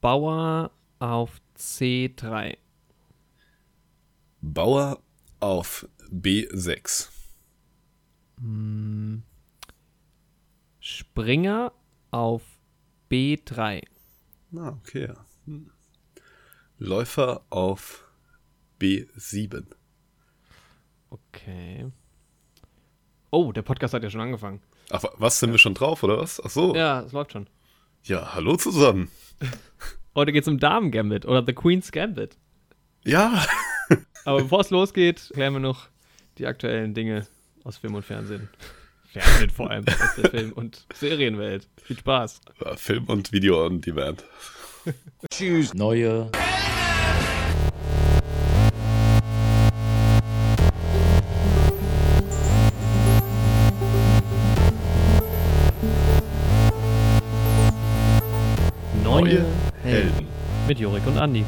Bauer auf C3. Bauer auf B6. Springer auf B3. Ah, okay. Hm. Läufer auf B7. Okay. Oh, der Podcast hat ja schon angefangen. Ach, wa- was sind wir schon drauf, oder was? Ach so. Ja, es läuft schon. Ja, hallo zusammen. Heute geht's um Damen-Gambit oder The Queen's Gambit. Ja. Aber bevor es losgeht, klären wir noch die aktuellen Dinge aus Film und Fernsehen. Fernsehen vor allem, aus der Film- und Serienwelt. Viel Spaß. Ja, Film und Video on Demand. Neue Neue Jorik und Andi.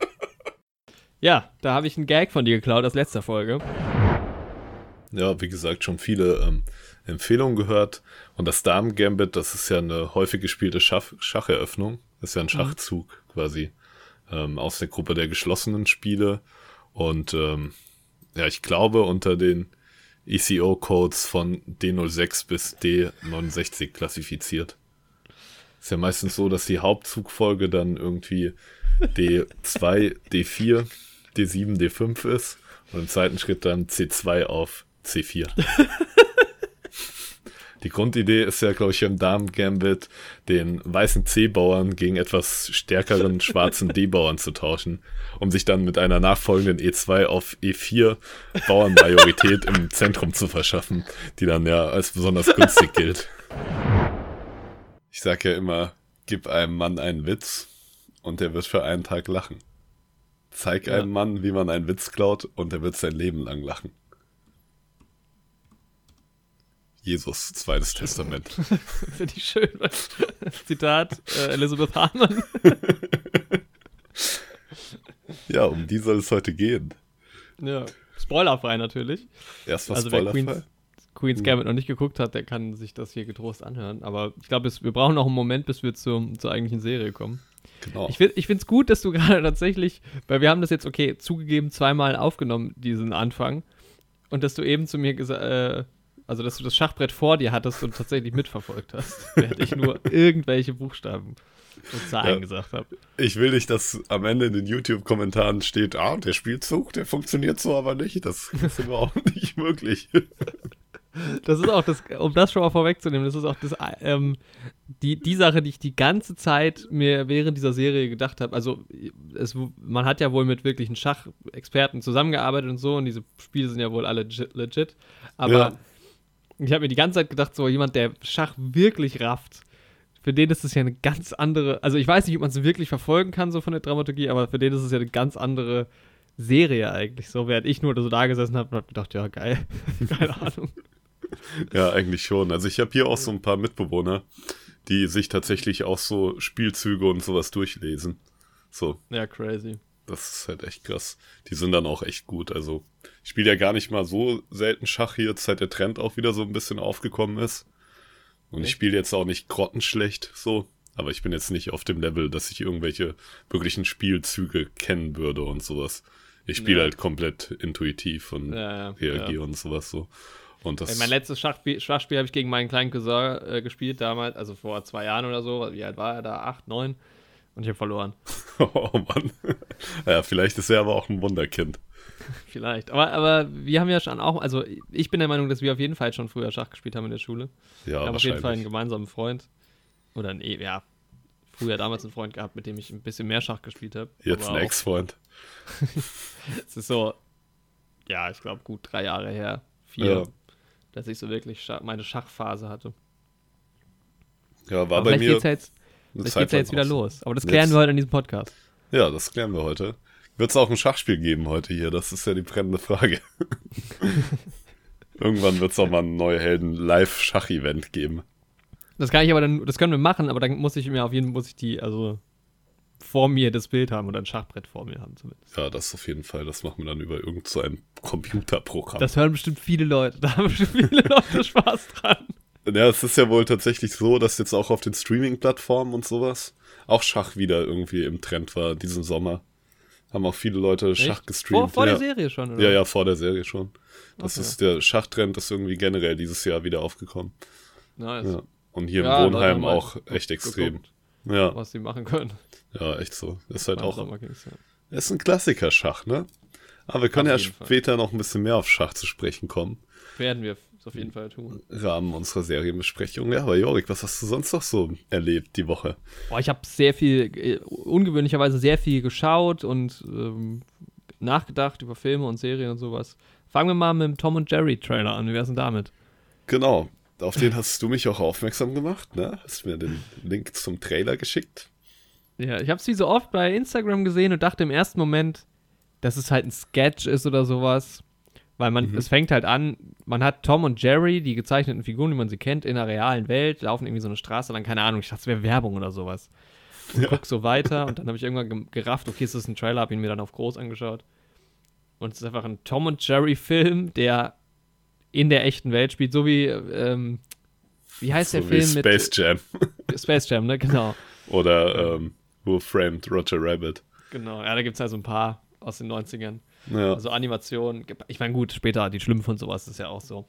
ja, da habe ich einen Gag von dir geklaut aus letzter Folge. Ja, wie gesagt, schon viele ähm, Empfehlungen gehört. Und das Damen-Gambit, das ist ja eine häufig gespielte Schach Schacheröffnung. Das ist ja ein Schachzug quasi ähm, aus der Gruppe der geschlossenen Spiele. Und ähm, ja, ich glaube, unter den ECO-Codes von D06 bis D69 klassifiziert. Ist ja meistens so, dass die Hauptzugfolge dann irgendwie D2, D4, D7, D5 ist und im zweiten Schritt dann C2 auf C4. Die Grundidee ist ja, glaube ich, im Damen-Gambit, den weißen C-Bauern gegen etwas stärkeren schwarzen D-Bauern zu tauschen, um sich dann mit einer nachfolgenden E2 auf E4 Bauernmajorität im Zentrum zu verschaffen, die dann ja als besonders günstig gilt. Ich sag ja immer, gib einem Mann einen Witz und er wird für einen Tag lachen. Zeig Ja. einem Mann, wie man einen Witz klaut und er wird sein Leben lang lachen. Jesus, zweites Testament. Finde ich schön. Zitat äh, Elizabeth Harman. Ja, um die soll es heute gehen. ja. Spoilerfrei natürlich. Erst was Also wer spoilerfrei. Queen's, Queen's Gambit noch nicht geguckt hat, der kann sich das hier getrost anhören. Aber ich glaube, wir brauchen noch einen Moment, bis wir zum, zur eigentlichen Serie kommen. Genau. Ich, find, ich finde es gut, dass du gerade tatsächlich, weil wir haben das jetzt, okay, zugegeben, zweimal aufgenommen, diesen Anfang. Und dass du eben zu mir gesagt, äh, also dass du das Schachbrett vor dir hattest und tatsächlich mitverfolgt hast, während ich nur irgendwelche Buchstaben und Zahlen Ja. gesagt habe. Ich will nicht, dass am Ende in den YouTube-Kommentaren steht, ah, der Spielzug, der funktioniert so aber nicht. Das ist überhaupt nicht möglich. Das ist auch das, um das schon mal vorwegzunehmen, das ist auch das, ähm, die, die Sache, die ich die ganze Zeit mir während dieser Serie gedacht habe. Also, es, man hat ja wohl mit wirklichen Schachexperten zusammengearbeitet und so, und diese Spiele sind ja wohl alle legit. aber Ja. ich habe mir die ganze Zeit gedacht, so jemand, der Schach wirklich rafft, für den ist es ja eine ganz andere, also ich weiß nicht, ob man es wirklich verfolgen kann, so von der Dramaturgie, aber für den ist es ja eine ganz andere Serie eigentlich. So, während ich nur so da gesessen habe und habe gedacht, ja, geil, keine Ahnung. Ja, eigentlich schon. Also ich habe hier auch so ein paar Mitbewohner, die sich tatsächlich auch so Spielzüge und sowas durchlesen. So, Ja, crazy. das ist halt echt krass. Die sind dann auch echt gut. Also ich spiele ja gar nicht mal so selten Schach hier, seit der Trend auch wieder so ein bisschen aufgekommen ist. Und ich spiele jetzt auch nicht grottenschlecht so. Aber ich bin jetzt nicht auf dem Level, dass ich irgendwelche wirklichen Spielzüge kennen würde und sowas. Ich spiele Ja. halt komplett intuitiv und Ja, ja, reagiere und sowas so. Und das mein letztes Schachspiel, Schachspiel habe ich gegen meinen kleinen Cousin äh, gespielt damals, also vor zwei Jahren oder so. Wie alt war er da? Acht, neun? Und ich habe verloren. Oh Mann. Ja, vielleicht ist er aber auch ein Wunderkind. Vielleicht. Aber, aber wir haben ja schon auch, also ich bin der Meinung, dass wir auf jeden Fall schon früher Schach gespielt haben in der Schule. Ja, Wir haben auf jeden Fall einen gemeinsamen Freund. Oder ein, ja, früher damals einen Freund gehabt, mit dem ich ein bisschen mehr Schach gespielt habe. Jetzt Aber ein Ex-Freund. Es ist so, ja, ich glaube, gut drei Jahre her, vier, Ja. Dass ich so wirklich Schach, meine Schachphase hatte. Ja, war Aber bei mir. geht's ja jetzt, vielleicht Zeit geht's ja jetzt wieder auch so. los. Aber das Jetzt- klären wir heute in diesem Podcast. Ja, das klären wir heute. Wird es auch ein Schachspiel geben heute hier? Das ist ja die brennende Frage. Irgendwann wird es auch mal ein neue Helden Live-Schach-Event geben. Das kann ich aber dann, das können wir machen, aber dann muss ich mir auf jeden Fall, muss ich die, also vor mir das Bild haben oder ein Schachbrett vor mir haben zumindest. Ja, das auf jeden Fall. Das machen wir dann über irgend so Computerprogramm. Das hören bestimmt viele Leute, da haben bestimmt viele Leute Spaß dran. Ja, es ist ja wohl tatsächlich so, dass jetzt auch auf den Streaming-Plattformen und sowas auch Schach wieder irgendwie im Trend war diesen Sommer. Haben auch viele Leute Schach Echt? gestreamt. Vor, vor ja. der Serie schon, oder? Ja, ja, vor der Serie schon. Das Okay. ist der Schachtrend ist irgendwie generell dieses Jahr wieder aufgekommen. Nice. Ja. Und hier Ja, Leute Wohnheim halt auch echt geguckt, extrem. Ja, Was sie machen können. Ja, echt so. Ist halt auch Kings, ja. ist ein Klassiker Schach, ne? Aber wir können ja jeden Fall. später noch ein bisschen mehr auf Schach zu sprechen kommen. Werden wir auf jeden Fall tun. Im Rahmen unserer Serienbesprechung. Ja, aber Jorik, was hast du sonst noch so erlebt die Woche? Boah, ich habe sehr viel, äh, ungewöhnlicherweise sehr viel geschaut und ähm, nachgedacht über Filme und Serien und sowas. Fangen wir mal mit dem Tom und Jerry Trailer an. Wie wär's denn damit? Genau, auf den hast du mich auch aufmerksam gemacht, ne? Hast mir den Link zum Trailer geschickt. Ja, ich habe es wie so oft bei Instagram gesehen und dachte im ersten Moment, dass es halt ein Sketch ist oder sowas. Weil man, Mhm. es fängt halt an, man hat Tom und Jerry, die gezeichneten Figuren, wie man sie kennt, in der realen Welt, laufen irgendwie so eine Straße lang, keine Ahnung, ich dachte, es wäre Werbung oder sowas. Und Ja. guck so weiter und dann habe ich irgendwann ge- gerafft, okay, es ist ein Trailer, habe ihn mir dann auf groß angeschaut. Und es ist einfach ein Tom und Jerry Film, der in der echten Welt spielt, so wie, ähm, wie heißt der so wie Film Space Jam. mit Space Jam, ne? Genau. Oder ähm, Who Framed Roger Rabbit. Genau, ja, da gibt es ja so ein paar aus den 90ern. Ja, Also Animationen. Ich meine, gut, später die Schlümpfe und sowas ist ja auch so.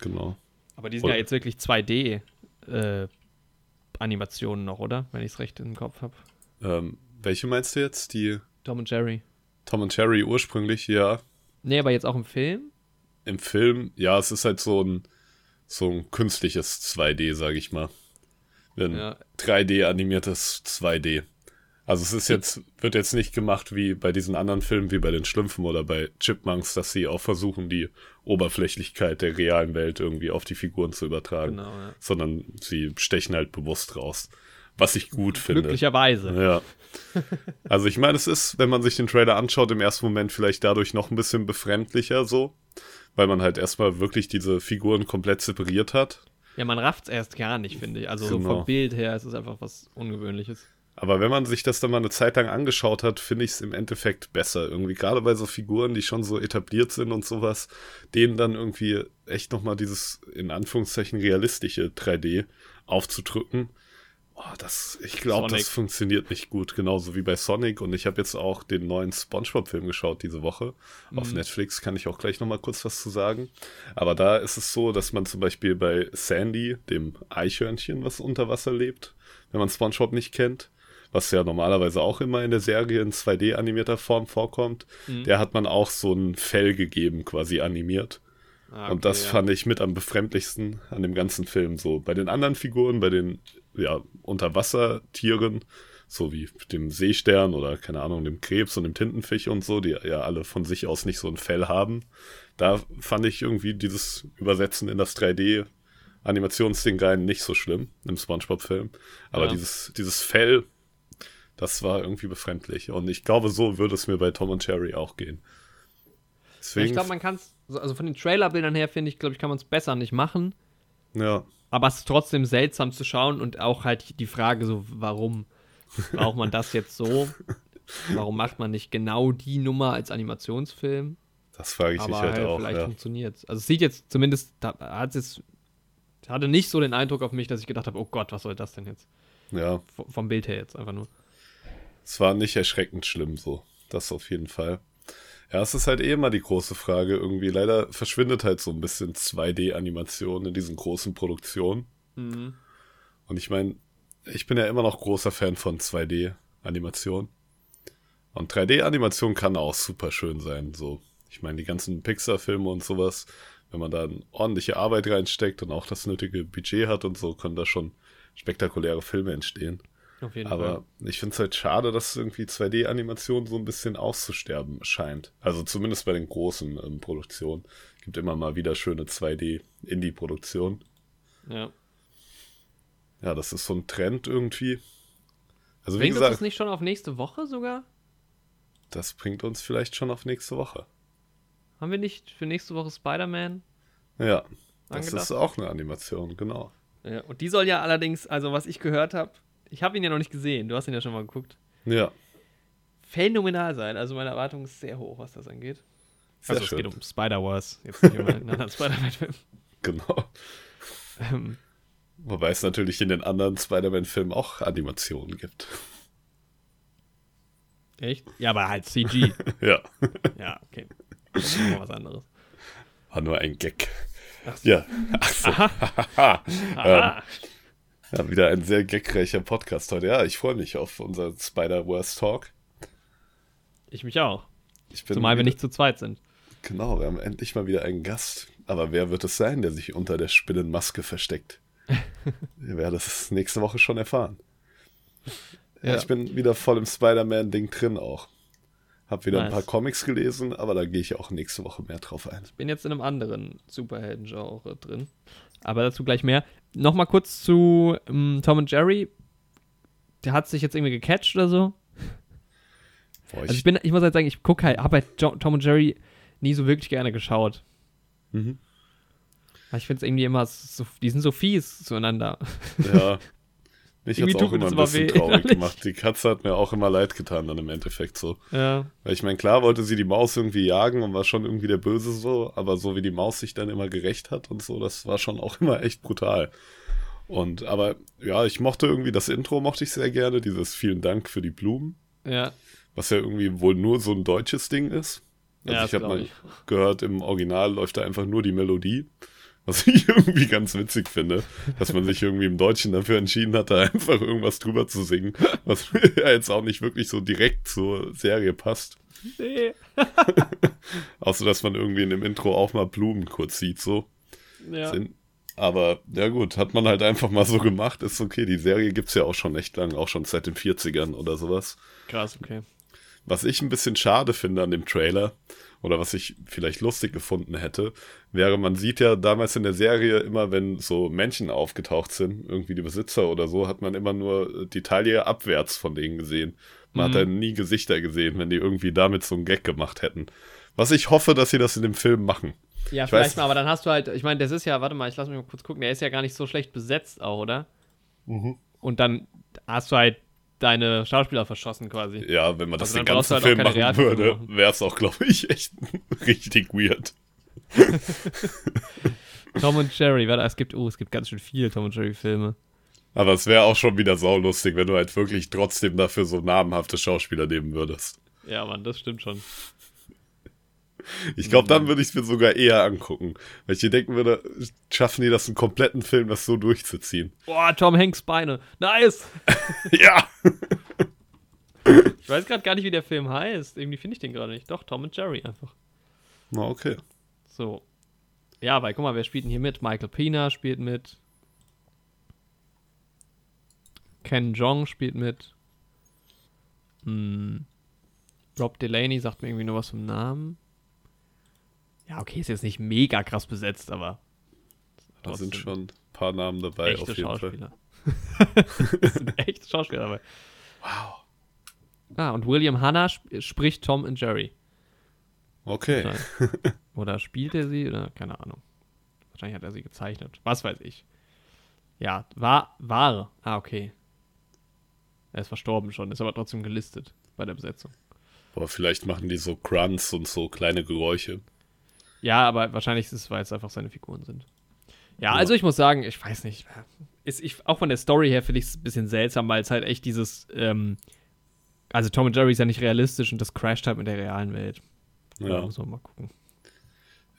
genau. Aber die sind Oder- ja jetzt wirklich 2D-Animationen noch, oder? Wenn ich es recht im Kopf habe. Ähm, welche meinst du jetzt? Die Tom und Jerry. Tom und Jerry ursprünglich, ja. Nee, aber jetzt auch im Film? Im Film, ja, es ist halt so ein, so ein künstliches 2D, sag ich mal. Ein Ja. 3D-animiertes 2D. Also es ist jetzt, wird jetzt nicht gemacht wie bei diesen anderen Filmen, wie bei den Schlümpfen oder bei Chipmunks, dass sie auch versuchen, die Oberflächlichkeit der realen Welt irgendwie auf die Figuren zu übertragen. Genau, ja. Sondern sie stechen halt bewusst raus. Was ich gut finde. Glücklicherweise. Ja. Also ich meine, es ist, wenn man sich den Trailer anschaut, im ersten Moment vielleicht dadurch noch ein bisschen befremdlicher so, weil man halt erstmal wirklich diese Figuren komplett separiert hat. Ja, man rafft's erst gar nicht, finde ich. Also so Genau. vom Bild her ist es einfach was Ungewöhnliches. Aber wenn man sich das dann mal eine Zeit lang angeschaut hat, finde ich es im Endeffekt besser. Irgendwie gerade bei so Figuren, die schon so etabliert sind und sowas, denen dann irgendwie echt nochmal dieses in Anführungszeichen realistische 3D aufzudrücken. Oh, das, ich glaube, das funktioniert nicht gut, genauso wie bei Sonic. Und ich habe jetzt auch den neuen SpongeBob-Film geschaut diese Woche. Auf Netflix kann ich auch gleich nochmal kurz was zu sagen. Aber da ist es so, dass man zum Beispiel bei Sandy, dem Eichhörnchen, was unter Wasser lebt, wenn man SpongeBob nicht kennt, was ja normalerweise auch immer in der Serie in 2D-animierter Form vorkommt, der hat man auch so ein Fell gegeben, quasi animiert. Ah, Und das okay, ja. fand ich mit am befremdlichsten an dem ganzen Film. So bei den anderen Figuren, bei den ja, Unterwassertieren, so wie dem Seestern oder keine Ahnung, dem Krebs und dem Tintenfisch und so, die ja alle von sich aus nicht so ein Fell haben. Da fand ich irgendwie dieses Übersetzen in das 3D Animationsding rein nicht so schlimm im SpongeBob-Film. Aber Ja. dieses, dieses Fell, das war irgendwie befremdlich. Und ich glaube, so würde es mir bei Tom und Jerry auch gehen. Deswegen, Ich glaube, man kann es, also von den Trailerbildern her, finde ich, glaube ich, kann man es besser nicht machen. ja, Aber es ist trotzdem seltsam zu schauen und auch halt die Frage so, warum braucht man das jetzt so? Warum macht man nicht genau die Nummer als Animationsfilm? das frage ich mich Aber halt, halt auch. vielleicht Ja. funktioniert es. Also es sieht jetzt zumindest, da hat es hatte nicht so den Eindruck auf mich, dass ich gedacht habe, oh Gott, was soll das denn jetzt? ja, V vom Bild her jetzt einfach nur. Es war nicht erschreckend schlimm so. Das auf jeden Fall. Ja, es ist halt eh immer die große Frage. Irgendwie leider verschwindet halt so ein bisschen 2D-Animation in diesen großen Produktionen. Mhm. Und ich meine, ich bin ja immer noch großer Fan von 2D-Animation. Und 3D-Animation kann auch super schön sein. So, ich meine, die ganzen Pixar-Filme und sowas, wenn man da ordentliche Arbeit reinsteckt und auch das nötige Budget hat und so, können da schon spektakuläre Filme entstehen. Aber ich finde es halt schade, dass irgendwie 2D-Animation so ein bisschen auszusterben scheint. Also zumindest bei den großen ähm, Produktionen. Gibt immer mal wieder schöne 2D-Indie-Produktionen. Fall. Ja. Ja, das ist so ein Trend irgendwie. Also wie Bringt uns gesagt, das nicht schon auf nächste Woche sogar? das bringt uns vielleicht schon auf nächste Woche. Haben wir nicht für nächste Woche Spider-Man? Ja, das Angedacht? ist auch eine Animation, genau. Ja, und die soll ja allerdings, also was ich gehört habe, ich habe ihn ja noch nicht gesehen, du hast ihn ja schon mal geguckt, Ja, phänomenal sein. Also meine Erwartung ist sehr hoch, was das angeht. sehr also es schön. geht um Spider-Wars, jetzt nicht um einen anderen Spider-Man-Film. Genau. Ähm, Wobei es natürlich in den anderen Spider-Man-Filmen auch Animationen gibt. Echt? Ja, aber halt CG. ja. Ja, okay. Das ist was anderes. War nur ein Gag. Ach so. Ja. Ach so. Aha. ähm, ja, wieder ein sehr gagreicher Podcast heute. Ja, ich freue mich auf unser Spider-Verse Talk. Ich mich auch. Ich bin Zumal wir nicht zu zweit sind. Genau, wir haben endlich mal wieder einen Gast. Aber wer wird es sein, der sich unter der Spinnenmaske versteckt? Ihr werdet es nächste Woche schon erfahren. Ja. ich bin wieder voll im Spider-Man-Ding drin auch. Hab wieder ein Nice. paar Comics gelesen, aber da gehe ich auch nächste Woche mehr drauf ein. bin jetzt in einem anderen Superhelden-Genre drin. Aber dazu gleich mehr. Nochmal kurz zu ähm, Tom und Jerry. Der hat sich jetzt irgendwie gecatcht oder so. Boah, Also ich bin, ich muss halt sagen, ich gucke halt, habe halt Tom und Jerry nie so wirklich gerne geschaut. Mhm. Ich finde es irgendwie immer so, die sind so fies zueinander. Ja. Mich hat Irgendwie auch immer ein bisschen weh, traurig gemacht. Die Katze hat mir auch immer leid getan dann im Endeffekt so. Ja. Weil ich meine, klar wollte sie die Maus irgendwie jagen und war schon irgendwie der Böse so, aber so wie die Maus sich dann immer gerecht hat und so, das war schon auch immer echt brutal. Und aber ja, ich mochte irgendwie das Intro mochte ich sehr gerne, dieses vielen Dank für die Blumen, Ja. was ja irgendwie wohl nur so ein deutsches Ding ist. Also Ja, ich habe mal ich. gehört, im Original läuft da einfach nur die Melodie. Was ich irgendwie ganz witzig finde, dass man sich irgendwie im Deutschen dafür entschieden hat, da einfach irgendwas drüber zu singen, was ja jetzt auch nicht wirklich so direkt zur Serie passt. Nee. Außer, dass man irgendwie in dem Intro auch mal Blumen kurz sieht, so. Ja. Sind. Aber, ja gut, hat man halt einfach mal so gemacht, ist okay. Die Serie gibt's ja auch schon echt lang, auch schon seit den 40ern oder sowas. Krass, okay. Was ich ein bisschen schade finde an dem Trailer, oder was ich vielleicht lustig gefunden hätte, wäre, man sieht ja damals in der Serie immer, wenn so Menschen aufgetaucht sind, irgendwie die Besitzer oder so, hat man immer nur die Taille abwärts von denen gesehen. Man hat Mhm. dann nie Gesichter gesehen, wenn die irgendwie damit so einen Gag gemacht hätten. Was ich hoffe, dass sie das in dem Film machen. Ja, Ich vielleicht weiß- mal, aber dann hast du halt, ich meine, das ist ja, warte mal, ich lass mich mal kurz gucken, der ist ja gar nicht so schlecht besetzt auch, oder? Mhm. Und dann hast du halt deine Schauspieler verschossen quasi. Ja, wenn man das Also den ganzen halt Film machen Realfilme würde, wäre es auch, glaube ich, echt richtig weird. Tom und Jerry, warte, es gibt, oh, es gibt ganz schön viele Tom und Jerry Filme. Aber es wäre auch schon wieder saulustig, wenn du halt wirklich trotzdem dafür so namhafte Schauspieler nehmen würdest. Ja, Mann, das stimmt schon. Ich glaube, Mhm. dann würde ich es mir sogar eher angucken. Weil ich dir denken würde, schaffen die das einen kompletten Film, das so durchzuziehen? Boah, Tom Hanks Beine. Nice! ja! Ich weiß gerade gar nicht, wie der Film heißt. Irgendwie finde ich den gerade nicht. Doch, Tom und Jerry einfach. Na, okay. So. Ja, weil guck mal, wer spielt denn hier mit? Michael Pena spielt mit. Ken Jong spielt mit. Hm. Rob Delaney sagt mir irgendwie nur was vom Namen. Ja, okay, ist jetzt nicht mega krass besetzt, aber. Da sind schon ein paar Namen dabei, echte auf jeden Fall. Schauspieler. das sind echte Schauspieler dabei. Wow. Ah, und William Hanna sp spricht Tom und Jerry. Okay. Nein. Oder spielt er sie? Oder keine Ahnung. Wahrscheinlich hat er sie gezeichnet. Was weiß ich. Ja, war, war. Ah, okay. Er ist verstorben schon, ist aber trotzdem gelistet bei der Besetzung. Boah, vielleicht machen die so Grunts und so kleine Geräusche. Ja, aber wahrscheinlich ist es, weil es einfach seine Figuren sind. Ja, also ich muss sagen, ich weiß nicht. Ist, ich, auch von der Story her finde ich es ein bisschen seltsam, weil es halt echt dieses. Ähm, also Tom und Jerry ist ja nicht realistisch und das crasht halt mit der realen Welt. Ja. muss man mal gucken.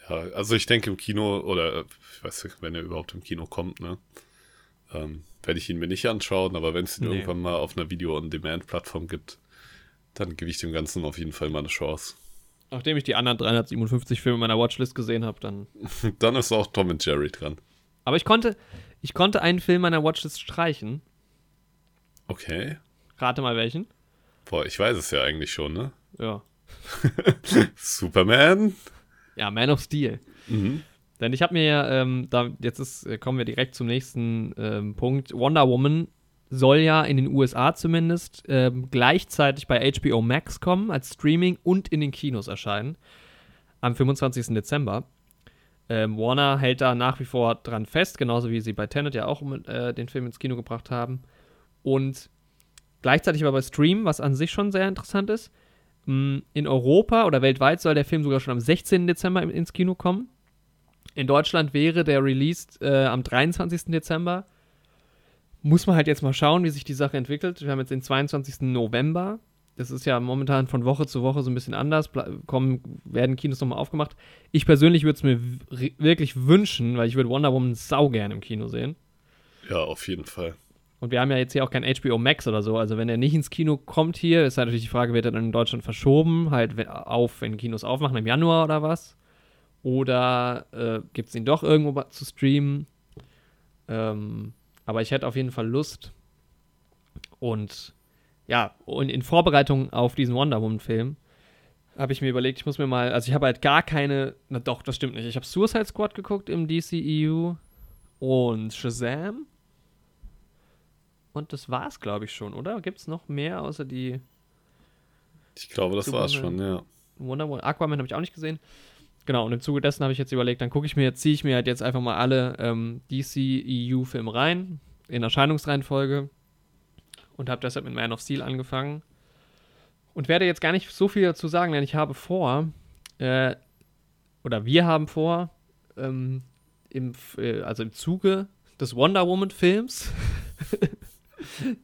Ja, also ich denke im Kino, oder ich weiß nicht, wenn er überhaupt im Kino kommt, ne? Ähm, werde ich ihn mir nicht anschauen, aber wenn es ihn Nee. irgendwann mal auf einer Video-on-Demand-Plattform gibt, dann gebe ich dem Ganzen auf jeden Fall mal eine Chance. Nachdem ich die anderen 357 Filme in meiner Watchlist gesehen habe, dann. Dann ist auch Tom und Jerry dran. Aber ich konnte, ich konnte einen Film meiner Watchlist streichen. Okay. Rate mal welchen. Boah, ich weiß es ja eigentlich schon, ne? Ja. Superman? Ja, Man of Steel. Mhm. Denn ich habe mir ja, ähm, da, jetzt ist, äh, kommen wir direkt zum nächsten ähm, Punkt. Wonder Woman soll ja in den USA zumindest ähm, gleichzeitig bei HBO Max kommen, als Streaming und in den Kinos erscheinen. Am 25. Dezember. Ähm, Warner hält da nach wie vor dran fest, genauso wie sie bei Tenet ja auch äh, den Film ins Kino gebracht haben. Und gleichzeitig aber bei Stream, was an sich schon sehr interessant ist. mh, In Europa oder weltweit soll der Film sogar schon am 16. Dezember ins Kino kommen. In Deutschland wäre der released äh, am 23. Dezember. Muss man halt jetzt mal schauen, wie sich die Sache entwickelt. Wir haben jetzt den 22. November. Das ist ja momentan von Woche zu Woche so ein bisschen anders. Kommen, werden Kinos nochmal aufgemacht. Ich persönlich würde es mir wirklich wünschen, weil ich würde Wonder Woman sau gern im Kino sehen. Ja, auf jeden Fall. Und wir haben ja jetzt hier auch kein HBO Max oder so. Also wenn er nicht ins Kino kommt hier, ist halt natürlich die Frage, wird er dann in Deutschland verschoben, halt auf, wenn Kinos aufmachen im Januar oder was? Oder äh, gibt es ihn doch irgendwo zu streamen? Ähm, aber ich hätte auf jeden Fall Lust. Und ja, und in Vorbereitung auf diesen Wonder Woman-Film habe ich mir überlegt, ich muss mir mal, also ich habe halt gar keine, na doch, das stimmt nicht. Ich habe Suicide Squad geguckt im DCEU und Shazam. Und das war's, glaube ich, schon, oder? Gibt es noch mehr außer die. Ich glaube, das war's schon, ja. Wonder Woman, Aquaman habe ich auch nicht gesehen. Genau, und im Zuge dessen habe ich jetzt überlegt, dann gucke ich mir, ziehe ich mir halt jetzt einfach mal alle ähm, DC-EU-Filme rein, in Erscheinungsreihenfolge. Und habe deshalb mit Man of Steel angefangen. Und werde jetzt gar nicht so viel dazu sagen, denn ich habe vor, äh, oder wir haben vor, ähm, im, äh, also im Zuge des Wonder Woman-Films,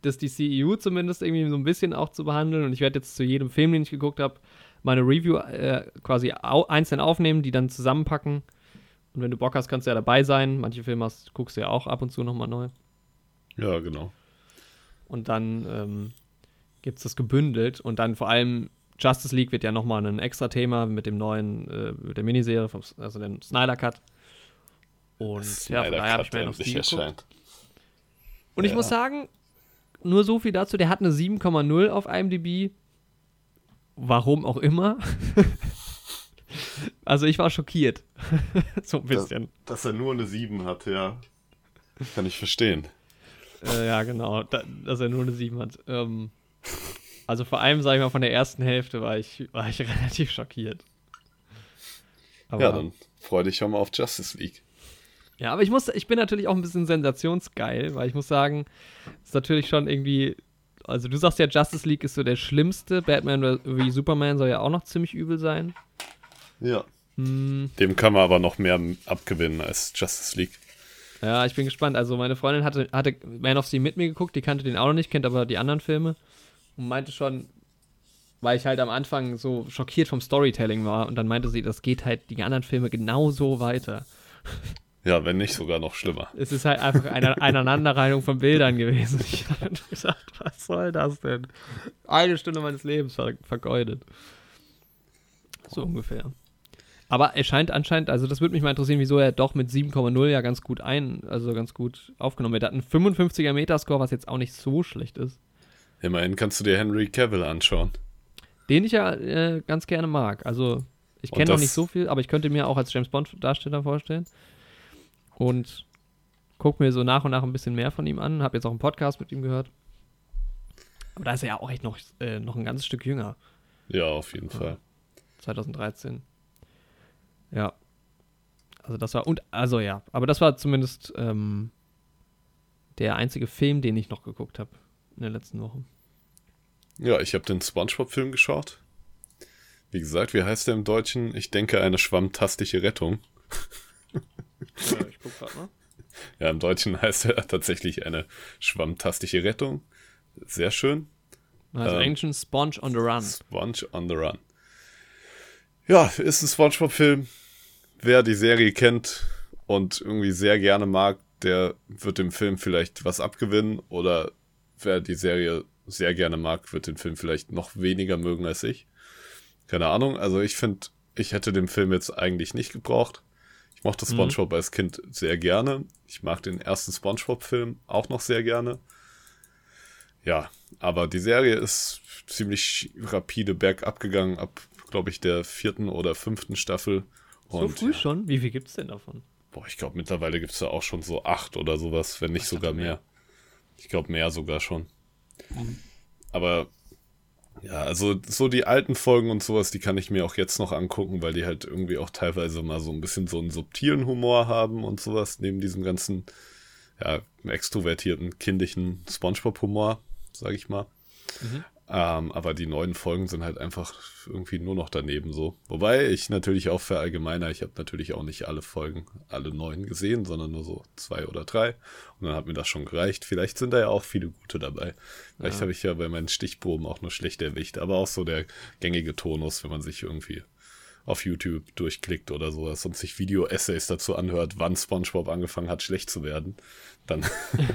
das DCEU zumindest irgendwie so ein bisschen auch zu behandeln. Und ich werde jetzt zu jedem Film, den ich geguckt habe, meine Review äh, quasi au einzeln aufnehmen, die dann zusammenpacken. Und wenn du Bock hast, kannst du ja dabei sein. Manche Filme hast, guckst du ja auch ab und zu nochmal neu. Ja, genau. Und dann ähm, gibt es das gebündelt. Und dann vor allem Justice League wird ja nochmal ein extra Thema mit dem neuen, äh, mit der Miniserie, vom, also dem Snyder Cut. Und ja, von daher habe ich mir noch Stil geguckt. Und ja. ich muss sagen, nur so viel dazu, der hat eine 7,0 auf IMDb. Warum auch immer. also ich war schockiert. so ein bisschen. Dass, dass, er nur eine 7 hat, ja. Kann ich verstehen. Äh, ja, genau. Da, dass er nur eine 7 hat. Ähm, also vor allem, sage ich mal, von der ersten Hälfte war ich, war ich relativ schockiert. Aber, ja, dann freu dich schon mal auf Justice League. Ja, aber ich muss, ich bin natürlich auch ein bisschen sensationsgeil, weil ich muss sagen, ist natürlich schon irgendwie also du sagst ja, Justice League ist so der schlimmste. Batman wie Superman soll ja auch noch ziemlich übel sein. Ja. Hm. Dem kann man aber noch mehr abgewinnen als Justice League. Ja, ich bin gespannt. Also meine Freundin hatte, hatte Man of Steel mit mir geguckt, die kannte den auch noch nicht, kennt aber die anderen Filme. Und meinte schon, weil ich halt am Anfang so schockiert vom Storytelling war. Und dann meinte sie, das geht halt die anderen Filme genauso weiter. Ja, wenn nicht sogar noch schlimmer. Es ist halt einfach eine Aneinanderreihung von Bildern gewesen. Ich habe gedacht, was soll das denn? Eine Stunde meines Lebens ver vergeudet. So ungefähr. Aber er scheint anscheinend, also das würde mich mal interessieren, wieso er doch mit 7,0 ja ganz gut ein, also ganz gut aufgenommen wird. Er hat einen 55er Metascore, was jetzt auch nicht so schlecht ist. Immerhin kannst du dir Henry Cavill anschauen. Den ich ja äh, ganz gerne mag. Also ich kenne noch nicht so viel, aber ich könnte mir auch als James Bond-Darsteller vorstellen und gucke mir so nach und nach ein bisschen mehr von ihm an. Habe jetzt auch einen Podcast mit ihm gehört. Aber da ist er ja auch echt noch, äh, noch ein ganzes Stück jünger. Ja, auf jeden ja. Fall. 2013. Ja. Also das war, und, also ja, aber das war zumindest ähm, der einzige Film, den ich noch geguckt habe in der letzten Woche. Ja, ich habe den Spongebob-Film geschaut. Wie gesagt, wie heißt der im Deutschen? Ich denke, eine schwammtastische Rettung. Ja, ich guck grad mal. Ja, im Deutschen heißt er tatsächlich eine schwammtastische Rettung. Sehr schön. Also ähm, Ancient Sponge on the Run. Sponge on the Run. Ja, ist ein Spongebob-Film. Wer die Serie kennt und irgendwie sehr gerne mag, der wird dem Film vielleicht was abgewinnen. Oder wer die Serie sehr gerne mag, wird den Film vielleicht noch weniger mögen als ich. Keine Ahnung. Also ich finde, ich hätte den Film jetzt eigentlich nicht gebraucht mochte mhm. SpongeBob mhm. als Kind sehr gerne. Ich mag den ersten SpongeBob-Film auch noch sehr gerne. Ja, aber die Serie ist ziemlich rapide bergab gegangen, ab, glaube ich, der vierten oder fünften Staffel. Und, so früh schon? Wie viel gibt es denn davon? Boah, ich glaube, mittlerweile gibt es da auch schon so acht oder sowas, wenn nicht sogar mehr. mehr. Ich glaube, mehr sogar schon. Mhm. Aber ja, also so die alten Folgen und sowas, die kann ich mir auch jetzt noch angucken, weil die halt irgendwie auch teilweise mal so ein bisschen so einen subtilen Humor haben und sowas, neben diesem ganzen, ja, extrovertierten, kindlichen Spongebob-Humor, sag ich mal. Mhm. Ähm, aber die neuen Folgen sind halt einfach irgendwie nur noch daneben so. Wobei ich natürlich auch verallgemeiner, ich habe natürlich auch nicht alle Folgen, alle neun gesehen, sondern nur so zwei oder drei. Und dann hat mir das schon gereicht. Vielleicht sind da ja auch viele gute dabei. Vielleicht ja. habe ich ja bei meinen Stichproben auch nur schlecht erwischt. Aber auch so der gängige Tonus, wenn man sich irgendwie auf YouTube durchklickt oder sowas und sich Video-Essays dazu anhört, wann SpongeBob angefangen hat, schlecht zu werden, dann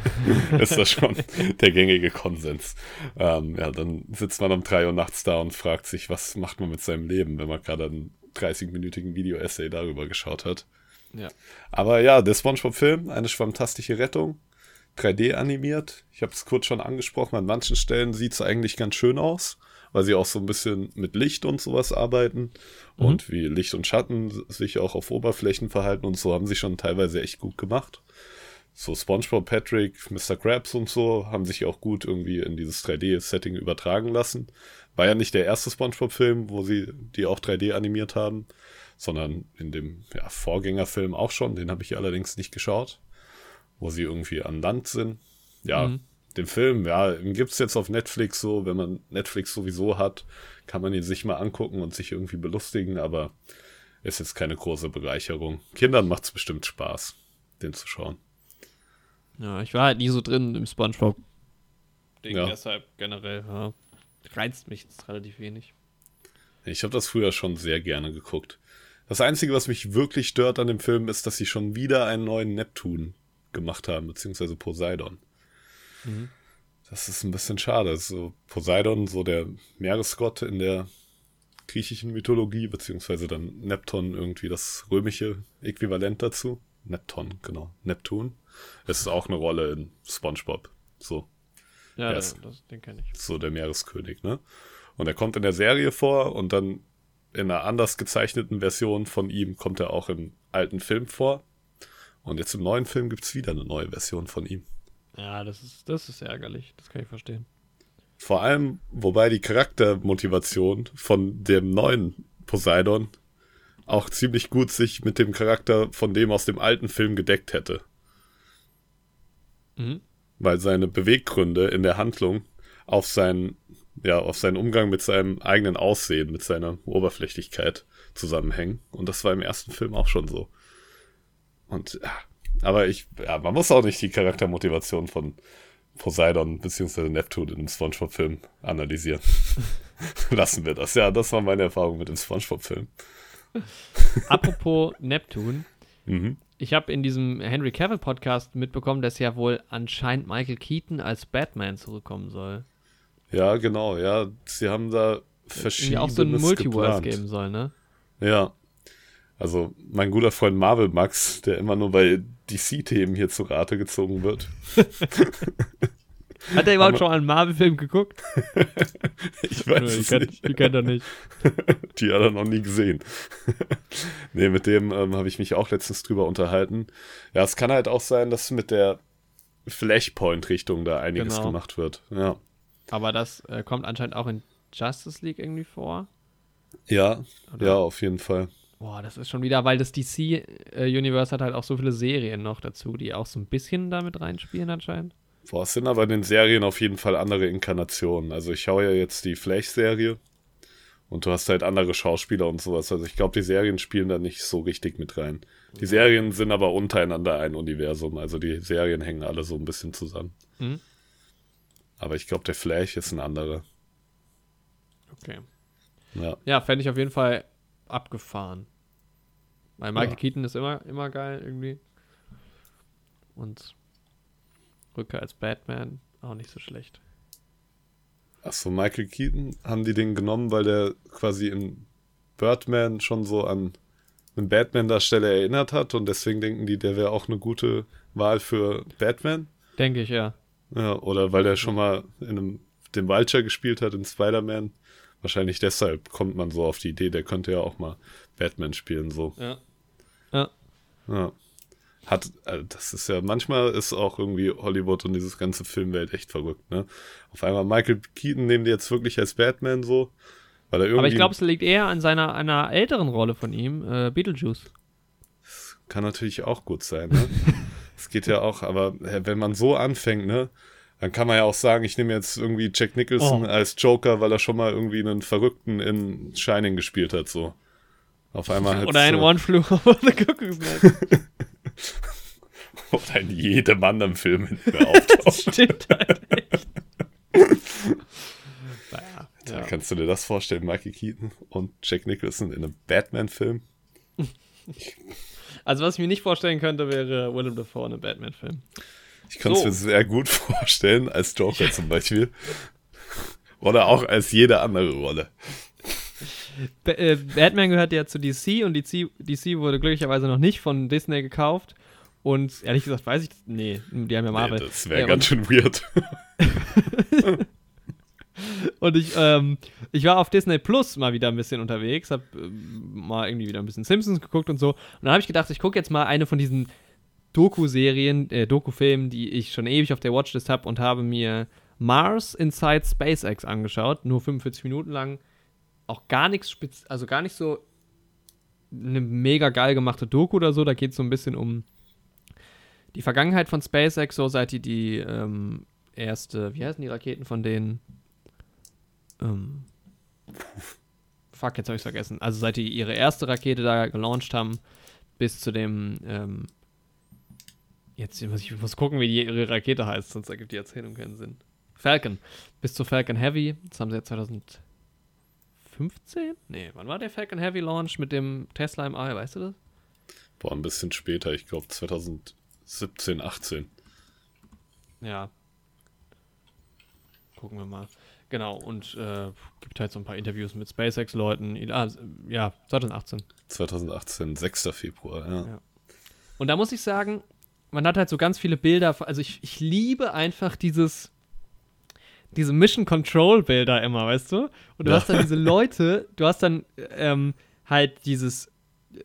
ist das schon der gängige Konsens. Ähm, ja, dann sitzt man um drei Uhr nachts da und fragt sich, was macht man mit seinem Leben, wenn man gerade einen 30-minütigen Video-Essay darüber geschaut hat. Ja. Aber ja, der SpongeBob-Film, eine fantastische Rettung. 3D animiert. Ich habe es kurz schon angesprochen, an manchen Stellen sieht es eigentlich ganz schön aus weil sie auch so ein bisschen mit Licht und sowas arbeiten mhm. und wie Licht und Schatten sich auch auf Oberflächen verhalten und so haben sie schon teilweise echt gut gemacht. So SpongeBob, Patrick, Mr. Krabs und so haben sich auch gut irgendwie in dieses 3D-Setting übertragen lassen. War ja nicht der erste SpongeBob-Film, wo sie die auch 3D animiert haben, sondern in dem ja, Vorgängerfilm auch schon. Den habe ich allerdings nicht geschaut, wo sie irgendwie an Land sind. Ja, mhm den Film, ja, gibt es jetzt auf Netflix so, wenn man Netflix sowieso hat, kann man ihn sich mal angucken und sich irgendwie belustigen, aber ist jetzt keine große Bereicherung. Kindern macht es bestimmt Spaß, den zu schauen. Ja, ich war halt nie so drin im Spongebob-Ding, ja. deshalb generell, ja, reizt mich jetzt relativ wenig. Ich habe das früher schon sehr gerne geguckt. Das Einzige, was mich wirklich stört an dem Film, ist, dass sie schon wieder einen neuen Neptun gemacht haben, beziehungsweise Poseidon. Mhm. Das ist ein bisschen schade. So Poseidon, so der Meeresgott in der griechischen Mythologie, beziehungsweise dann Neptun irgendwie das römische Äquivalent dazu. Neptun, genau. Neptun. Es ist auch eine Rolle in SpongeBob. So. Ja, das, den kenne ich. So der Meereskönig, ne? Und er kommt in der Serie vor und dann in einer anders gezeichneten Version von ihm kommt er auch im alten Film vor. Und jetzt im neuen Film gibt es wieder eine neue Version von ihm. Ja, das ist, das ist ärgerlich. Das kann ich verstehen. Vor allem, wobei die Charaktermotivation von dem neuen Poseidon auch ziemlich gut sich mit dem Charakter von dem aus dem alten Film gedeckt hätte. Mhm. Weil seine Beweggründe in der Handlung auf seinen, ja, auf seinen Umgang mit seinem eigenen Aussehen, mit seiner Oberflächlichkeit zusammenhängen. Und das war im ersten Film auch schon so. Und ja, aber ich, ja, man muss auch nicht die Charaktermotivation von Poseidon bzw. Neptun in einem Spongebob-Film analysieren. Lassen wir das. Ja, das war meine Erfahrung mit dem Spongebob-Film. Apropos Neptun. Mhm. Ich habe in diesem Henry Cavill Podcast mitbekommen, dass ja wohl anscheinend Michael Keaton als Batman zurückkommen soll. Ja, genau. Ja, sie haben da verschiedene. auch so ein Multiverse geben soll, ne? Ja. Also mein guter Freund Marvel Max, der immer nur bei DC-Themen hier zu Rate gezogen wird. Hat er überhaupt schon einen Marvel-Film geguckt? ich weiß Nö, es nicht. Die kennt er nicht. Die hat er noch nie gesehen. nee, mit dem ähm, habe ich mich auch letztens drüber unterhalten. Ja, es kann halt auch sein, dass mit der Flashpoint-Richtung da einiges genau. gemacht wird. Ja. Aber das äh, kommt anscheinend auch in Justice League irgendwie vor. Ja, Oder? ja, auf jeden Fall. Boah, das ist schon wieder, weil das DC-Universe äh, hat halt auch so viele Serien noch dazu, die auch so ein bisschen damit reinspielen anscheinend. Boah, es sind aber in den Serien auf jeden Fall andere Inkarnationen. Also ich schaue ja jetzt die Flash-Serie und du hast halt andere Schauspieler und sowas. Also ich glaube, die Serien spielen da nicht so richtig mit rein. Die Serien sind aber untereinander ein Universum. Also die Serien hängen alle so ein bisschen zusammen. Mhm. Aber ich glaube, der Flash ist ein anderer. Okay. Ja, ja fände ich auf jeden Fall abgefahren. Weil Michael ja. Keaton ist immer, immer geil irgendwie. Und Rückkehr als Batman auch nicht so schlecht. Achso, Michael Keaton haben die den genommen, weil der quasi in Birdman schon so an einen Batman-Darsteller erinnert hat und deswegen denken die, der wäre auch eine gute Wahl für Batman? Denke ich, ja. Ja, oder weil der schon mal in einem, den Vulture gespielt hat in Spider-Man. Wahrscheinlich deshalb kommt man so auf die Idee, der könnte ja auch mal Batman spielen, so. Ja. Ja. Ja. Hat, also das ist ja, manchmal ist auch irgendwie Hollywood und dieses ganze Filmwelt echt verrückt, ne? Auf einmal Michael Keaton nehmen die jetzt wirklich als Batman so, weil er irgendwie. Aber ich glaube, es liegt eher an seiner, einer älteren Rolle von ihm, äh, Beetlejuice. Das kann natürlich auch gut sein, ne? Es geht ja auch, aber wenn man so anfängt, ne? Dann kann man ja auch sagen, ich nehme jetzt irgendwie Jack Nicholson oh. als Joker, weil er schon mal irgendwie einen Verrückten in Shining gespielt hat, so. Auf einmal halt Oder ein One Flew Over the Cuckoo's Nest. Oder in jedem anderen Film hinten auftaucht. das stimmt halt echt. naja, ja. Kannst du dir das vorstellen, Mikey Keaton und Jack Nicholson in einem Batman-Film? Also was ich mir nicht vorstellen könnte, wäre Willem Dafoe in einem Batman-Film. Ich kann es so. mir sehr gut vorstellen, als Joker zum Beispiel. Oder auch als jede andere Rolle. Äh, Batman gehört ja zu DC und DC, DC wurde glücklicherweise noch nicht von Disney gekauft. Und ehrlich gesagt weiß ich, nee, die haben ja Marvel. Nee, das wäre ja, ganz schön weird. und ich, ähm, ich war auf Disney Plus mal wieder ein bisschen unterwegs, hab äh, mal irgendwie wieder ein bisschen Simpsons geguckt und so. Und dann habe ich gedacht, ich gucke jetzt mal eine von diesen Doku-Serien, äh, Doku-Filmen, die ich schon ewig auf der Watchlist habe und habe mir Mars Inside SpaceX angeschaut, nur 45 Minuten lang. Auch gar nichts, also gar nicht so eine mega geil gemachte Doku oder so. Da geht es so ein bisschen um die Vergangenheit von SpaceX, so seit die die ähm, erste, wie heißen die Raketen von denen? Ähm, fuck, jetzt habe ich vergessen. Also seit die ihre erste Rakete da gelauncht haben, bis zu dem ähm, Jetzt muss ich muss gucken, wie die, ihre Rakete heißt, sonst ergibt die Erzählung keinen Sinn. Falcon. Bis zu Falcon Heavy. Das haben sie jetzt 2015? Nee, wann war der Falcon Heavy Launch mit dem Tesla im All, weißt du das? Boah, ein bisschen später, ich glaube 2017, 18. Ja. Gucken wir mal. Genau, und äh, gibt halt so ein paar Interviews mit SpaceX-Leuten. Ah, ja, 2018. 2018, 6. Februar, ja. ja. Und da muss ich sagen, man hat halt so ganz viele Bilder. Also ich, ich liebe einfach dieses, diese Mission Control Bilder immer, weißt du? Und du ja. hast dann diese Leute, du hast dann ähm, halt dieses,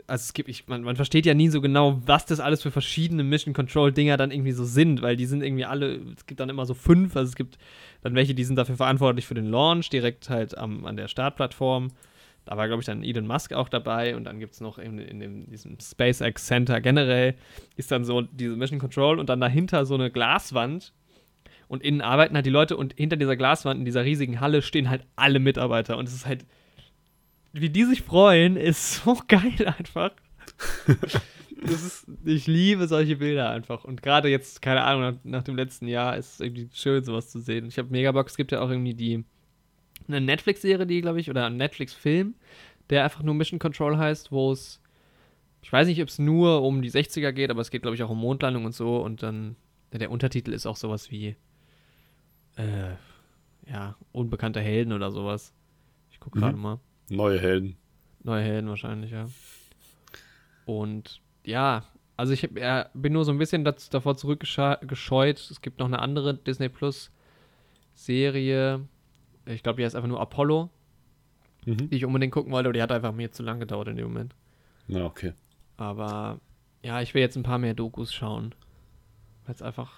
also es gibt, ich, man, man versteht ja nie so genau, was das alles für verschiedene Mission Control Dinger dann irgendwie so sind, weil die sind irgendwie alle, es gibt dann immer so fünf, also es gibt dann welche, die sind dafür verantwortlich für den Launch, direkt halt am, an der Startplattform. Da war, glaube ich, dann Elon Musk auch dabei und dann gibt es noch in, in, in, diesem SpaceX Center generell ist dann so diese Mission Control und dann dahinter so eine Glaswand und innen arbeiten halt die Leute und hinter dieser Glaswand in dieser riesigen Halle stehen halt alle Mitarbeiter und es ist halt, wie die sich freuen, ist so geil einfach. ist, ich liebe solche Bilder einfach. Und gerade jetzt, keine Ahnung, nach, nach, dem letzten Jahr ist es irgendwie schön, sowas zu sehen. Ich habe Megabox, es gibt ja auch irgendwie die eine Netflix-Serie, die, glaube ich, oder ein Netflix-Film, der einfach nur Mission Control heißt, wo es, ich weiß nicht, ob es nur um die 60er geht, aber es geht, glaube ich, auch um Mondlandung und so. Und dann, der Untertitel ist auch sowas wie, äh, ja, unbekannte Helden oder sowas. Ich gucke gerade mhm. mal. Neue Helden. Neue Helden wahrscheinlich, ja. Und ja, also ich hab, ja, bin nur so ein bisschen dazu, davor zurückgescheut. Es gibt noch eine andere Disney Plus Serie, ich glaube, die heißt einfach nur Apollo, mhm. die ich unbedingt gucken wollte, aber die hat einfach mir zu lang gedauert in dem Moment. Na, okay. Aber ja, ich will jetzt ein paar mehr Dokus schauen. Jetzt einfach.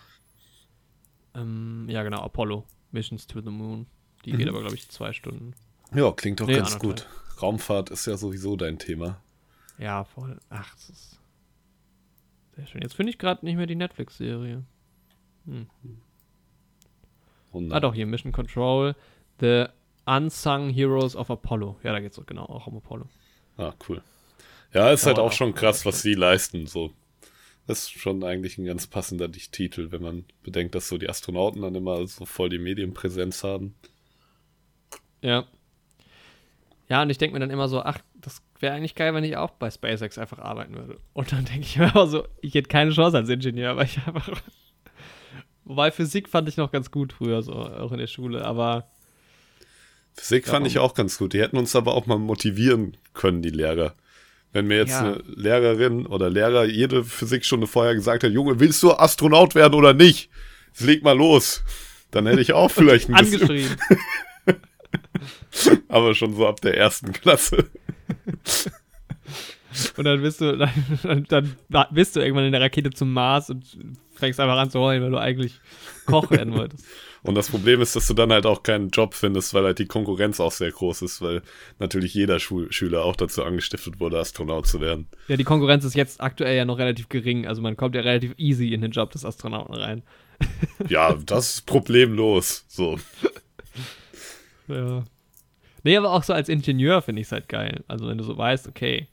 Ähm, ja, genau, Apollo. Missions to the Moon. Die mhm. geht aber, glaube ich, zwei Stunden. Ja, klingt doch nee, ganz gut. Raumfahrt ist ja sowieso dein Thema. Ja, voll. Ach, das ist sehr schön. Jetzt finde ich gerade nicht mehr die Netflix-Serie. Hm. Ah, doch, hier Mission Control. The Unsung Heroes of Apollo. Ja, da geht es genau auch um Apollo. Ah, cool. Ja, ist halt auch, auch schon krass, was sie leisten. So. Das ist schon eigentlich ein ganz passender Titel, wenn man bedenkt, dass so die Astronauten dann immer so voll die Medienpräsenz haben. Ja. Ja, und ich denke mir dann immer so, ach, das wäre eigentlich geil, wenn ich auch bei SpaceX einfach arbeiten würde. Und dann denke ich mir immer so, ich hätte keine Chance als Ingenieur, weil ich einfach. Wobei Physik fand ich noch ganz gut früher, so auch in der Schule, aber Physik fand ich auch ganz gut. Die hätten uns aber auch mal motivieren können, die Lehrer. Wenn mir jetzt ja. eine Lehrerin oder Lehrer jede Physikstunde vorher gesagt hat, Junge, willst du Astronaut werden oder nicht? Jetzt leg mal los. Dann hätte ich auch vielleicht ein bisschen. Angeschrieben. aber schon so ab der ersten Klasse. Und dann bist du, dann, dann, bist du irgendwann in der Rakete zum Mars und fängst einfach an zu heulen, weil du eigentlich Koch werden wolltest. Und das Problem ist, dass du dann halt auch keinen Job findest, weil halt die Konkurrenz auch sehr groß ist, weil natürlich jeder Schul Schüler auch dazu angestiftet wurde, Astronaut zu werden. Ja, die Konkurrenz ist jetzt aktuell ja noch relativ gering. Also man kommt ja relativ easy in den Job des Astronauten rein. Ja, das ist problemlos. So. Ja. Nee, aber auch so als Ingenieur finde ich es halt geil. Also wenn du so weißt, okay,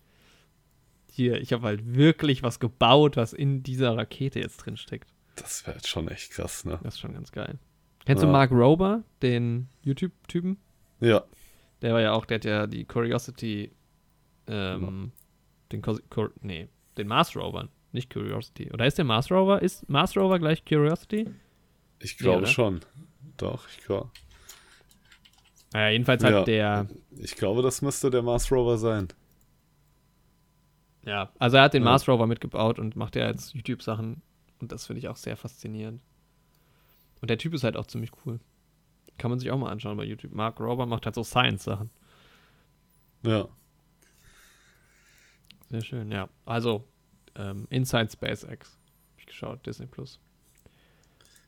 hier, ich habe halt wirklich was gebaut, was in dieser Rakete jetzt drin steckt. Das wäre jetzt schon echt krass, ne? Das ist schon ganz geil. Kennst Ja. du Mark Rober, den YouTube-Typen? Ja. Der war ja auch, der hat ja die Curiosity, ähm, den, Cos- Cur nee, den Mars Rover, nicht Curiosity. Oder ist der Mars Rover, ist Mars Rover gleich Curiosity? Ich glaube oder? schon. Doch, ich glaube. Naja, jedenfalls hat Ja. der, Ich glaube, das müsste der Mars Rover sein. ja, also er hat den Ja. Mars Rover mitgebaut und macht ja jetzt YouTube-Sachen und das finde ich auch sehr faszinierend. Und der Typ ist halt auch ziemlich cool. Kann man sich auch mal anschauen bei YouTube. Mark Rober macht halt so Science-Sachen. Ja. Sehr schön, ja. Also, ähm, Inside SpaceX. Hab ich geschaut, Disney Plus.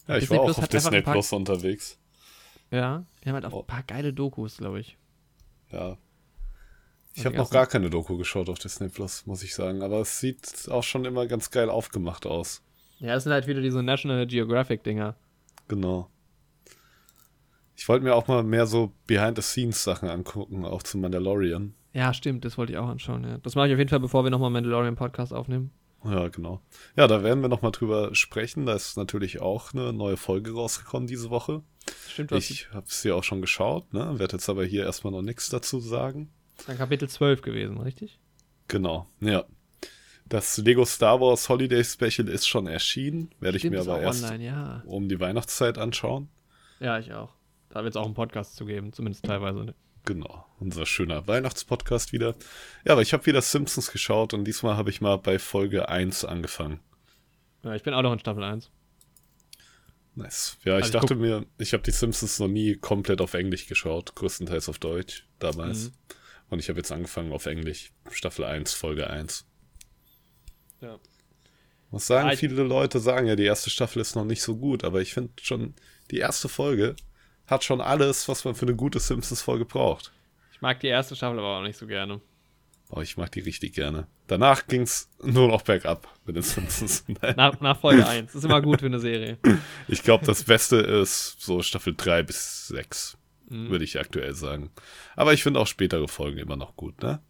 Ja, ich Disney war auch Plus auf hat einfach Disney Plus unterwegs. Ja, die haben halt auch Oh. ein paar geile Dokus, glaube ich. Ja. Ich habe noch ersten- gar keine Doku geschaut auf Disney Plus, muss ich sagen. Aber es sieht auch schon immer ganz geil aufgemacht aus. Ja, es sind halt wieder diese National Geographic-Dinger. Genau. Ich wollte mir auch mal mehr so Behind-the-Scenes-Sachen angucken, auch zu Mandalorian. Ja, stimmt, das wollte ich auch anschauen, ja. Das mache ich auf jeden Fall, bevor wir nochmal Mandalorian-Podcast aufnehmen. Ja, genau. Ja, da werden wir nochmal drüber sprechen. Da ist natürlich auch eine neue Folge rausgekommen diese Woche. Stimmt, hast Ich habe es ja auch schon geschaut, ne? Werde jetzt aber hier erstmal noch nichts dazu sagen. dann Kapitel 12 gewesen, richtig? Genau, ja. Das Lego Star Wars Holiday Special ist schon erschienen. Werde ich Stimmt, mir ist aber erst online, ja. um die Weihnachtszeit anschauen. Ja, ich auch. Da wird es auch einen Podcast zu geben, zumindest teilweise. Genau, unser schöner Weihnachtspodcast wieder. Ja, aber ich habe wieder Simpsons geschaut und diesmal habe ich mal bei Folge 1 angefangen. Ja, ich bin auch noch in Staffel 1. Nice. Ja, ich Also ich dachte mir, ich habe die Simpsons noch nie komplett auf Englisch geschaut, größtenteils auf Deutsch damals. Mhm. Und ich habe jetzt angefangen auf Englisch, Staffel 1, Folge 1. Ja. Muss sagen, Ja, ich- viele Leute sagen ja, die erste Staffel ist noch nicht so gut, aber ich finde schon, die erste Folge hat schon alles, was man für eine gute Simpsons-Folge braucht. Ich mag die erste Staffel aber auch nicht so gerne. Oh, ich mag die richtig gerne. Danach ging's nur noch bergab mit den Simpsons. Nach, nach Folge 1. Ist immer gut für eine Serie. Ich glaube, das Beste ist so Staffel 3 bis 6, Mhm. würde ich aktuell sagen. Aber ich finde auch spätere Folgen immer noch gut, ne?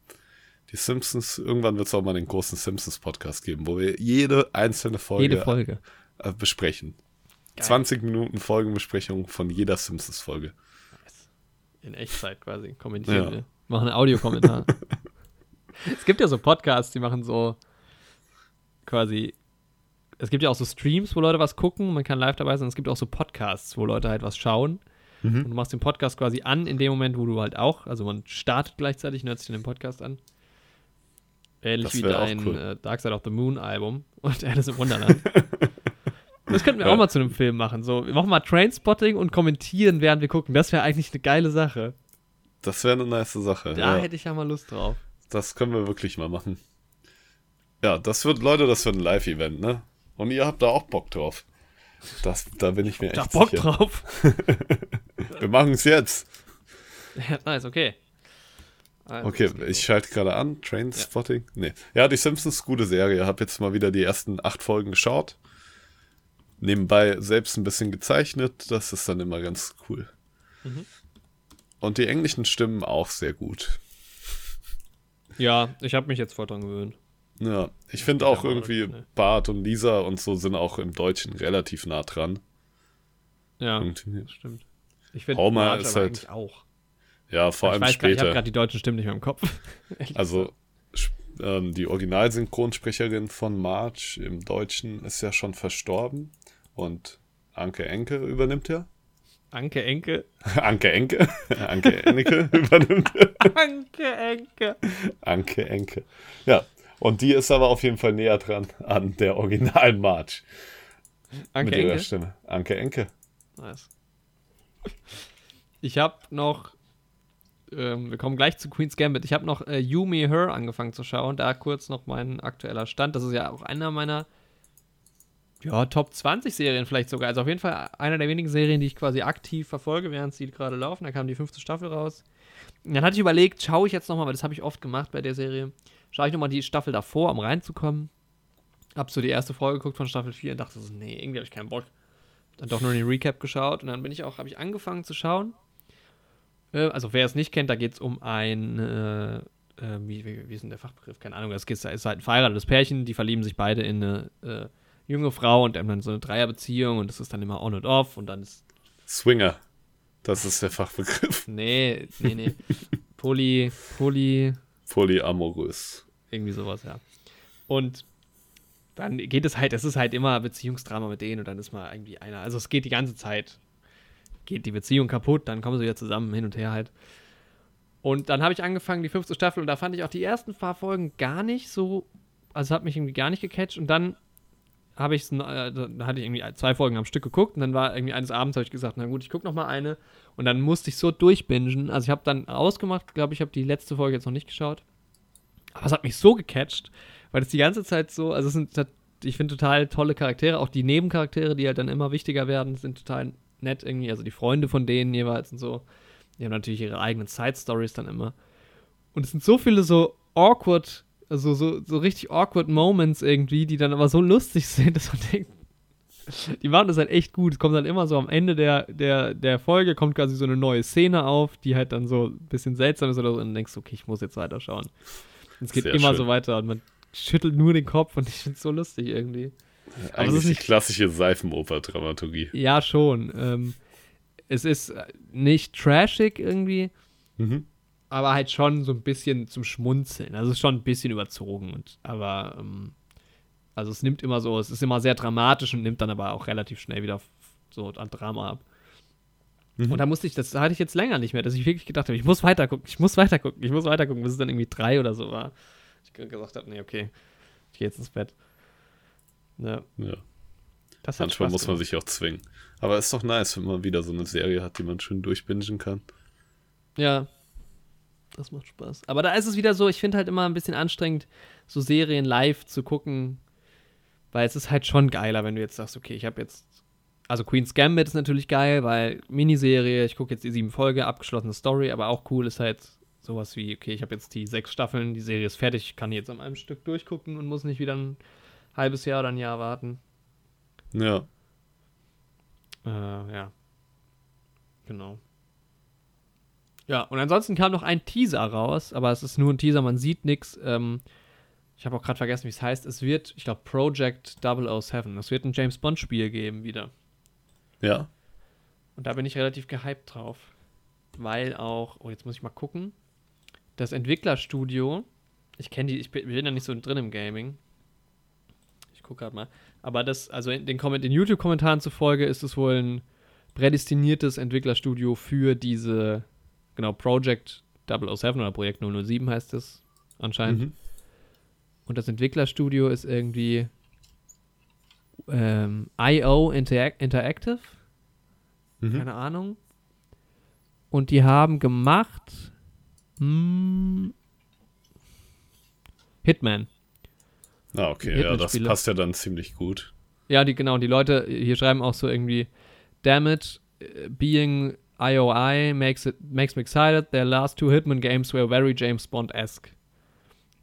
Die Simpsons, irgendwann wird es auch mal den großen Simpsons-Podcast geben, wo wir jede einzelne Folge, Jede Folge. äh, besprechen. Geil. 20 Minuten Folgenbesprechung von jeder Simpsons-Folge. In Echtzeit quasi kommentieren Ja. Machen einen Audiokommentar. es gibt ja so Podcasts, die machen so quasi. Es gibt ja auch so Streams, wo Leute was gucken, man kann live dabei sein. Es gibt auch so Podcasts, wo Leute halt was schauen. Mhm. Und du machst den Podcast quasi an in dem Moment, wo du halt auch, also man startet gleichzeitig und hört sich den Podcast an. Ähnlich Das wie dein cool. äh, Dark Side of the Moon Album und Alice im Wunderland. das könnten wir Ja. auch mal zu einem Film machen. So, wir machen mal Trainspotting und kommentieren, während wir gucken. Das wäre eigentlich eine geile Sache. Das wäre eine nice Sache. Da ja. hätte ich ja mal Lust drauf. Das können wir wirklich mal machen. Ja, das wird, Leute, das wird ein Live-Event, ne? Und ihr habt da auch Bock drauf. Das, da bin ich mir Da echt Bock sicher. drauf. Wir machen es jetzt. Ja, nice, okay. Also, Okay, ich schalte gerade an. Trainspotting? Nee. Ja, die Simpsons, gute Serie. Hab jetzt mal wieder die ersten acht Folgen geschaut. Nebenbei selbst ein bisschen gezeichnet. Das ist dann immer ganz cool. Mhm. Und die englischen Stimmen auch sehr gut. Ja, ich habe mich jetzt voll dran gewöhnt. Ja, ich finde auch irgendwie. Bart und Lisa und so sind auch im Deutschen relativ nah dran. Ja, Irgendwie. stimmt. Ich finde Homer ist halt auch. Ja, vor ich allem weiß gar- Ich habe später. gerade die deutschen Stimmen nicht mehr im Kopf. Also ähm, die Originalsynchronsprecherin von Marge im Deutschen ist ja schon verstorben und Anke Enke übernimmt ja. Anke Enke. Anke Enke. Anke Enke übernimmt. Anke Enke. Anke Enke. Ja. Und die ist aber auf jeden Fall näher dran an der originalen Marge. Anke mit ihrer Enke. Stimme. Anke Enke. Nice. Ich habe noch, ähm, wir kommen gleich zu Queen's Gambit. Ich habe noch äh, You, Me, Her angefangen zu schauen. Da kurz noch mein aktueller Stand. Das ist ja auch einer meiner, ja, Top 20 Serien vielleicht sogar. Also auf jeden Fall einer der wenigen Serien, die ich quasi aktiv verfolge, während sie gerade laufen. Da kam die fünfte Staffel raus. Und dann hatte ich überlegt, schaue ich jetzt nochmal, weil das habe ich oft gemacht bei der Serie, schaue ich nochmal die Staffel davor, um reinzukommen. Hab so die erste Folge geguckt von Staffel 4 und dachte so, nee, irgendwie habe ich keinen Bock. Dann doch nur den Recap geschaut und dann bin ich auch, habe ich angefangen zu schauen. Äh, also wer es nicht kennt, da geht es um ein, äh, äh, wie, wie, wie, ist denn der Fachbegriff? Keine Ahnung, es ist halt ein verheiratetes Pärchen, die verlieben sich beide in eine äh, junge Frau und haben dann so eine Dreierbeziehung und das ist dann immer on und off und dann ist. Swinger. Das ist der Fachbegriff. Nee, nee, nee. Poly, Poly. Polyamorös. Irgendwie sowas, ja. Und dann geht es halt, es ist halt immer Beziehungsdrama mit denen und dann ist mal irgendwie einer. Also es geht die ganze Zeit, geht die Beziehung kaputt, dann kommen sie wieder zusammen, hin und her halt. Und dann habe ich angefangen, die fünfte Staffel, und da fand ich auch die ersten paar Folgen gar nicht so, also hat mich irgendwie gar nicht gecatcht. Und dann habe ich, äh, hatte ich irgendwie zwei Folgen am Stück geguckt und dann war irgendwie eines Abends, habe ich gesagt, na gut, ich gucke noch mal eine. Und dann musste ich so durchbingen. Also ich habe dann ausgemacht, glaube ich, habe die letzte Folge jetzt noch nicht geschaut. Aber es hat mich so gecatcht, weil es die ganze Zeit so, also es sind, ich finde total tolle Charaktere, auch die Nebencharaktere, die halt dann immer wichtiger werden, sind total nett irgendwie, also die Freunde von denen jeweils und so. Die haben natürlich ihre eigenen Side-Stories dann immer. Und es sind so viele so awkward also so, so richtig awkward Moments irgendwie, die dann aber so lustig sind, dass man denkt, die machen das halt echt gut. Es kommt dann immer so am Ende der, der, der Folge, kommt quasi so eine neue Szene auf, die halt dann so ein bisschen seltsam ist oder so. Und dann denkst du, okay, ich muss jetzt weiterschauen. Und es geht Sehr immer schön. so weiter und man schüttelt nur den Kopf und ich finde es so lustig irgendwie. Ja, eigentlich ist nicht, die klassische Seifenoper-Dramaturgie. Ja, schon. Ähm, es ist nicht trashig irgendwie. Mhm aber halt schon so ein bisschen zum Schmunzeln. Also es ist schon ein bisschen überzogen. Und, aber ähm, also es nimmt immer so, es ist immer sehr dramatisch und nimmt dann aber auch relativ schnell wieder so an Drama ab. Mhm. Und da musste ich, das hatte ich jetzt länger nicht mehr, dass ich wirklich gedacht habe, ich muss weiter gucken, ich muss weiter gucken, ich muss weiter gucken, bis es dann irgendwie drei oder so war. Ich gesagt habe, nee, okay, ich gehe jetzt ins Bett. Ja. ja. Manchmal muss man sich auch zwingen. Aber es ist doch nice, wenn man wieder so eine Serie hat, die man schön durchbingen kann. Ja, das macht Spaß. Aber da ist es wieder so, ich finde halt immer ein bisschen anstrengend, so Serien live zu gucken, weil es ist halt schon geiler, wenn du jetzt sagst, okay, ich habe jetzt, also Queen's Gambit ist natürlich geil, weil Miniserie, ich gucke jetzt die sieben Folge, abgeschlossene Story, aber auch cool ist halt sowas wie, okay, ich habe jetzt die sechs Staffeln, die Serie ist fertig, ich kann jetzt an einem Stück durchgucken und muss nicht wieder ein halbes Jahr oder ein Jahr warten. Ja. Äh, ja. Genau. Ja, und ansonsten kam noch ein Teaser raus, aber es ist nur ein Teaser, man sieht nichts. Ähm, ich habe auch gerade vergessen, wie es heißt. Es wird, ich glaube, Project 007. Es wird ein James Bond-Spiel geben wieder. Ja. Und da bin ich relativ gehypt drauf. Weil auch, oh, jetzt muss ich mal gucken. Das Entwicklerstudio, ich kenne die, ich bin, bin ja nicht so drin im Gaming. Ich gucke gerade mal. Aber das, also in den, den YouTube-Kommentaren zufolge ist es wohl ein prädestiniertes Entwicklerstudio für diese genau, Project 007 oder Projekt 007 heißt es anscheinend. Mhm. Und das Entwicklerstudio ist irgendwie ähm, IO Interac Interactive. Mhm. Keine Ahnung. Und die haben gemacht hm, Hitman. Ah, okay, ja, das passt ja dann ziemlich gut. Ja, die, genau, die Leute hier schreiben auch so irgendwie, damn it, being IOI makes it makes me excited. Their last two Hitman games were very James Bond-esque.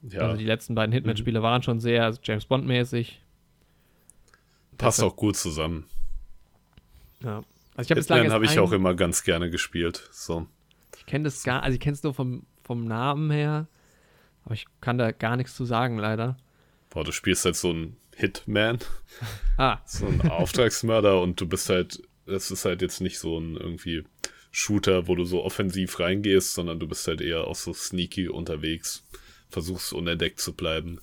Ja. Also die letzten beiden Hitman-Spiele mhm. waren schon sehr James Bond-mäßig. Passt auch gut zusammen. Ja. Also ich habe habe ich auch immer ganz gerne gespielt. So. Ich kenne das gar, also ich kenne es nur vom, vom Namen her, aber ich kann da gar nichts zu sagen, leider. Boah, du spielst halt so ein Hitman. Ah. So ein Auftragsmörder und du bist halt das ist halt jetzt nicht so ein irgendwie Shooter, wo du so offensiv reingehst, sondern du bist halt eher auch so sneaky unterwegs, versuchst unentdeckt zu bleiben.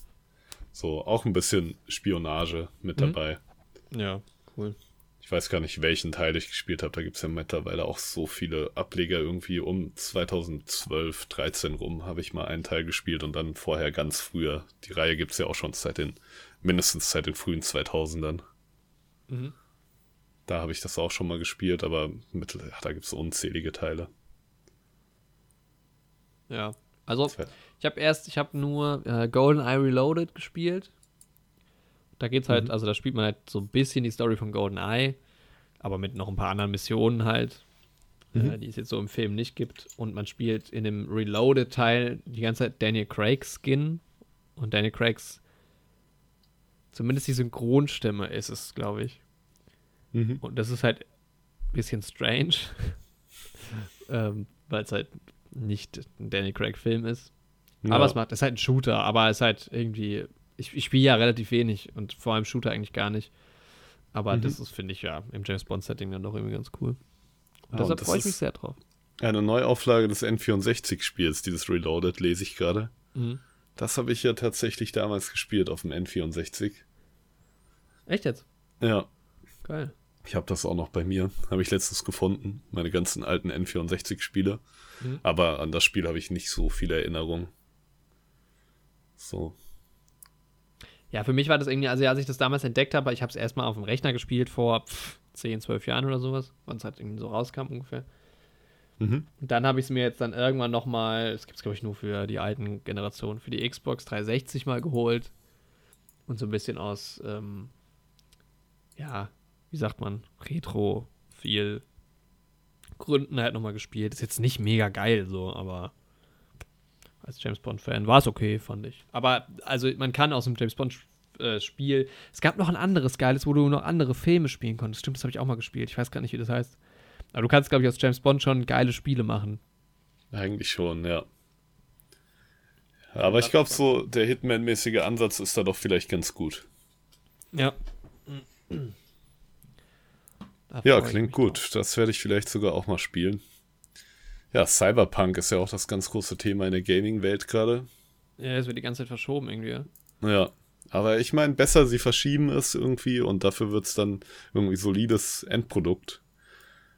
So, auch ein bisschen Spionage mit mhm. dabei. Ja, cool. Ich weiß gar nicht, welchen Teil ich gespielt habe. Da gibt es ja mittlerweile auch so viele Ableger. Irgendwie um 2012, 13 rum habe ich mal einen Teil gespielt und dann vorher ganz früher. Die Reihe gibt es ja auch schon seit den, mindestens seit den frühen 2000ern. Mhm. Da habe ich das auch schon mal gespielt, aber mit, ja, da gibt es unzählige Teile. Ja, also ich habe erst, ich habe nur äh, GoldenEye Reloaded gespielt. Da geht's halt, mhm. also da spielt man halt so ein bisschen die Story von GoldenEye, aber mit noch ein paar anderen Missionen halt, mhm. äh, die es jetzt so im Film nicht gibt. Und man spielt in dem Reloaded-Teil die ganze Zeit Daniel Craig's Skin. Und Daniel Craig's, zumindest die Synchronstimme ist es, glaube ich. Mhm. Und das ist halt ein bisschen strange, ähm, weil es halt nicht ein Daniel Craig-Film ist. Ja. Aber es macht, es ist halt ein Shooter, aber es ist halt irgendwie, ich, ich spiele ja relativ wenig und vor allem Shooter eigentlich gar nicht. Aber mhm. das ist, finde ich, ja, im James Bond-Setting dann doch irgendwie ganz cool. Und ja, deshalb freue ich mich sehr drauf. Eine Neuauflage des N64-Spiels, dieses Reloaded, lese ich gerade. Mhm. Das habe ich ja tatsächlich damals gespielt auf dem N64. Echt jetzt? Ja. Geil. Ich habe das auch noch bei mir. Habe ich letztens gefunden. Meine ganzen alten N64-Spiele. Mhm. Aber an das Spiel habe ich nicht so viele Erinnerungen. So. Ja, für mich war das irgendwie, also als ich das damals entdeckt habe, ich habe es erstmal auf dem Rechner gespielt vor pff, 10, 12 Jahren oder sowas, wann es halt irgendwie so rauskam ungefähr. Mhm. Und dann habe ich es mir jetzt dann irgendwann nochmal, das gibt es glaube ich nur für die alten Generationen, für die Xbox 360 mal geholt und so ein bisschen aus, ähm, ja, wie sagt man, Retro viel Gründen halt nochmal gespielt. Ist jetzt nicht mega geil so, aber als James Bond-Fan. War es okay, fand ich. Aber also man kann aus dem James Bond-Spiel. Äh, es gab noch ein anderes geiles, wo du noch andere Filme spielen konntest. Stimmt, das habe ich auch mal gespielt. Ich weiß gar nicht, wie das heißt. Aber du kannst, glaube ich, aus James Bond schon geile Spiele machen. Eigentlich schon, ja. Aber ich glaube, so der Hitman-mäßige Ansatz ist da doch vielleicht ganz gut. Ja. ja, klingt gut. Das werde ich vielleicht sogar auch mal spielen. Ja, Cyberpunk ist ja auch das ganz große Thema in der Gaming-Welt gerade. Ja, es wird die ganze Zeit verschoben irgendwie. Ja, aber ich meine, besser sie verschieben es irgendwie und dafür wird es dann irgendwie solides Endprodukt.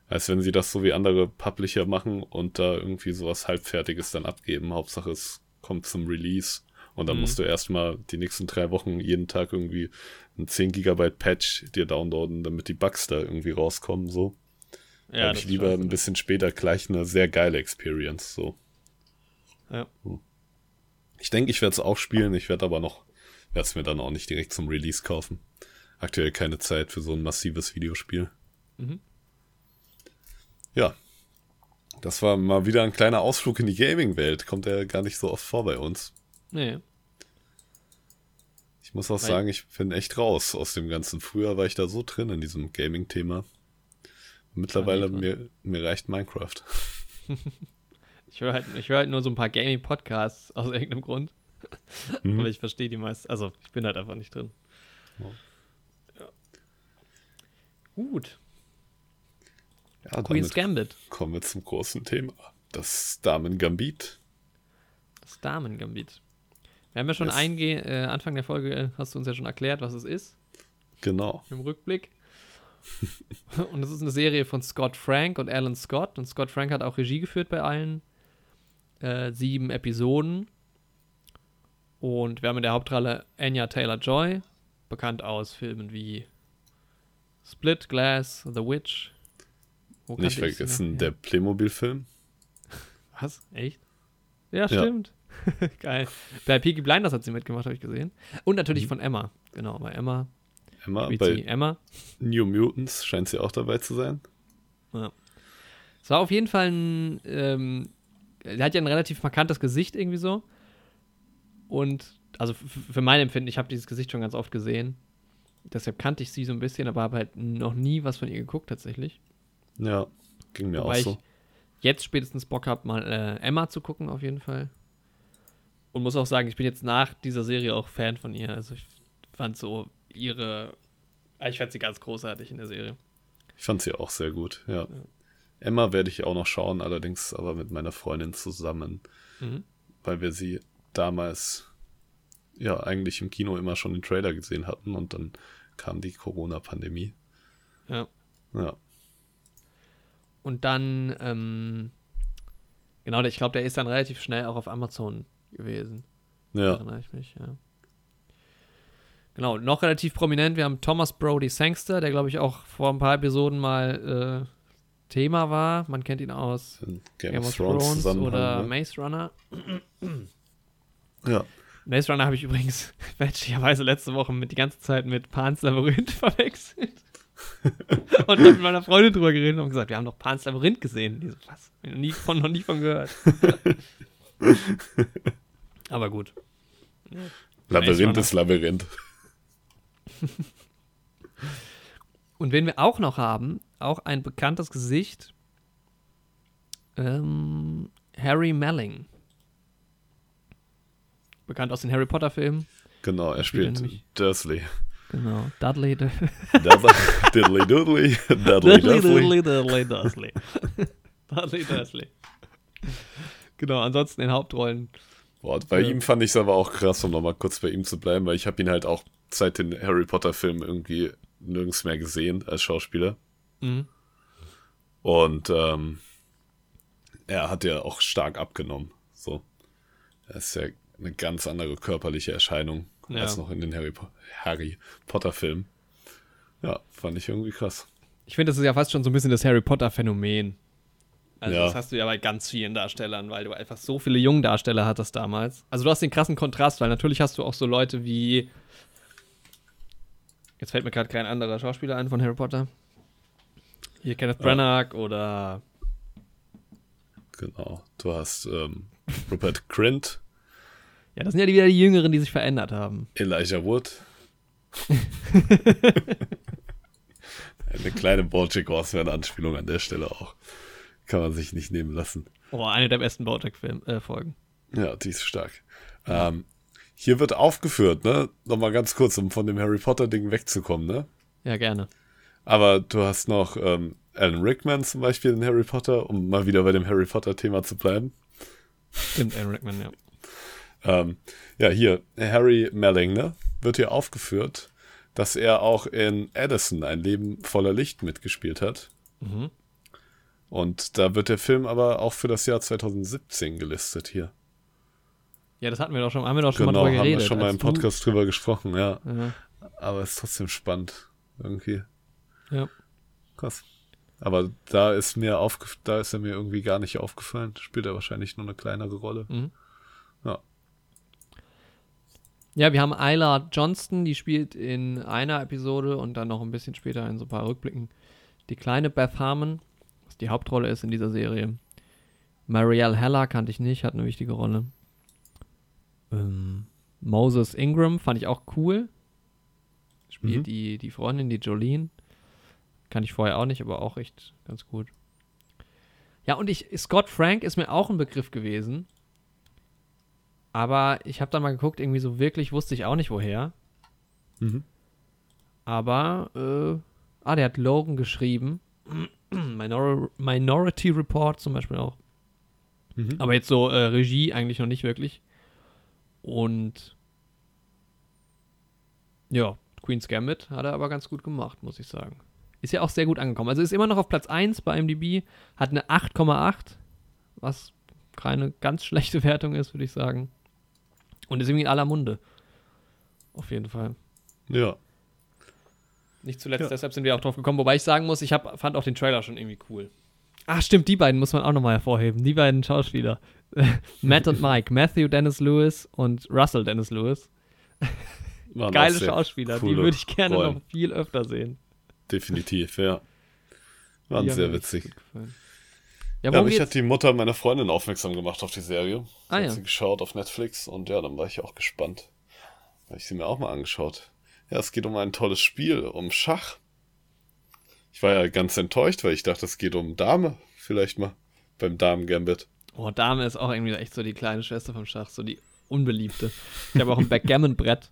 Als wenn sie das so wie andere Publisher machen und da irgendwie sowas Halbfertiges dann abgeben. Hauptsache es kommt zum Release. Und dann mhm. musst du erstmal die nächsten drei Wochen jeden Tag irgendwie ein 10 Gigabyte Patch dir downloaden, damit die Bugs da irgendwie rauskommen, so. Ja, habe ich lieber ein bisschen später gleich eine sehr geile Experience. So. Ja. Hm. Ich denke, ich werde es auch spielen. Ich werde aber noch, werde es mir dann auch nicht direkt zum Release kaufen. Aktuell keine Zeit für so ein massives Videospiel. Mhm. Ja. Das war mal wieder ein kleiner Ausflug in die Gaming-Welt. Kommt ja gar nicht so oft vor bei uns. Nee. Ich muss auch Weil sagen, ich bin echt raus aus dem Ganzen. Früher war ich da so drin in diesem Gaming-Thema. Mittlerweile, mir, mir reicht Minecraft. ich höre halt, hör halt nur so ein paar Gaming-Podcasts aus irgendeinem Grund. Mhm. Aber ich verstehe die meisten. Also, ich bin halt einfach nicht drin. Oh. Ja. Gut. Ja, Queen's Gambit. Kommen wir zum großen Thema. Das Damen-Gambit. Das Damen-Gambit. Wir haben ja schon yes. äh, Anfang der Folge, äh, hast du uns ja schon erklärt, was es ist. Genau. Im Rückblick. und es ist eine Serie von Scott Frank und Alan Scott. Und Scott Frank hat auch Regie geführt bei allen äh, sieben Episoden. Und wir haben in der Hauptrolle Anya Taylor Joy, bekannt aus Filmen wie Split, Glass, The Witch. Wo Nicht vergessen, der Playmobil-Film. Was? Echt? Ja, stimmt. Ja. Geil. Bei Peaky Blinders hat sie mitgemacht, habe ich gesehen. Und natürlich mhm. von Emma. Genau, bei Emma Emma. Bei Emma. New Mutants scheint sie auch dabei zu sein. Ja. Es war auf jeden Fall ein. Ähm, er hat ja ein relativ markantes Gesicht irgendwie so. Und, also für mein Empfinden, ich habe dieses Gesicht schon ganz oft gesehen. Deshalb kannte ich sie so ein bisschen, aber habe halt noch nie was von ihr geguckt tatsächlich. Ja, ging mir Wobei auch so. Ich jetzt spätestens Bock habe, mal äh, Emma zu gucken, auf jeden Fall. Und muss auch sagen, ich bin jetzt nach dieser Serie auch Fan von ihr. Also ich fand so ihre. Ah, ich fand sie ganz großartig in der Serie. Ich fand sie auch sehr gut, ja. ja. Emma werde ich auch noch schauen, allerdings aber mit meiner Freundin zusammen, mhm. weil wir sie damals ja eigentlich im Kino immer schon den Trailer gesehen hatten und dann kam die Corona-Pandemie. Ja. Ja. Und dann, ähm, genau, ich glaube, der ist dann relativ schnell auch auf Amazon gewesen. Ja. Erinnere ich mich, ja. Genau, noch relativ prominent, wir haben Thomas Brody Sangster, der glaube ich auch vor ein paar Episoden mal äh, Thema war. Man kennt ihn aus Game, Game of, Thrones, Thrones oder Maze Runner. Ja. Maze Runner habe ich übrigens fälschlicherweise letzte Woche mit die ganze Zeit mit Pan's Labyrinth verwechselt. und habe mit meiner Freundin drüber geredet und gesagt, wir haben doch Pan's Labyrinth gesehen. Die so, was? Ich noch nie von, noch nie von gehört. Aber gut. Labyrinth ist Labyrinth. Und wen wir auch noch haben, auch ein bekanntes Gesicht, ähm, Harry Melling. Bekannt aus den Harry Potter Filmen. Genau, er spielt Dursley. Genau, Dudley. Dudley, Diddley Doodley, Dudley Dursley. Dudley, Dudley Dursley. Dudley Dursley. Genau, ansonsten in Hauptrollen. Boah, bei Ja. ihm fand ich es aber auch krass, um nochmal kurz bei ihm zu bleiben, weil ich habe ihn halt auch seit den Harry Potter Filmen irgendwie nirgends mehr gesehen als Schauspieler. Mhm. Und ähm, er hat ja auch stark abgenommen. So. Er ist ja eine ganz andere körperliche Erscheinung Ja. als noch in den Harry, po Harry Potter Filmen. Ja, fand ich irgendwie krass. Ich finde, das ist ja fast schon so ein bisschen das Harry Potter-Phänomen. Also, Ja. das hast du ja bei ganz vielen Darstellern, weil du einfach so viele Jungdarsteller hattest damals. Also, du hast den krassen Kontrast, weil natürlich hast du auch so Leute wie. Jetzt fällt mir gerade kein anderer Schauspieler ein von Harry Potter. Hier Kenneth Ja. Branagh oder. Genau. Du hast ähm, Rupert Grint, Ja, das sind ja die- wieder die Jüngeren, die sich verändert haben. Elijah Wood. Eine kleine Bojack Horseman-Anspielung an der Stelle auch. Kann man sich nicht nehmen lassen. Oh, eine der besten Bojack-Folgen. Ja, die ist stark. Ähm, hier wird aufgeführt, ne? Nochmal ganz kurz, um von dem Harry Potter-Ding wegzukommen, ne? ja, gerne. Aber du hast noch ähm, Alan Rickman zum Beispiel in Harry Potter, um mal wieder bei dem Harry Potter-Thema zu bleiben. Stimmt, Aaron Rickman, ja. Ähm, ja, hier, Harry Melling, ne? Wird hier aufgeführt, dass er auch in Edison ein Leben voller Licht mitgespielt hat. Mhm. Und da wird der Film aber auch für das Jahr 2017 gelistet hier. Ja, das hatten wir doch schon, haben wir doch schon genau, mal drüber haben geredet. wir schon mal im du- Podcast drüber gesprochen, ja. Ja, Aber ist trotzdem spannend. Irgendwie. ja. Krass. Aber da ist mir aufge da ist er mir irgendwie gar nicht aufgefallen. Spielt er wahrscheinlich nur eine kleinere Rolle. Mhm. Ja. Ja, wir haben Isla Johnston, die spielt in einer Episode und dann noch ein bisschen später in so ein paar Rückblicken die kleine Beth Harmon, was die Hauptrolle ist in dieser Serie. Marielle Heller kannte ich nicht, hat eine wichtige Rolle. Ähm, Moses Ingram fand ich auch cool. Spielt Mhm. die, die Freundin, die Jolene. Kann ich vorher auch nicht, aber auch echt ganz gut. Ja, und ich, Scott Frank ist mir auch ein Begriff gewesen. Aber ich habe da mal geguckt, irgendwie so wirklich wusste ich auch nicht woher. Mhm. Aber, äh, ah, der hat Logan geschrieben. Minor Minority Report zum Beispiel auch. Mhm. Aber jetzt so äh, Regie eigentlich noch nicht wirklich. Und ja, Queen's Gambit hat er aber ganz gut gemacht, muss ich sagen. Ist ja auch sehr gut angekommen. Also ist immer noch auf Platz 1 bei MDB, hat eine 8,8, was keine ganz schlechte Wertung ist, würde ich sagen. Und ist irgendwie in aller Munde. Auf jeden Fall. Ja. Nicht zuletzt, Ja. deshalb sind wir auch drauf gekommen. Wobei ich sagen muss, ich hab, fand auch den Trailer schon irgendwie cool. Ach, stimmt, die beiden muss man auch nochmal hervorheben. Die beiden Schauspieler. Matt und Mike. Matthew Dennis Lewis und Russell Dennis Lewis. Waren Geile Schauspieler. Die würde ich gerne Rollen. noch viel öfter sehen. Definitiv, ja. Waren haben sehr witzig. Ja, Ja, mich geht's? hat die Mutter meiner Freundin aufmerksam gemacht auf die Serie. Ah, hat ja. sie geschaut auf Netflix und ja, dann war ich auch gespannt. Habe ich sie mir auch mal angeschaut. Ja, es geht um ein tolles Spiel, um Schach. Ich war ja ganz enttäuscht, weil ich dachte, es geht um Dame, vielleicht mal beim Damen-Gambit. Oh, Dame ist auch irgendwie echt so die kleine Schwester vom Schach, so die unbeliebte. Ich habe auch ein Backgammon-Brett,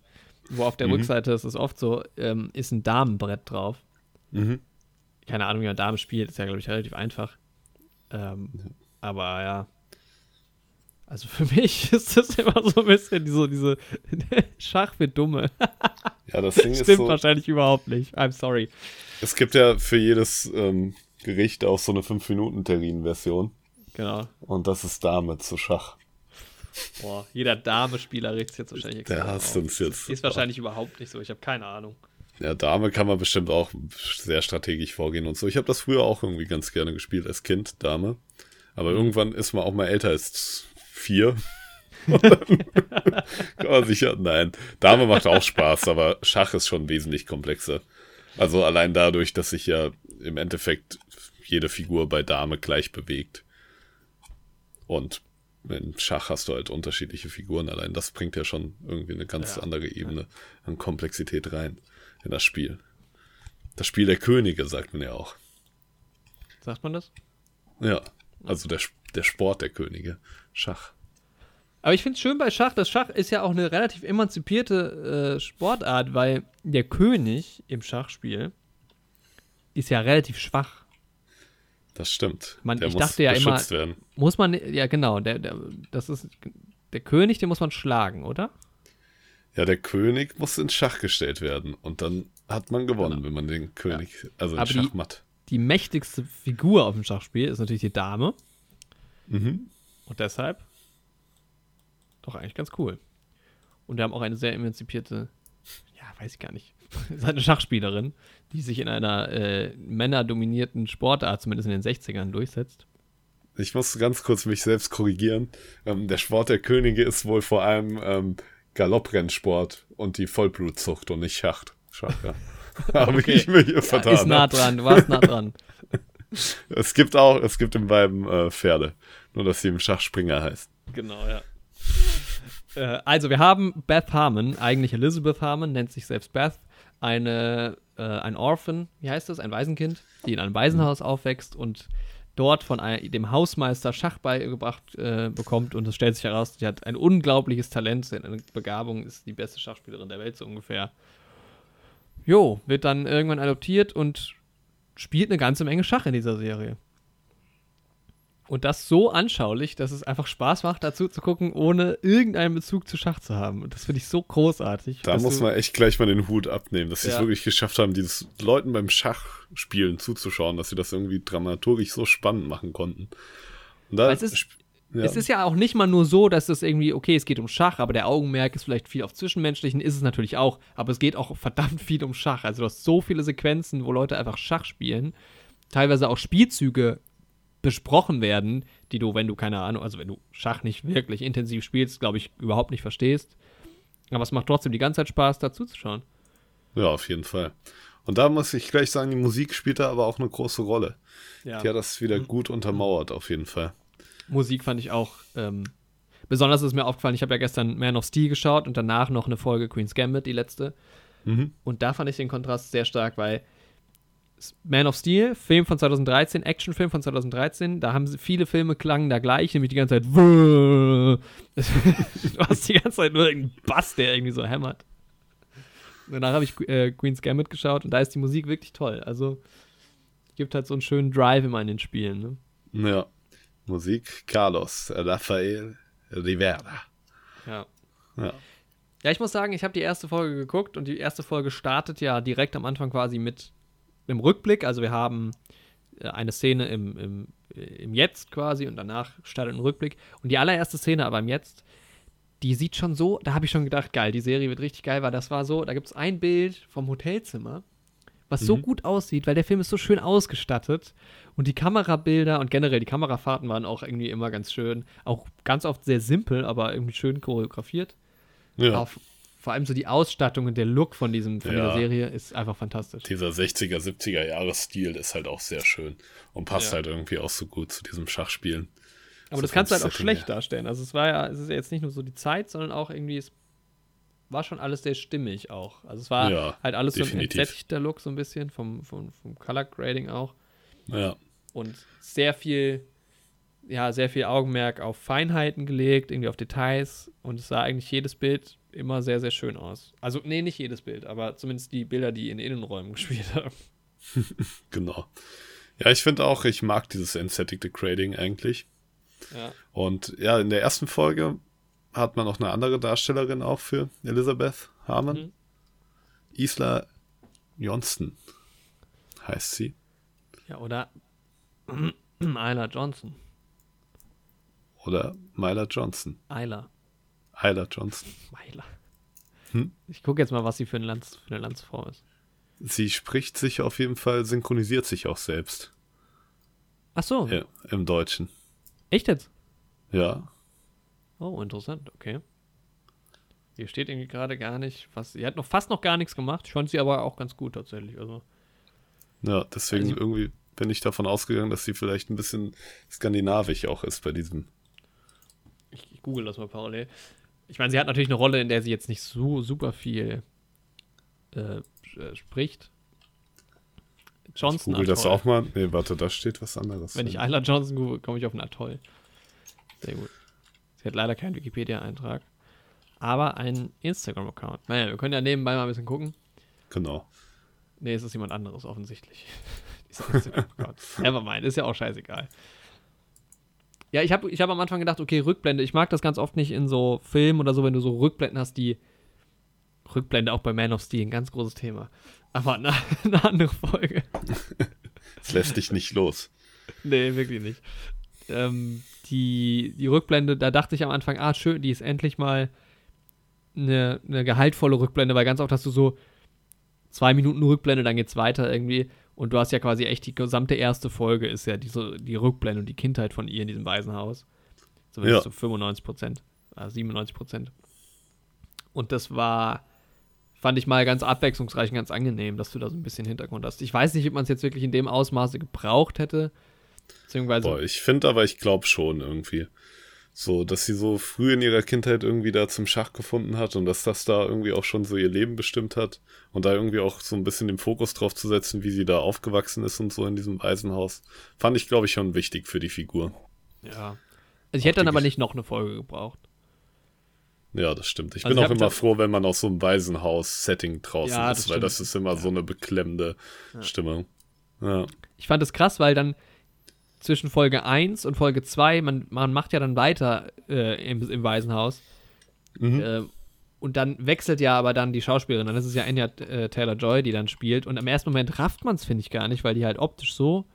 wo auf der Mhm. Rückseite, ist es oft so, ähm, ist ein Damenbrett drauf. Mhm. keine Ahnung, wie man Dame spielt, ist ja, glaube ich, relativ einfach. Ähm, Aber ja. Also für mich ist das immer so ein bisschen diese, diese Schach für Dumme. Ja, das Ding ist Stimmt so, wahrscheinlich überhaupt nicht. I'm sorry. Es gibt ja für jedes ähm, Gericht auch so eine 5-Minuten-Terrin-Version. Genau. Und das ist Dame zu Schach. Boah, jeder Dame-Spieler regt sich jetzt wahrscheinlich Der extrem hasst uns jetzt. Ist wahrscheinlich überhaupt nicht so. Ich habe keine Ahnung. Ja, Dame kann man bestimmt auch sehr strategisch vorgehen und so. Ich habe das früher auch irgendwie ganz gerne gespielt als Kind, Dame. Aber irgendwann ist man auch mal älter als vier. kann man sicher, nein. Dame macht auch Spaß, aber Schach ist schon wesentlich komplexer. Also allein dadurch, dass sich ja im Endeffekt jede Figur bei Dame gleich bewegt. Und im Schach hast du halt unterschiedliche Figuren. Allein das bringt ja schon irgendwie eine ganz ja, andere Ebene ja. an Komplexität rein in das Spiel. Das Spiel der Könige, sagt man ja auch. Sagt man das? Ja, also der, der Sport der Könige. Schach. Aber ich finde es schön bei Schach, das Schach ist ja auch eine relativ emanzipierte äh, Sportart, weil der König im Schachspiel ist ja relativ schwach. Das stimmt. Man, der ich muss dachte ja immer, werden. muss man, ja genau, der, der, das ist, der König, den muss man schlagen, oder? Ja, der König muss ins Schach gestellt werden und dann hat man gewonnen, genau. wenn man den König, ja. also den Schach matt. Die, die mächtigste Figur auf dem Schachspiel ist natürlich die Dame. Mhm. Und deshalb doch eigentlich ganz cool. Und wir haben auch eine sehr emanzipierte, ja, weiß ich gar nicht, eine Schachspielerin, die sich in einer äh, männerdominierten Sportart, zumindest in den 60ern, durchsetzt. Ich muss ganz kurz mich selbst korrigieren. Ähm, der Sport der Könige ist wohl vor allem ähm, Galopprennsport und die Vollblutzucht und nicht Schach. Schach ja. Habe okay. ich mir hier vertan. Ja, ist nah dran, du warst nah dran. es gibt auch, es gibt im Weiben äh, Pferde. Nur, dass sie im Schach Springer heißt. Genau, ja. Äh, also, wir haben Beth Harmon, eigentlich Elizabeth Harmon, nennt sich selbst Beth, eine, äh, ein Orphan, wie heißt das, ein Waisenkind, die in einem Waisenhaus aufwächst und dort von einem, dem Hausmeister Schach beigebracht äh, bekommt und es stellt sich heraus, sie hat ein unglaubliches Talent, eine Begabung, ist die beste Schachspielerin der Welt so ungefähr. Jo, wird dann irgendwann adoptiert und spielt eine ganze Menge Schach in dieser Serie. Und das so anschaulich, dass es einfach Spaß macht, dazu zu gucken, ohne irgendeinen Bezug zu Schach zu haben. Und das finde ich so großartig. Da muss man echt gleich mal den Hut abnehmen, dass sie es wirklich geschafft haben, dieses Leuten beim Schachspielen zuzuschauen, dass sie das irgendwie dramaturgisch so spannend machen konnten. Und da es ist, ja. Es ist ja auch nicht mal nur so, dass es irgendwie, okay, es geht um Schach, aber der Augenmerk ist vielleicht viel auf Zwischenmenschlichen, ist es natürlich auch, aber es geht auch verdammt viel um Schach. Also du hast so viele Sequenzen, wo Leute einfach Schach spielen, teilweise auch Spielzüge besprochen werden, die du, wenn du keine Ahnung, also wenn du Schach nicht wirklich intensiv spielst, glaube ich, überhaupt nicht verstehst. Aber es macht trotzdem die ganze Zeit Spaß, dazu zu schauen. Ja, auf jeden Fall. Und da muss ich gleich sagen, die Musik spielt da aber auch eine große Rolle. Ja. Die hat das wieder mhm. gut untermauert, auf jeden Fall. Musik fand ich auch. Ähm, besonders ist mir aufgefallen, ich habe ja gestern Man of Steel geschaut und danach noch eine Folge Queen's Gambit, die letzte. Mhm. Und da fand ich den Kontrast sehr stark, weil man of Steel, Film von 2013, Actionfilm von 2013. Da haben viele Filme klangen da gleich, nämlich die ganze Zeit. du hast die ganze Zeit nur irgendeinen Bass, der irgendwie so hämmert. Danach habe ich äh, Queen's Gambit geschaut und da ist die Musik wirklich toll. Also gibt halt so einen schönen Drive immer in den Spielen. Ne? Ja. Musik Carlos Rafael Rivera. Ja. Ja. Ja, ich muss sagen, ich habe die erste Folge geguckt und die erste Folge startet ja direkt am Anfang quasi mit im Rückblick, also wir haben äh, eine Szene im, im, im Jetzt quasi und danach startet ein Rückblick. Und die allererste Szene aber im Jetzt, die sieht schon so, da habe ich schon gedacht, geil, die Serie wird richtig geil, weil das war so, da gibt es ein Bild vom Hotelzimmer, was mhm. so gut aussieht, weil der Film ist so schön ausgestattet und die Kamerabilder und generell die Kamerafahrten waren auch irgendwie immer ganz schön, auch ganz oft sehr simpel, aber irgendwie schön choreografiert. Ja. Auf, vor allem so die Ausstattung und der Look von, diesem, von ja. dieser Serie ist einfach fantastisch. Dieser 60er, 70er Jahres-Stil ist halt auch sehr schön und passt ja. halt irgendwie auch so gut zu diesem Schachspielen. Aber so das kannst du halt auch schlecht her. darstellen. Also es war ja, es ist ja jetzt nicht nur so die Zeit, sondern auch irgendwie, es war schon alles sehr stimmig auch. Also es war ja, halt alles definitiv. so ein entsättigter Look so ein bisschen, vom, vom, vom Color Grading auch. Ja. Und sehr viel, ja, sehr viel Augenmerk auf Feinheiten gelegt, irgendwie auf Details. Und es sah eigentlich jedes Bild immer sehr, sehr schön aus. Also, nee, nicht jedes Bild, aber zumindest die Bilder, die in Innenräumen gespielt haben. genau. Ja, ich finde auch, ich mag dieses Aesthetic Degrading eigentlich. Ja. Und ja, in der ersten Folge hat man noch eine andere Darstellerin auch für Elizabeth Harmon. Mhm. Isla Johnston heißt sie. Ja, oder Isla Johnson. Oder Myla Johnson. Isla. Hyla Johnson. Myla. Hm? Ich gucke jetzt mal, was sie für, ein Lanz, für eine Landsfrau ist. Sie spricht sich auf jeden Fall, synchronisiert sich auch selbst. Ach so. Ja, im Deutschen. Echt jetzt? Ja. Oh, interessant, okay. Hier steht irgendwie gerade gar nicht, was. Sie hat noch fast noch gar nichts gemacht. Ich fand sie aber auch ganz gut tatsächlich. Also. Ja, deswegen Also- irgendwie bin ich davon ausgegangen, dass sie vielleicht ein bisschen skandinavisch auch ist bei diesem. Ich, ich google das mal parallel. Ich meine, sie hat natürlich eine Rolle, in der sie jetzt nicht so super viel äh, äh, spricht. Johnson Google das auch mal. Nee, warte, da steht was anderes. Wenn ich Isla Johnson google, komme ich auf einen Atoll. Sehr gut. Sie hat leider keinen Wikipedia-Eintrag. Aber einen Instagram-Account. Naja, wir können ja nebenbei mal ein bisschen gucken. Genau. Nee, es ist jemand anderes offensichtlich. Dieser Instagram-Account. Nevermind, ist ja auch scheißegal. Ja, ich habe ich hab am Anfang gedacht, okay, Rückblende. Ich mag das ganz oft nicht in so Filmen oder so, wenn du so Rückblenden hast, die Rückblende auch bei Man of Steel, ein ganz großes Thema. Aber eine, eine andere Folge. Es lässt dich nicht los. Nee, wirklich nicht. Ähm, die, die Rückblende, da dachte ich am Anfang, ah, schön, die ist endlich mal eine, eine gehaltvolle Rückblende, weil ganz oft hast du so zwei Minuten Rückblende, dann geht's weiter irgendwie. Und du hast ja quasi echt die gesamte erste Folge ist ja diese, die Rückblende und die Kindheit von ihr in diesem Waisenhaus. Zumindest Ja. so 95 Prozent, äh, 97 Prozent. Und das war, fand ich mal ganz abwechslungsreich und ganz angenehm, dass du da so ein bisschen Hintergrund hast. Ich weiß nicht, ob man es jetzt wirklich in dem Ausmaße gebraucht hätte. Beziehungsweise, Boah, ich finde aber, ich glaube schon irgendwie. So, dass sie so früh in ihrer Kindheit irgendwie da zum Schach gefunden hat und dass das da irgendwie auch schon so ihr Leben bestimmt hat und da irgendwie auch so ein bisschen den Fokus drauf zu setzen, wie sie da aufgewachsen ist und so in diesem Waisenhaus, fand ich, glaube ich, schon wichtig für die Figur. Ja. Also ich hätte Auch dann die aber Gesch- nicht noch eine Folge gebraucht. Ja, das stimmt. Ich Also bin ich auch immer froh, wenn man aus so einem Waisenhaus-Setting draußen Ja, ist, das weil stimmt. das ist immer so eine beklemmende Stimmung. Ja. Ich fand es krass, weil dann zwischen Folge 1 und Folge 2, man, man macht ja dann weiter äh, im, im Waisenhaus. Mhm. Äh, und dann wechselt ja aber dann die Schauspielerin. Dann ist es ja Anya äh, Taylor-Joy, die dann spielt. Und im ersten Moment rafft man es, finde ich, gar nicht, weil die halt optisch so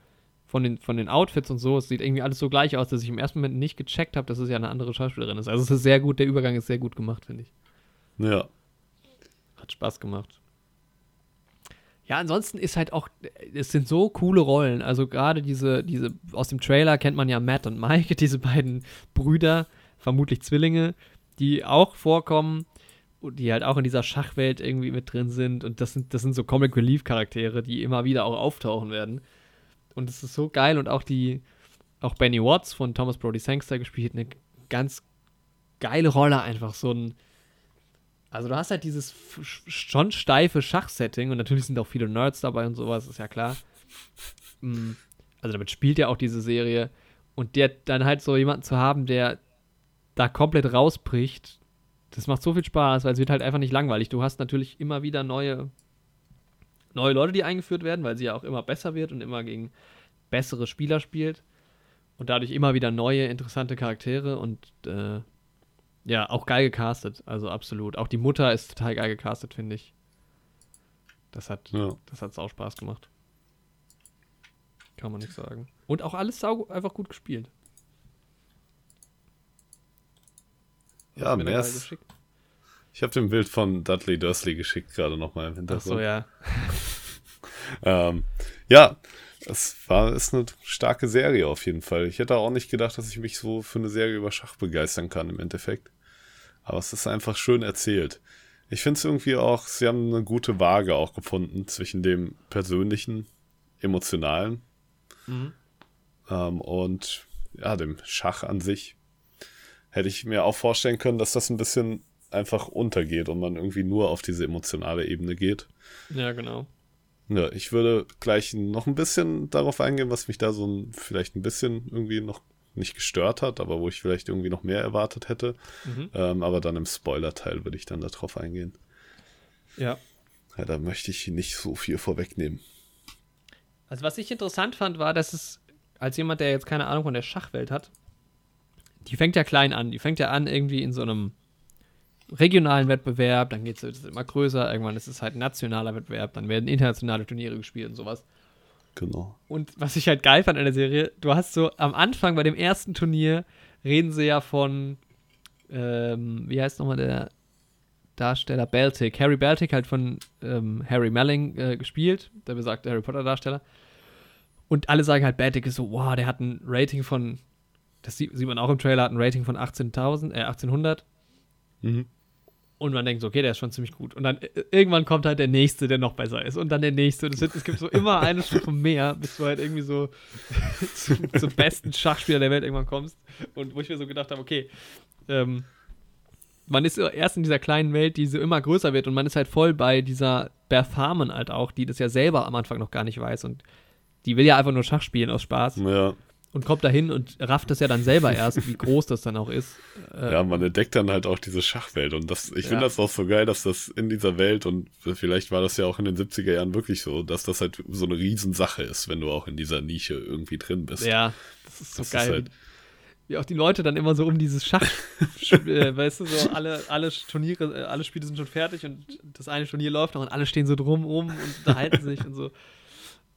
von den, von den Outfits und so, es sieht irgendwie alles so gleich aus, dass ich im ersten Moment nicht gecheckt habe, dass es ja eine andere Schauspielerin ist. Also es ist sehr gut, der Übergang ist sehr gut gemacht, finde ich. ja. Hat Spaß gemacht. Ja, ansonsten ist halt auch, es sind so coole Rollen. Also gerade diese, diese, aus dem Trailer kennt man ja Matt und Mike, diese beiden Brüder, vermutlich Zwillinge, die auch vorkommen und die halt auch in dieser Schachwelt irgendwie mit drin sind. Und das sind, das sind so Comic Relief Charaktere, die immer wieder auch auftauchen werden. Und es ist so geil und auch die, auch Benny Watts von Thomas Brody Sangster gespielt, eine ganz geile Rolle einfach, so ein, also du hast halt dieses schon steife Schachsetting und natürlich sind auch viele Nerds dabei und sowas, ist ja klar. Mm, Also damit spielt ja auch diese Serie und der dann halt so jemanden zu haben, der da komplett rausbricht, das macht so viel Spaß, weil es wird halt einfach nicht langweilig. Du hast natürlich immer wieder neue neue Leute, die eingeführt werden, weil sie ja auch immer besser wird und immer gegen bessere Spieler spielt und dadurch immer wieder neue interessante Charaktere und äh, ja, auch geil gecastet, also absolut. Auch die Mutter ist total geil gecastet, finde ich. Das hat, Ja. das hat sau Spaß gemacht. Kann man nicht sagen. Und auch alles einfach gut gespielt. Ja, mehr ist-? Ich habe dem Bild von Dudley Dursley geschickt, gerade nochmal im Ach Hintergrund. so, ja. Ähm, ja, es war ist eine starke Serie auf jeden Fall. Ich hätte auch nicht gedacht, dass ich mich so für eine Serie über Schach begeistern kann im Endeffekt. Aber es ist einfach schön erzählt. Ich finde es irgendwie auch, sie haben eine gute Waage auch gefunden zwischen dem persönlichen, emotionalen Mhm. ähm, und ja, dem Schach an sich. Hätte ich mir auch vorstellen können, dass das ein bisschen einfach untergeht und man irgendwie nur auf diese emotionale Ebene geht. Ja, genau. Ja, ich würde gleich noch ein bisschen darauf eingehen, was mich da so ein, vielleicht ein bisschen irgendwie noch nicht gestört hat, aber wo ich vielleicht irgendwie noch mehr erwartet hätte. Mhm. Ähm, aber dann im Spoiler-Teil würde ich dann darauf eingehen. Ja. Ja, da möchte ich nicht so viel vorwegnehmen. Also was ich interessant fand, war, dass es, als jemand, der jetzt keine Ahnung von der Schachwelt hat, die fängt ja klein an. Die fängt ja an irgendwie in so einem regionalen Wettbewerb, dann geht es immer größer, irgendwann ist es halt ein nationaler Wettbewerb, dann werden internationale Turniere gespielt und sowas. Genau. Und was ich halt geil fand an der Serie, du hast so am Anfang bei dem ersten Turnier reden sie ja von, ähm, wie heißt nochmal der Darsteller? Baltic. Harry Baltic halt von ähm, Harry Melling äh, gespielt, der besagte Harry Potter Darsteller. Und alle sagen halt, Baltic ist so, wow, der hat ein Rating von das sieht, sieht man auch im Trailer, hat ein Rating von 18.000, äh, 1800. Mhm. Und man denkt so, okay, der ist schon ziemlich gut. Und dann äh, irgendwann kommt halt der nächste, der noch besser ist. Und dann der nächste. Und es, gibt so immer eine Stufe mehr, bis du halt irgendwie so zum, zum besten Schachspieler der Welt irgendwann kommst. Und wo ich mir so gedacht habe, okay, ähm, man ist erst in dieser kleinen Welt, die so immer größer wird und man ist halt voll bei dieser Harmon halt auch, die das ja selber am Anfang noch gar nicht weiß und die will ja einfach nur Schach spielen aus Spaß Ja. Und kommt dahin und rafft das ja dann selber erst, wie groß das dann auch ist. Äh, Ja, man entdeckt dann halt auch diese Schachwelt und das, ich Ja. finde das auch so geil, dass das in dieser Welt und vielleicht war das ja auch in den 70er Jahren wirklich so, dass das halt so eine Riesensache ist, wenn du auch in dieser Nische irgendwie drin bist. ja, das ist so Das ist geil. halt- wie auch die Leute dann immer so um dieses Schach, sch- äh, weißt du, so alle, alle Turniere, äh, alle Spiele sind schon fertig und das eine Turnier läuft noch und alle stehen so drum rum und unterhalten sich und so.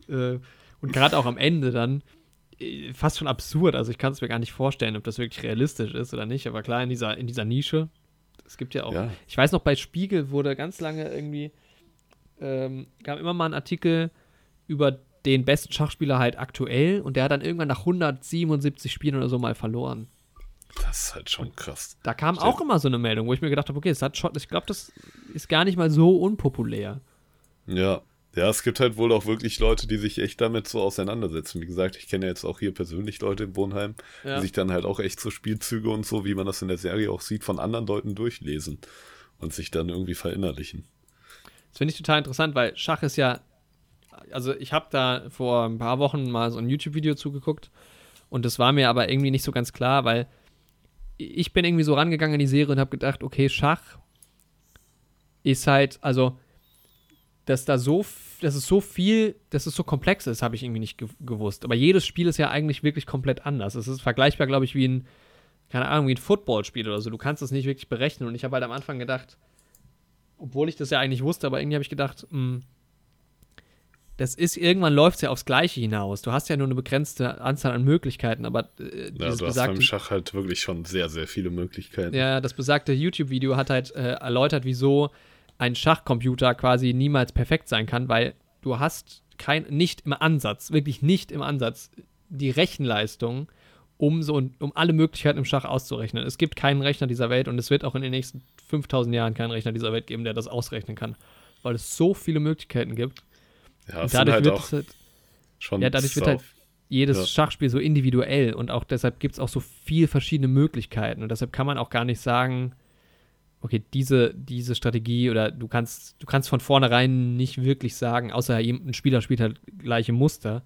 Äh, und gerade auch am Ende dann fast schon absurd. Also ich kann es mir gar nicht vorstellen, ob das wirklich realistisch ist oder nicht. Aber klar, in dieser, in dieser Nische. Es gibt ja auch. Ja. Ich weiß noch, bei Spiegel wurde ganz lange irgendwie. Ähm, gab immer mal einen Artikel über den besten Schachspieler halt aktuell und der hat dann irgendwann nach 177 Spielen oder so mal verloren. Das ist halt schon krass. Da kam Stimmt. auch immer so eine Meldung, wo ich mir gedacht habe, okay, es hat schon, ich glaube, das ist gar nicht mal so unpopulär. Ja. Ja, es gibt halt wohl auch wirklich Leute, die sich echt damit so auseinandersetzen. Wie gesagt, ich kenne ja jetzt auch hier persönlich Leute im Wohnheim, Ja. die sich dann halt auch echt so Spielzüge und so, wie man das in der Serie auch sieht, von anderen Leuten durchlesen und sich dann irgendwie verinnerlichen. Das finde ich total interessant, weil Schach ist ja, also ich habe da vor ein paar Wochen mal so ein YouTube-Video zugeguckt und das war mir aber irgendwie nicht so ganz klar, weil ich bin irgendwie so rangegangen in die Serie und habe gedacht, okay, Schach ist halt, also, dass da so, dass es so viel, dass es so komplex ist, habe ich irgendwie nicht ge gewusst. Aber jedes Spiel ist ja eigentlich wirklich komplett anders. Es ist vergleichbar, glaube ich, wie ein, keine Ahnung, wie ein Footballspiel oder so. Du kannst es nicht wirklich berechnen. Und ich habe halt am Anfang gedacht, obwohl ich das ja eigentlich wusste, aber irgendwie habe ich gedacht, mh, das ist, irgendwann läuft es ja aufs Gleiche hinaus. Du hast ja nur eine begrenzte Anzahl an Möglichkeiten, aber äh, Ja, du hast besagte, beim Schach halt wirklich schon sehr, sehr viele Möglichkeiten. ja, das besagte YouTube-Video hat halt äh, erläutert, wieso ein Schachcomputer quasi niemals perfekt sein kann, weil du hast kein, nicht im Ansatz, wirklich nicht im Ansatz, die Rechenleistung, um so um alle Möglichkeiten im Schach auszurechnen. Es gibt keinen Rechner dieser Welt und es wird auch in den nächsten 5000 Jahren keinen Rechner dieser Welt geben, der das ausrechnen kann, weil es so viele Möglichkeiten gibt. Ja, Und dadurch halt wird es halt, schon ja, dadurch wird halt jedes Ja. Schachspiel so individuell und auch deshalb gibt es auch so viel verschiedene Möglichkeiten und deshalb kann man auch gar nicht sagen, okay, diese, diese Strategie oder du kannst, du kannst von vornherein nicht wirklich sagen, außer ein Spieler spielt halt gleiche Muster,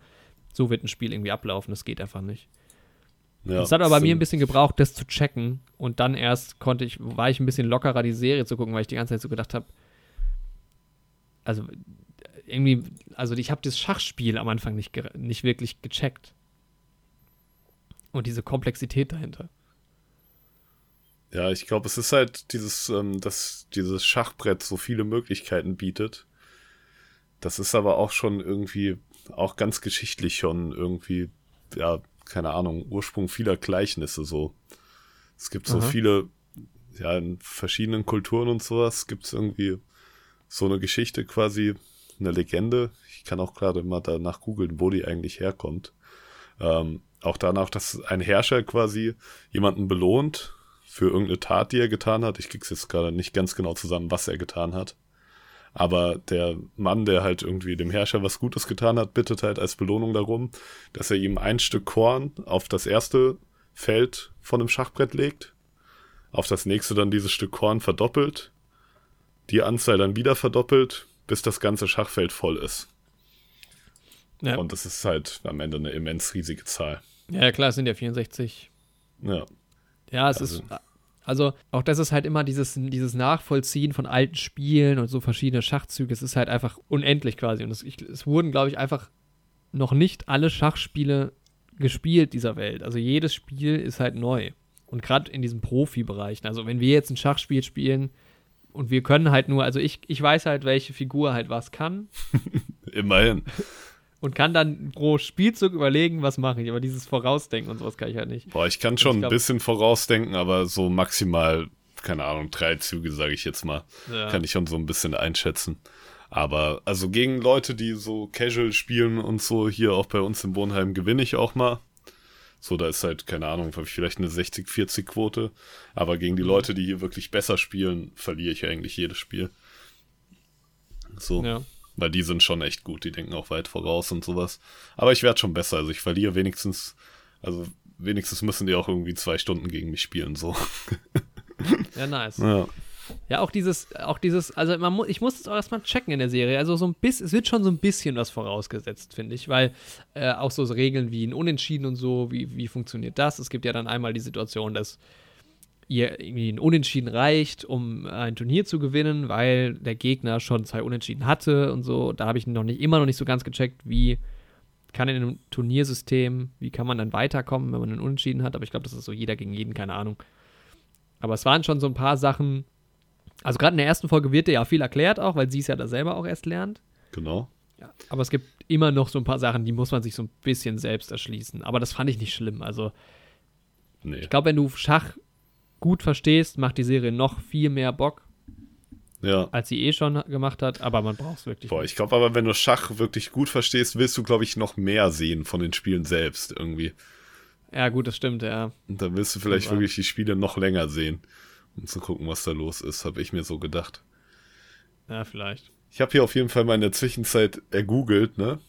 so wird ein Spiel irgendwie ablaufen, das geht einfach nicht. ja, Es hat aber bei mir ein bisschen gebraucht, das zu checken und dann erst konnte ich, war ich ein bisschen lockerer, die Serie zu gucken, weil ich die ganze Zeit so gedacht habe, also irgendwie, also ich habe das Schachspiel am Anfang nicht, nicht wirklich gecheckt. Und diese Komplexität dahinter. Ja, ich glaube, es ist halt dieses, ähm, dass dieses Schachbrett so viele Möglichkeiten bietet. Das ist aber auch schon irgendwie, auch ganz geschichtlich schon irgendwie, ja, keine Ahnung, Ursprung vieler Gleichnisse so. Es gibt so Aha. viele, ja, in verschiedenen Kulturen und sowas gibt es irgendwie so eine Geschichte quasi, eine Legende. Ich kann auch gerade mal danach googeln, wo die eigentlich herkommt. Ähm, auch danach, dass ein Herrscher quasi jemanden belohnt für irgendeine Tat, die er getan hat. Ich krieg's jetzt gerade nicht ganz genau zusammen, was er getan hat. Aber der Mann, der halt irgendwie dem Herrscher was Gutes getan hat, bittet halt als Belohnung darum, dass er ihm ein Stück Korn auf das erste Feld von dem Schachbrett legt, auf das nächste dann dieses Stück Korn verdoppelt, die Anzahl dann wieder verdoppelt, bis das ganze Schachfeld voll ist. Ja, Und das ist halt am Ende eine immens riesige Zahl. ja klar, es sind ja 64. Ja, Ja, es Also- ist. Also, auch das ist halt immer dieses, dieses Nachvollziehen von alten Spielen und so verschiedene Schachzüge. Es ist halt einfach unendlich quasi. Und es, ich, es wurden, glaube ich, einfach noch nicht alle Schachspiele gespielt dieser Welt. Also, jedes Spiel ist halt neu. Und gerade in diesen Profibereichen. Also, wenn wir jetzt ein Schachspiel spielen und wir können halt nur, also ich, ich weiß halt, welche Figur halt was kann immerhin. Und kann dann pro Spielzug überlegen, was mache ich. Aber dieses Vorausdenken und sowas kann ich halt nicht. Boah, ich kann schon Ich glaub- ein bisschen vorausdenken, aber so maximal, keine Ahnung, drei Züge, sage ich jetzt mal, Ja. kann ich schon so ein bisschen einschätzen. Aber also gegen Leute, die so casual spielen und so, hier auch bei uns im Wohnheim gewinne ich auch mal. So, da ist halt, keine Ahnung, vielleicht eine 60-40-Quote. Aber gegen die Mhm. Leute, die hier wirklich besser spielen, verliere ich eigentlich jedes Spiel. So. Ja. Weil die sind schon echt gut, die denken auch weit voraus und sowas. Aber ich werde schon besser. Also ich verliere wenigstens, also wenigstens müssen die auch irgendwie zwei Stunden gegen mich spielen, so. Ja, nice. Ja. Ja, auch dieses, auch dieses, also man mu ich muss es auch erstmal checken in der Serie. Also so ein bisschen, es wird schon so ein bisschen was vorausgesetzt, finde ich, weil äh, auch so Regeln wie ein Unentschieden und so, wie, wie funktioniert das? Es gibt ja dann einmal die Situation, dass ihr irgendwie ein Unentschieden reicht, um ein Turnier zu gewinnen, weil der Gegner schon zwei Unentschieden hatte und so. Da habe ich noch nicht, immer noch nicht so ganz gecheckt, wie kann in einem Turniersystem, wie kann man dann weiterkommen, wenn man einen Unentschieden hat. Aber ich glaube, das ist so jeder gegen jeden, keine Ahnung. Aber es waren schon so ein paar Sachen, also gerade in der ersten Folge wird dir ja viel erklärt auch, weil sie es ja da selber auch erst lernt. Genau. Ja. Aber es gibt immer noch so ein paar Sachen, die muss man sich so ein bisschen selbst erschließen. Aber das fand ich nicht schlimm. Also Nee. ich glaube, wenn du Schach gut verstehst, macht die Serie noch viel mehr Bock, Ja. als sie eh schon gemacht hat. Aber man braucht es wirklich. Boah, nicht. ich glaube aber, wenn du Schach wirklich gut verstehst, willst du, glaube ich, noch mehr sehen von den Spielen selbst irgendwie. Ja, gut, das stimmt, ja. Und dann willst du vielleicht wahr. wirklich die Spiele noch länger sehen, um zu gucken, was da los ist, habe ich mir so gedacht. Ja, vielleicht. Ich habe hier auf jeden Fall mal in der Zwischenzeit ergoogelt, ne?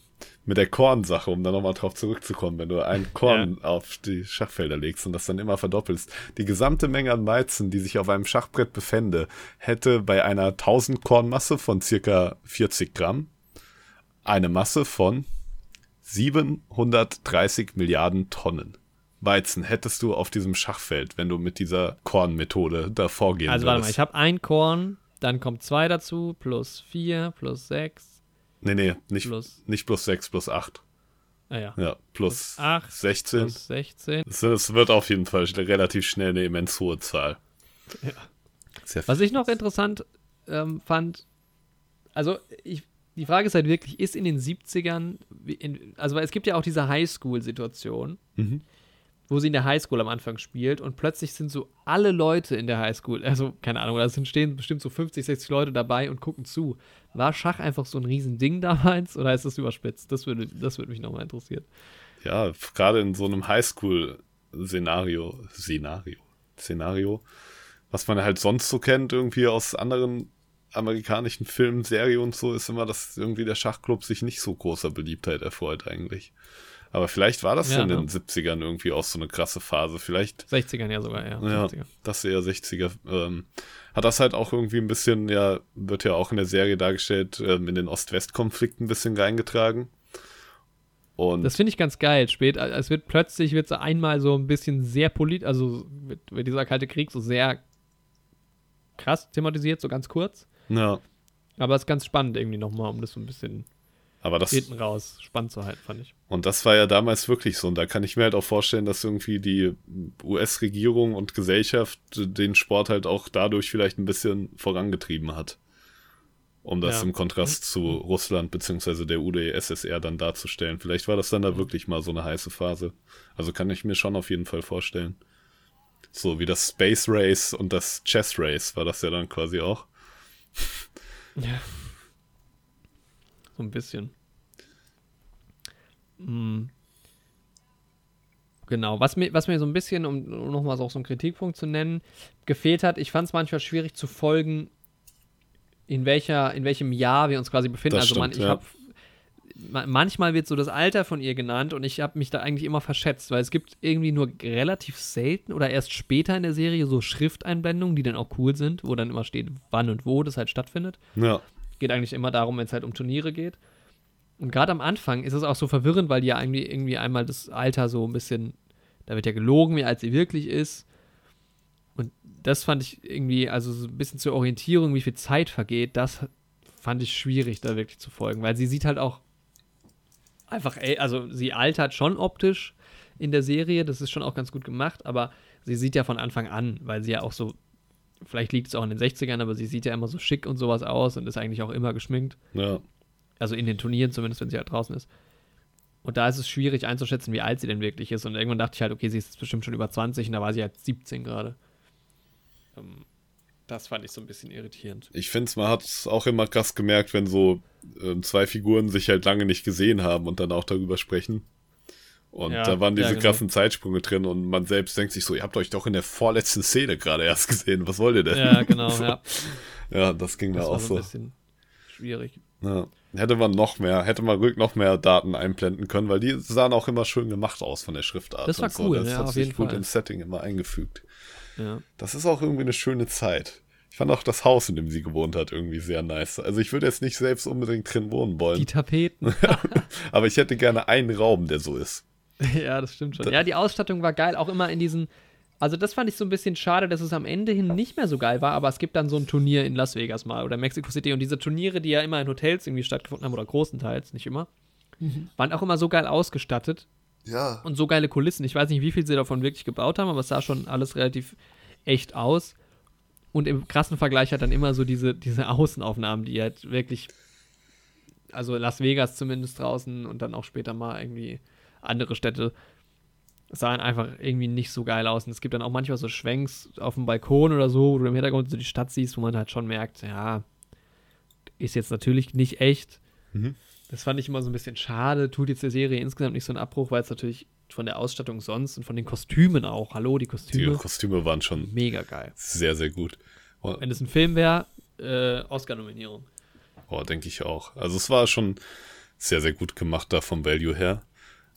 Mit der Kornsache, um da nochmal drauf zurückzukommen, wenn du ein Korn auf die Schachfelder legst und das dann immer verdoppelst. Die gesamte Menge an Weizen, die sich auf einem Schachbrett befände, hätte bei einer 1000 Kornmasse von circa 40 Gramm eine Masse von 730 Milliarden Tonnen. Weizen hättest du auf diesem Schachfeld, wenn du mit dieser Kornmethode da vorgehen Also warte mal, würdest. ich habe ein Korn, dann kommt zwei dazu, plus vier, plus sechs, nee, nee, nicht, plus, nicht plus 6, plus 8. ah ja, Ja, plus Plus acht, 16. plus 16. Es wird auf jeden Fall relativ schnell eine immens hohe Zahl. Ja. Sehr Was ich noch interessant ähm, fand, also ich, die Frage ist halt wirklich, ist in den 70ern, wie in, also es gibt ja auch diese Highschool-Situation, Mhm. Wo sie in der Highschool am Anfang spielt und plötzlich sind so alle Leute in der Highschool, also keine Ahnung, da sind stehen bestimmt so 50, 60 Leute dabei und gucken zu. War Schach einfach so ein Riesending damals oder ist das überspitzt? Das würde, das würde mich nochmal interessieren. Ja, gerade in so einem Highschool-Szenario, Szenario, Szenario, was man halt sonst so kennt, irgendwie aus anderen amerikanischen Filmen, Serien und so, ist immer, dass irgendwie der Schachclub sich nicht so großer Beliebtheit erfreut eigentlich. Aber vielleicht war das Ja, in ne? den 70ern irgendwie auch so eine krasse Phase. Vielleicht 60ern ja sogar, ja. Ja, 60er. das eher 60er. Ähm, hat das halt auch irgendwie ein bisschen, ja, wird ja auch in der Serie dargestellt, ähm, in den Ost-West-Konflikt ein bisschen reingetragen. Und Das finde ich ganz geil. Spät, es wird plötzlich wird so einmal so ein bisschen sehr polit, also wird, wird dieser kalte Krieg so sehr krass thematisiert, so ganz kurz. ja, Aber es ist ganz spannend irgendwie nochmal, um das so ein bisschen aber das, hinten raus spannend zu halten, fand ich. und das war ja damals wirklich so. Und da kann ich mir halt auch vorstellen, dass irgendwie die US-Regierung und Gesellschaft den Sport halt auch dadurch vielleicht ein bisschen vorangetrieben hat. Um das Ja. im Kontrast zu Russland beziehungsweise der UdSSR dann darzustellen. Vielleicht war das dann da wirklich mal so eine heiße Phase. Also kann ich mir schon auf jeden Fall vorstellen. So wie das Space Race und das Chess Race war das ja dann quasi auch. Ja. So ein bisschen. Mm. Genau, was mir, was mir so ein bisschen, um, um nochmal so einen Kritikpunkt zu nennen, gefehlt hat, ich fand es manchmal schwierig zu folgen, in welcher, in welchem Jahr wir uns quasi befinden. Das also man, stimmt, ich ja. habe ma- manchmal wird so das Alter von ihr genannt und ich habe mich da eigentlich immer verschätzt, weil es gibt irgendwie nur relativ selten oder erst später in der Serie so Schrifteinblendungen, die dann auch cool sind, wo dann immer steht, wann und wo das halt stattfindet Ja, geht eigentlich immer darum, wenn es halt um Turniere geht. Und gerade am Anfang ist es auch so verwirrend, weil die ja irgendwie, irgendwie einmal das Alter so ein bisschen, da wird ja gelogen, wie alt sie wirklich ist. Und das fand ich irgendwie, also so ein bisschen zur Orientierung, wie viel Zeit vergeht, das fand ich schwierig, da wirklich zu folgen, weil sie sieht halt auch einfach, also sie altert schon optisch in der Serie, das ist schon auch ganz gut gemacht, aber sie sieht ja von Anfang an, weil sie ja auch so, vielleicht liegt es auch in den 60ern, aber sie sieht ja immer so schick und sowas aus und ist eigentlich auch immer geschminkt. ja. Also in den Turnieren zumindest, wenn sie halt draußen ist. Und da ist es schwierig einzuschätzen, wie alt sie denn wirklich ist. Und irgendwann dachte ich halt, okay, sie ist jetzt bestimmt schon über 20 und da war sie halt 17 gerade. Ähm, das fand ich so ein bisschen irritierend. Ich finde, man hat es auch immer krass gemerkt, wenn so ähm, zwei Figuren sich halt lange nicht gesehen haben und dann auch darüber sprechen. Und Ja, da waren diese ja, genau. krassen Zeitsprünge drin und man selbst denkt sich so, ihr habt euch doch in der vorletzten Szene gerade erst gesehen. Was wollt ihr denn? Ja, genau, so. ja. Ja, das ging Das da auch so ein bisschen schwierig. Ja. Hätte man noch mehr, hätte man ruhig noch mehr Daten einblenden können, weil die sahen auch immer schön gemacht aus von der Schriftart. Das war so. cool, das ja, hat auf sich jeden gut Fall. ins Setting immer eingefügt. Ja. Das ist auch irgendwie eine schöne Zeit. Ich fand auch das Haus, in dem sie gewohnt hat, irgendwie sehr nice. Also ich würde jetzt nicht selbst unbedingt drin wohnen wollen, Die Tapeten. aber ich hätte gerne einen Raum, der so ist. ja, das stimmt schon. Ja, die Ausstattung war geil, auch immer in diesen. Also, das fand ich so ein bisschen schade, dass es am Ende hin nicht mehr so geil war, aber es gibt dann so ein Turnier in Las Vegas mal oder Mexico City und diese Turniere, die ja immer in Hotels irgendwie stattgefunden haben oder großenteils, nicht immer, waren auch immer so geil ausgestattet Ja. und so geile Kulissen. Ich weiß nicht, wie viel sie davon wirklich gebaut haben, aber es sah schon alles relativ echt aus. Und im krassen Vergleich hat dann immer so diese, diese Außenaufnahmen, die halt wirklich, also Las Vegas zumindest draußen und dann auch später mal irgendwie andere Städte, sahen einfach irgendwie nicht so geil aus. Und es gibt dann auch manchmal so Schwenks auf dem Balkon oder so, wo du im Hintergrund so die Stadt siehst, wo man halt schon merkt, ja, ist jetzt natürlich nicht echt. Mhm. Das fand ich immer so ein bisschen schade. Tut jetzt der Serie insgesamt nicht so einen Abbruch, weil es natürlich von der Ausstattung sonst und von den Kostümen auch, hallo, die Die Kostüme, Kostüme waren schon mega geil. sehr, sehr gut. Oh, Wenn es ein Film wäre, äh, Oscar-Nominierung. oh denke ich auch. Also es war schon sehr, sehr gut gemacht da vom Value her.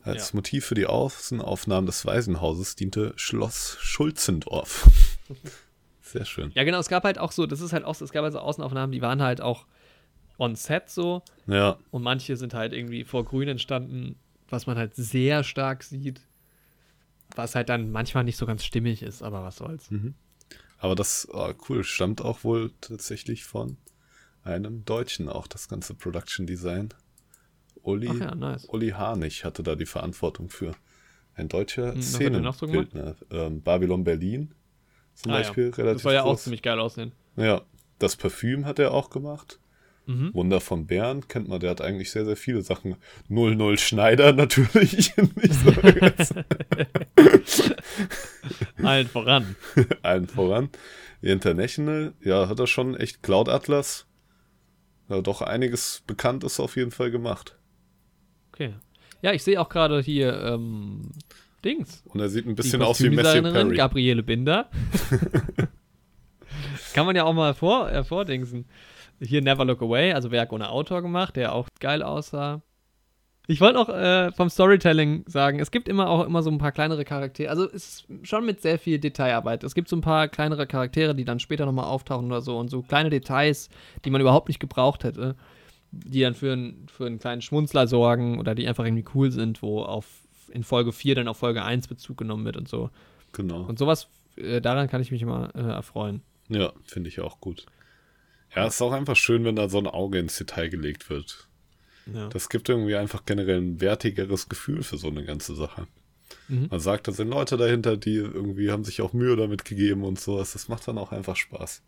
Als Ja. Motiv für die Außenaufnahmen des Waisenhauses diente Schloss Schulzendorf. Sehr schön. Ja, genau, es gab halt auch so, das ist halt auch so, es gab also Außenaufnahmen, die waren halt auch on set so Ja, und manche sind halt irgendwie vor Grün entstanden, was man halt sehr stark sieht, was halt dann manchmal nicht so ganz stimmig ist, aber was soll's. aber das, oh, cool, stammt auch wohl tatsächlich von einem Deutschen auch, das ganze Production Design. Uli, ja, nice. Uli Harnig hatte da die Verantwortung für. Ein deutscher Hm? Szenenbildner. ähm, Babylon Berlin zum Ah, Beispiel ja. relativ Das soll ja auch groß. ziemlich geil aussehen. Ja, das Parfüm hat er auch gemacht. Mhm. Wunder von Bern kennt man, der hat eigentlich sehr, sehr viele Sachen. 00 Schneider natürlich. Allen voran. allen voran. International, ja, hat er schon echt Cloud Atlas. Ja, doch einiges Bekanntes auf jeden Fall gemacht. Okay. Ja, ich sehe auch gerade hier ähm, Dings. Und er sieht ein bisschen aus wie Matthew Perry. Gabriele Binder. Kann man ja auch mal hervor, hervordingsen. Hier Never Look Away, also Werk ohne Autor gemacht, der auch geil aussah. Ich wollte noch äh, vom Storytelling sagen, es gibt immer auch immer so ein paar kleinere Charaktere, also es ist schon mit sehr viel Detailarbeit. Es gibt so ein paar kleinere Charaktere, die dann später nochmal auftauchen oder so und so kleine Details, die man überhaupt nicht gebraucht hätte, die dann für, ein, für einen kleinen Schmunzler sorgen oder die einfach irgendwie cool sind, wo auf in Folge 4 dann auf Folge 1 Bezug genommen wird und so. Genau. Und sowas, äh, daran kann ich mich immer äh, erfreuen. Ja, finde ich auch gut. Ja, es ist auch einfach schön, wenn da so ein Auge ins Detail gelegt wird. Ja. Das gibt irgendwie einfach generell ein wertigeres Gefühl für so eine ganze Sache. Mhm. Man sagt, da sind Leute dahinter, die irgendwie haben sich auch Mühe damit gegeben und sowas. Das macht dann auch einfach Spaß.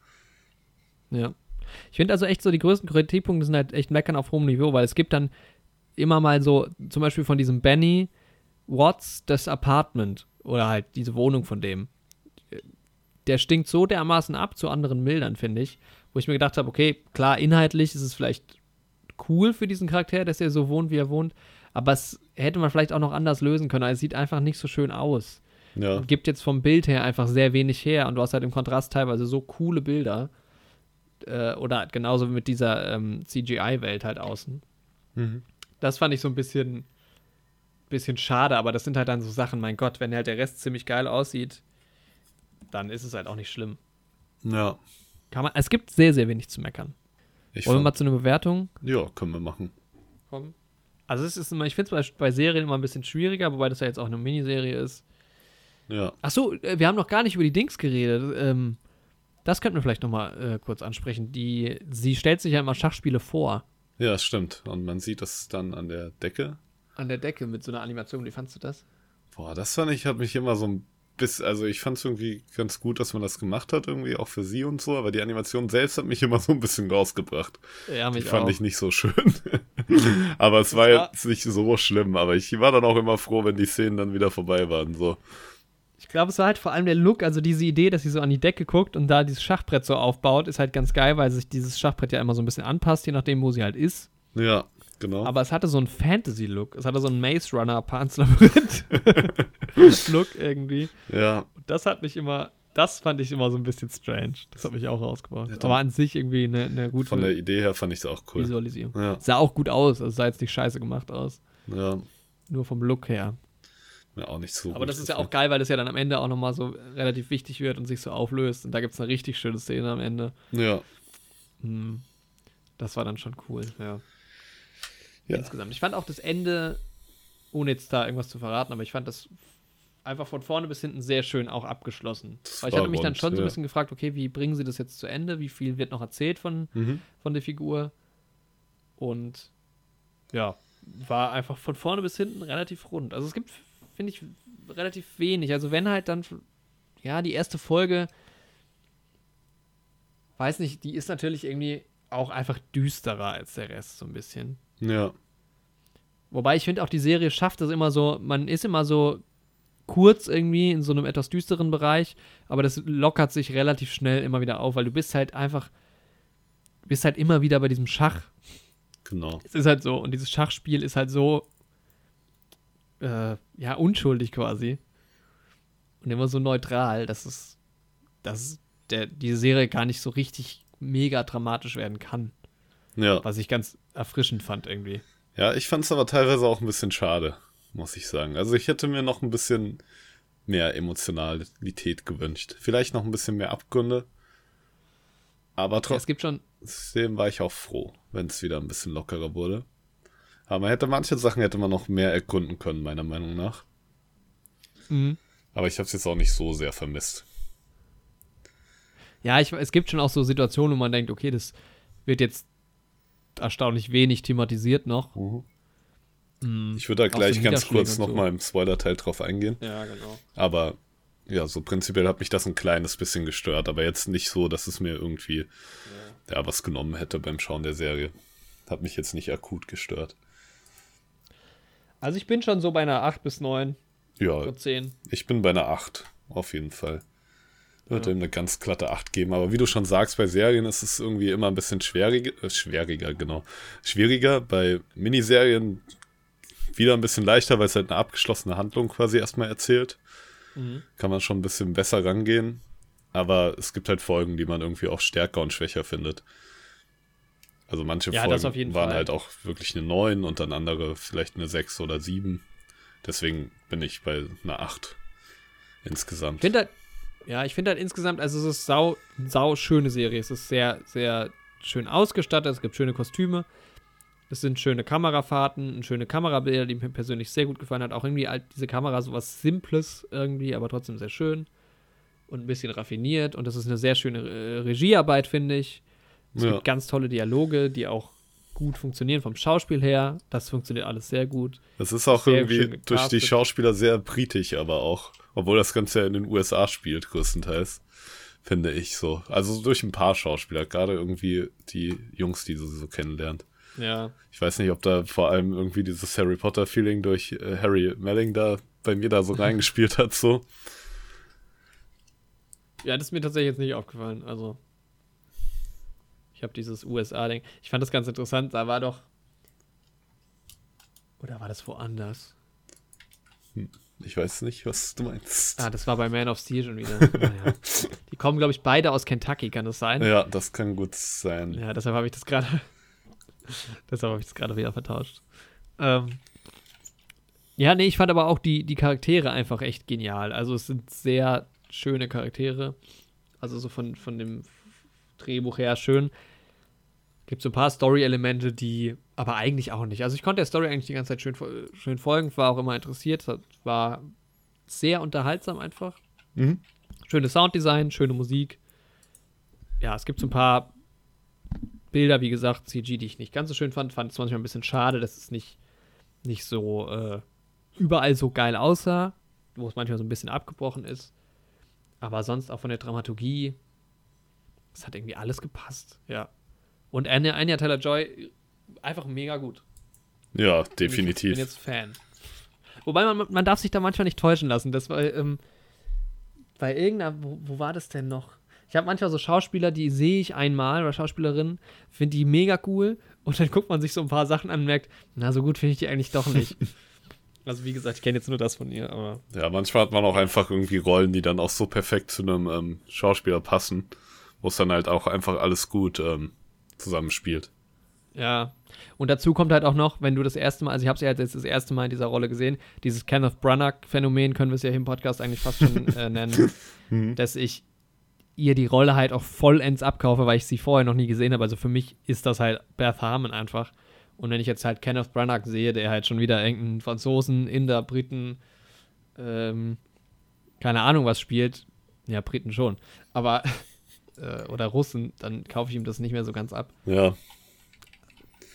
ja. Ich finde also echt so, die größten Kritikpunkte sind halt echt meckern auf hohem Niveau, weil es gibt dann immer mal so, zum Beispiel von diesem Benny Watts, das Apartment oder halt diese Wohnung von dem. Der stinkt so dermaßen ab zu anderen Bildern, finde ich, wo ich mir gedacht habe, okay, klar, inhaltlich ist es vielleicht cool für diesen Charakter, dass er so wohnt, wie er wohnt, aber es hätte man vielleicht auch noch anders lösen können. Es sieht einfach nicht so schön aus. Ja, gibt jetzt vom Bild her einfach sehr wenig her und du hast halt im Kontrast teilweise so coole Bilder äh, oder genauso mit dieser ähm, CGI-Welt halt außen. Mhm. Das fand ich so ein bisschen, bisschen schade, aber das sind halt dann so Sachen, mein Gott, wenn halt der Rest ziemlich geil aussieht, dann ist es halt auch nicht schlimm. ja. Kann man, es gibt sehr, sehr wenig zu meckern. Ich Wollen wir mal zu einer Bewertung ja, können wir machen. kommen? Also es ist immer, ich finde es bei, bei Serien immer ein bisschen schwieriger, wobei das ja jetzt auch eine Miniserie ist. Ja, Achso, wir haben noch gar nicht über die Dings geredet. Ähm, das könnten wir vielleicht noch mal äh, kurz ansprechen. Die, sie stellt sich ja immer Schachspiele vor. ja, das stimmt. Und man sieht das dann an der Decke. An der Decke mit so einer Animation. Wie fandst du das? Boah, das fand ich, hat mich immer so ein bisschen, also ich fand es irgendwie ganz gut, dass man das gemacht hat, irgendwie auch für sie und so, aber die Animation selbst hat mich immer so ein bisschen rausgebracht. Ja, Die mich fand auch. ich nicht so schön. aber es war war- jetzt nicht so schlimm, aber ich war dann auch immer froh, wenn die Szenen dann wieder vorbei waren. So. Ich glaube, es war halt vor allem der Look, also diese Idee, dass sie so an die Decke guckt und da dieses Schachbrett so aufbaut, ist halt ganz geil, weil sich dieses Schachbrett ja immer so ein bisschen anpasst, je nachdem, wo sie halt ist. Ja, genau. Aber es hatte so einen Fantasy-Look. Es hatte so einen Maze Runner Pan's Labyrinth-Look irgendwie. ja, Und das hat mich immer, das fand ich immer so ein bisschen strange. Das hat mich auch rausgebracht. Ja, Aber an sich irgendwie eine, eine gute von der Idee her fand ich es auch cool. Visualisierung. Ja, Sah auch gut aus, also sah jetzt nicht scheiße gemacht aus. ja, Nur vom Look her. Mir auch nicht so Aber das ist ja auch geil, weil das ja dann am Ende auch nochmal so relativ wichtig wird und sich so auflöst. Und da gibt es eine richtig schöne Szene am Ende. Ja, Hm. Das war dann schon cool, ja. ja. Insgesamt. Ich fand auch das Ende, ohne jetzt da irgendwas zu verraten, aber ich fand das einfach von vorne bis hinten sehr schön auch abgeschlossen. Das Weil ich hatte mich dann schon so ein ja. bisschen gefragt, okay, wie bringen sie das jetzt zu Ende? Wie viel wird noch erzählt von, Mhm. von der Figur? Und ja, war einfach von vorne bis hinten relativ rund. Also es gibt, finde ich, relativ wenig. Also wenn halt dann, ja, die erste Folge, weiß nicht, die ist natürlich irgendwie auch einfach düsterer als der Rest so ein bisschen. Ja, Wobei ich finde auch, die Serie schafft es immer so, man ist immer so kurz irgendwie in so einem etwas düsteren Bereich, aber das lockert sich relativ schnell immer wieder auf, weil du bist halt einfach, bist halt immer wieder bei diesem Schach. genau. Es ist halt so, und dieses Schachspiel ist halt so, äh, ja, unschuldig quasi. Und immer so neutral, dass es, dass der, die Serie gar nicht so richtig mega dramatisch werden kann. Ja, Was ich ganz erfrischend fand irgendwie. ja ich fand es aber teilweise auch ein bisschen schade, muss ich sagen. Also ich hätte mir noch ein bisschen mehr Emotionalität gewünscht. Vielleicht noch ein bisschen mehr Abgründe. Aber Ja, es trotzdem gibt schon, war ich auch froh, wenn es wieder ein bisschen lockerer wurde. Aber man hätte manche Sachen hätte man noch mehr ergründen können, meiner Meinung nach. Mhm. Aber ich habe es jetzt auch nicht so sehr vermisst. Ja, ich, es gibt schon auch so Situationen, wo man denkt, okay, das wird jetzt erstaunlich wenig thematisiert noch. Mhm. Ich würde da gleich so ganz kurz so. nochmal im Spoiler-Teil drauf eingehen. Ja, genau. Aber ja, so prinzipiell hat mich das ein kleines bisschen gestört, aber jetzt nicht so, dass es mir irgendwie ja. was genommen hätte beim Schauen der Serie. Hat mich jetzt nicht akut gestört. Also ich bin schon so bei einer 8 bis 9, Ja, so 10. ich bin bei einer 8, auf jeden Fall. Ich würde ihm eine ganz glatte 8 geben, aber wie du schon sagst, bei Serien ist es irgendwie immer ein bisschen schwieriger, äh, schwieriger, genau. Schwieriger, bei Miniserien wieder ein bisschen leichter, weil es halt eine abgeschlossene Handlung quasi erstmal erzählt. Mhm. kann man schon ein bisschen besser rangehen. Aber es gibt halt Folgen, die man irgendwie auch stärker und schwächer findet. Also manche Ja, Folgen waren Fall. halt auch wirklich eine 9 und dann andere vielleicht eine 6 oder 7. Deswegen bin ich bei einer 8 insgesamt. Ich finde halt, ja, ich finde halt insgesamt, also es ist sau, sau schöne Serie. Es ist sehr, sehr schön ausgestattet. Es gibt schöne Kostüme. Es sind schöne Kamerafahrten, schöne Kamerabilder, die mir persönlich sehr gut gefallen hat. Auch irgendwie halt diese Kamera sowas Simples irgendwie, aber trotzdem sehr schön und ein bisschen raffiniert. Und das ist eine sehr schöne äh, Regiearbeit, finde ich. Es Ja. gibt ganz tolle Dialoge, die auch gut funktionieren vom Schauspiel her. Das funktioniert alles sehr gut. Das ist auch sehr irgendwie durch die. Schauspieler sehr britisch, aber auch. Obwohl das Ganze ja in den USA spielt, größtenteils. Finde ich so. Also durch ein paar Schauspieler, gerade irgendwie die Jungs, die du so kennenlernt. Ja. Ich weiß nicht, ob da vor allem irgendwie dieses Harry Potter-Feeling durch äh, Harry Melling da bei mir da so reingespielt hat, so. Ja, das ist mir tatsächlich jetzt nicht aufgefallen. Also, ich habe dieses USA-Ding. Ich fand das ganz interessant. Da war doch. Oder war das woanders? Ich weiß nicht, was du meinst. Ah, das war bei Man of Steel schon wieder. naja. Die kommen, glaube ich, beide aus Kentucky, kann das sein? Ja, das kann gut sein. Ja, deshalb habe ich das gerade. deshalb habe ich das gerade wieder vertauscht. Ähm, ja, nee, ich fand aber auch die, die Charaktere einfach echt genial. Also es sind sehr schöne Charaktere. Also so von, von dem Drehbuch her schön. Gibt so ein paar Story-Elemente, die aber eigentlich auch nicht. Also ich konnte der Story eigentlich die ganze Zeit schön, schön folgen, war auch immer interessiert, war sehr unterhaltsam einfach. Mhm. Schönes Sounddesign, schöne Musik. Ja, es gibt so ein paar Bilder, wie gesagt, CG, die ich nicht ganz so schön fand. Fand es manchmal ein bisschen schade, dass es nicht, nicht so äh, überall so geil aussah, wo es manchmal so ein bisschen abgebrochen ist. Aber sonst auch von der Dramaturgie, es hat irgendwie alles gepasst, ja. Und Anya, Anya Taylor-Joy, einfach mega gut. Ja, Ich bin definitiv. jetzt Fan. Wobei man, man darf sich da manchmal nicht täuschen lassen. Das war, ähm, bei irgendeiner, wo, wo war das denn noch? Ich habe manchmal so Schauspieler, die sehe ich einmal oder Schauspielerinnen, finde die mega cool und dann guckt man sich so ein paar Sachen an und merkt, na, so gut finde ich die eigentlich doch nicht. also, wie gesagt, ich kenne jetzt nur das von ihr, aber. Ja, manchmal hat man auch einfach irgendwie Rollen, die dann auch so perfekt zu einem ähm, Schauspieler passen, wo es dann halt auch einfach alles gut ähm, zusammenspielt. Ja. Und dazu kommt halt auch noch, wenn du das erste Mal, also ich habe sie ja jetzt das erste Mal in dieser Rolle gesehen, dieses Kenneth Branagh-Phänomen können wir es ja hier im Podcast eigentlich fast schon äh, nennen, hm. dass ich ihr die Rolle halt auch vollends abkaufe, weil ich sie vorher noch nie gesehen habe. Also für mich ist das halt Beth Harmon einfach. Und wenn ich jetzt halt Kenneth Branagh sehe, der halt schon wieder irgendeinen Franzosen, Inder, Briten, ähm, keine Ahnung was spielt, ja, Briten schon, aber äh, oder Russen, dann kaufe ich ihm das nicht mehr so ganz ab. Ja.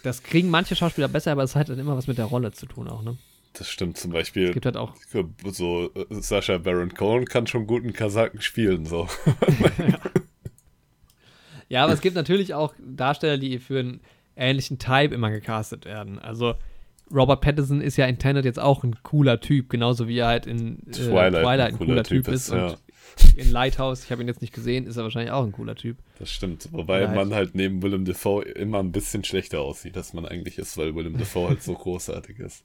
Das kriegen manche Schauspieler besser, aber es hat dann immer was mit der Rolle zu tun auch, ne? Das stimmt zum Beispiel. Es gibt halt auch. So, äh, Sascha Baron Cohen kann schon guten Kasaken spielen, so. ja. ja, aber es gibt natürlich auch Darsteller, die für einen ähnlichen Type immer gecastet werden. Also Robert Pattinson ist ja in Tenet jetzt auch ein cooler Typ, genauso wie er halt in äh, Twilight, Twilight, ein cooler, cooler Typ, ist. Ja. In Lighthouse, ich habe ihn jetzt nicht gesehen, ist er wahrscheinlich auch ein cooler Typ. Das stimmt, wobei halt man halt neben Willem Dafoe immer ein bisschen schlechter aussieht, als man eigentlich ist, weil Willem Dafoe halt so großartig ist.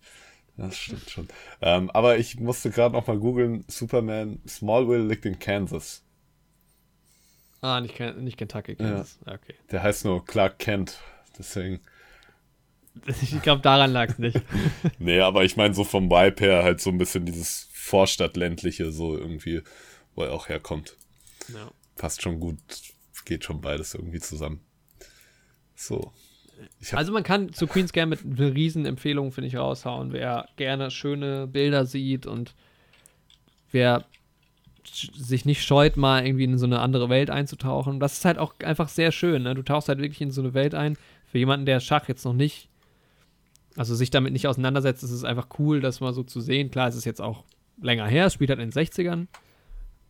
Das stimmt schon. Ähm, aber ich musste gerade noch mal googeln, Superman Smallville liegt in Kansas. Ah, nicht, nicht Kentucky, Kansas. Ja. Okay. Der heißt nur Clark Kent, deswegen. Ich glaube, daran lag es nicht. nee, aber ich meine so vom Vibe her halt so ein bisschen dieses Vorstadtländliche so irgendwie, wo er auch herkommt. Ja. Passt schon gut, geht schon beides irgendwie zusammen. So, also man kann zu Queen's Gambit eine Riesenempfehlung, finde ich, raushauen. Wer gerne schöne Bilder sieht und wer sich nicht scheut, mal irgendwie in so eine andere Welt einzutauchen. Das ist halt auch einfach sehr schön. Ne? Du tauchst halt wirklich in so eine Welt ein. Für jemanden, der Schach jetzt noch nicht, also sich damit nicht auseinandersetzt, ist es einfach cool, das mal so zu sehen. Klar, es ist jetzt auch länger her, es spielt halt in den 60ern.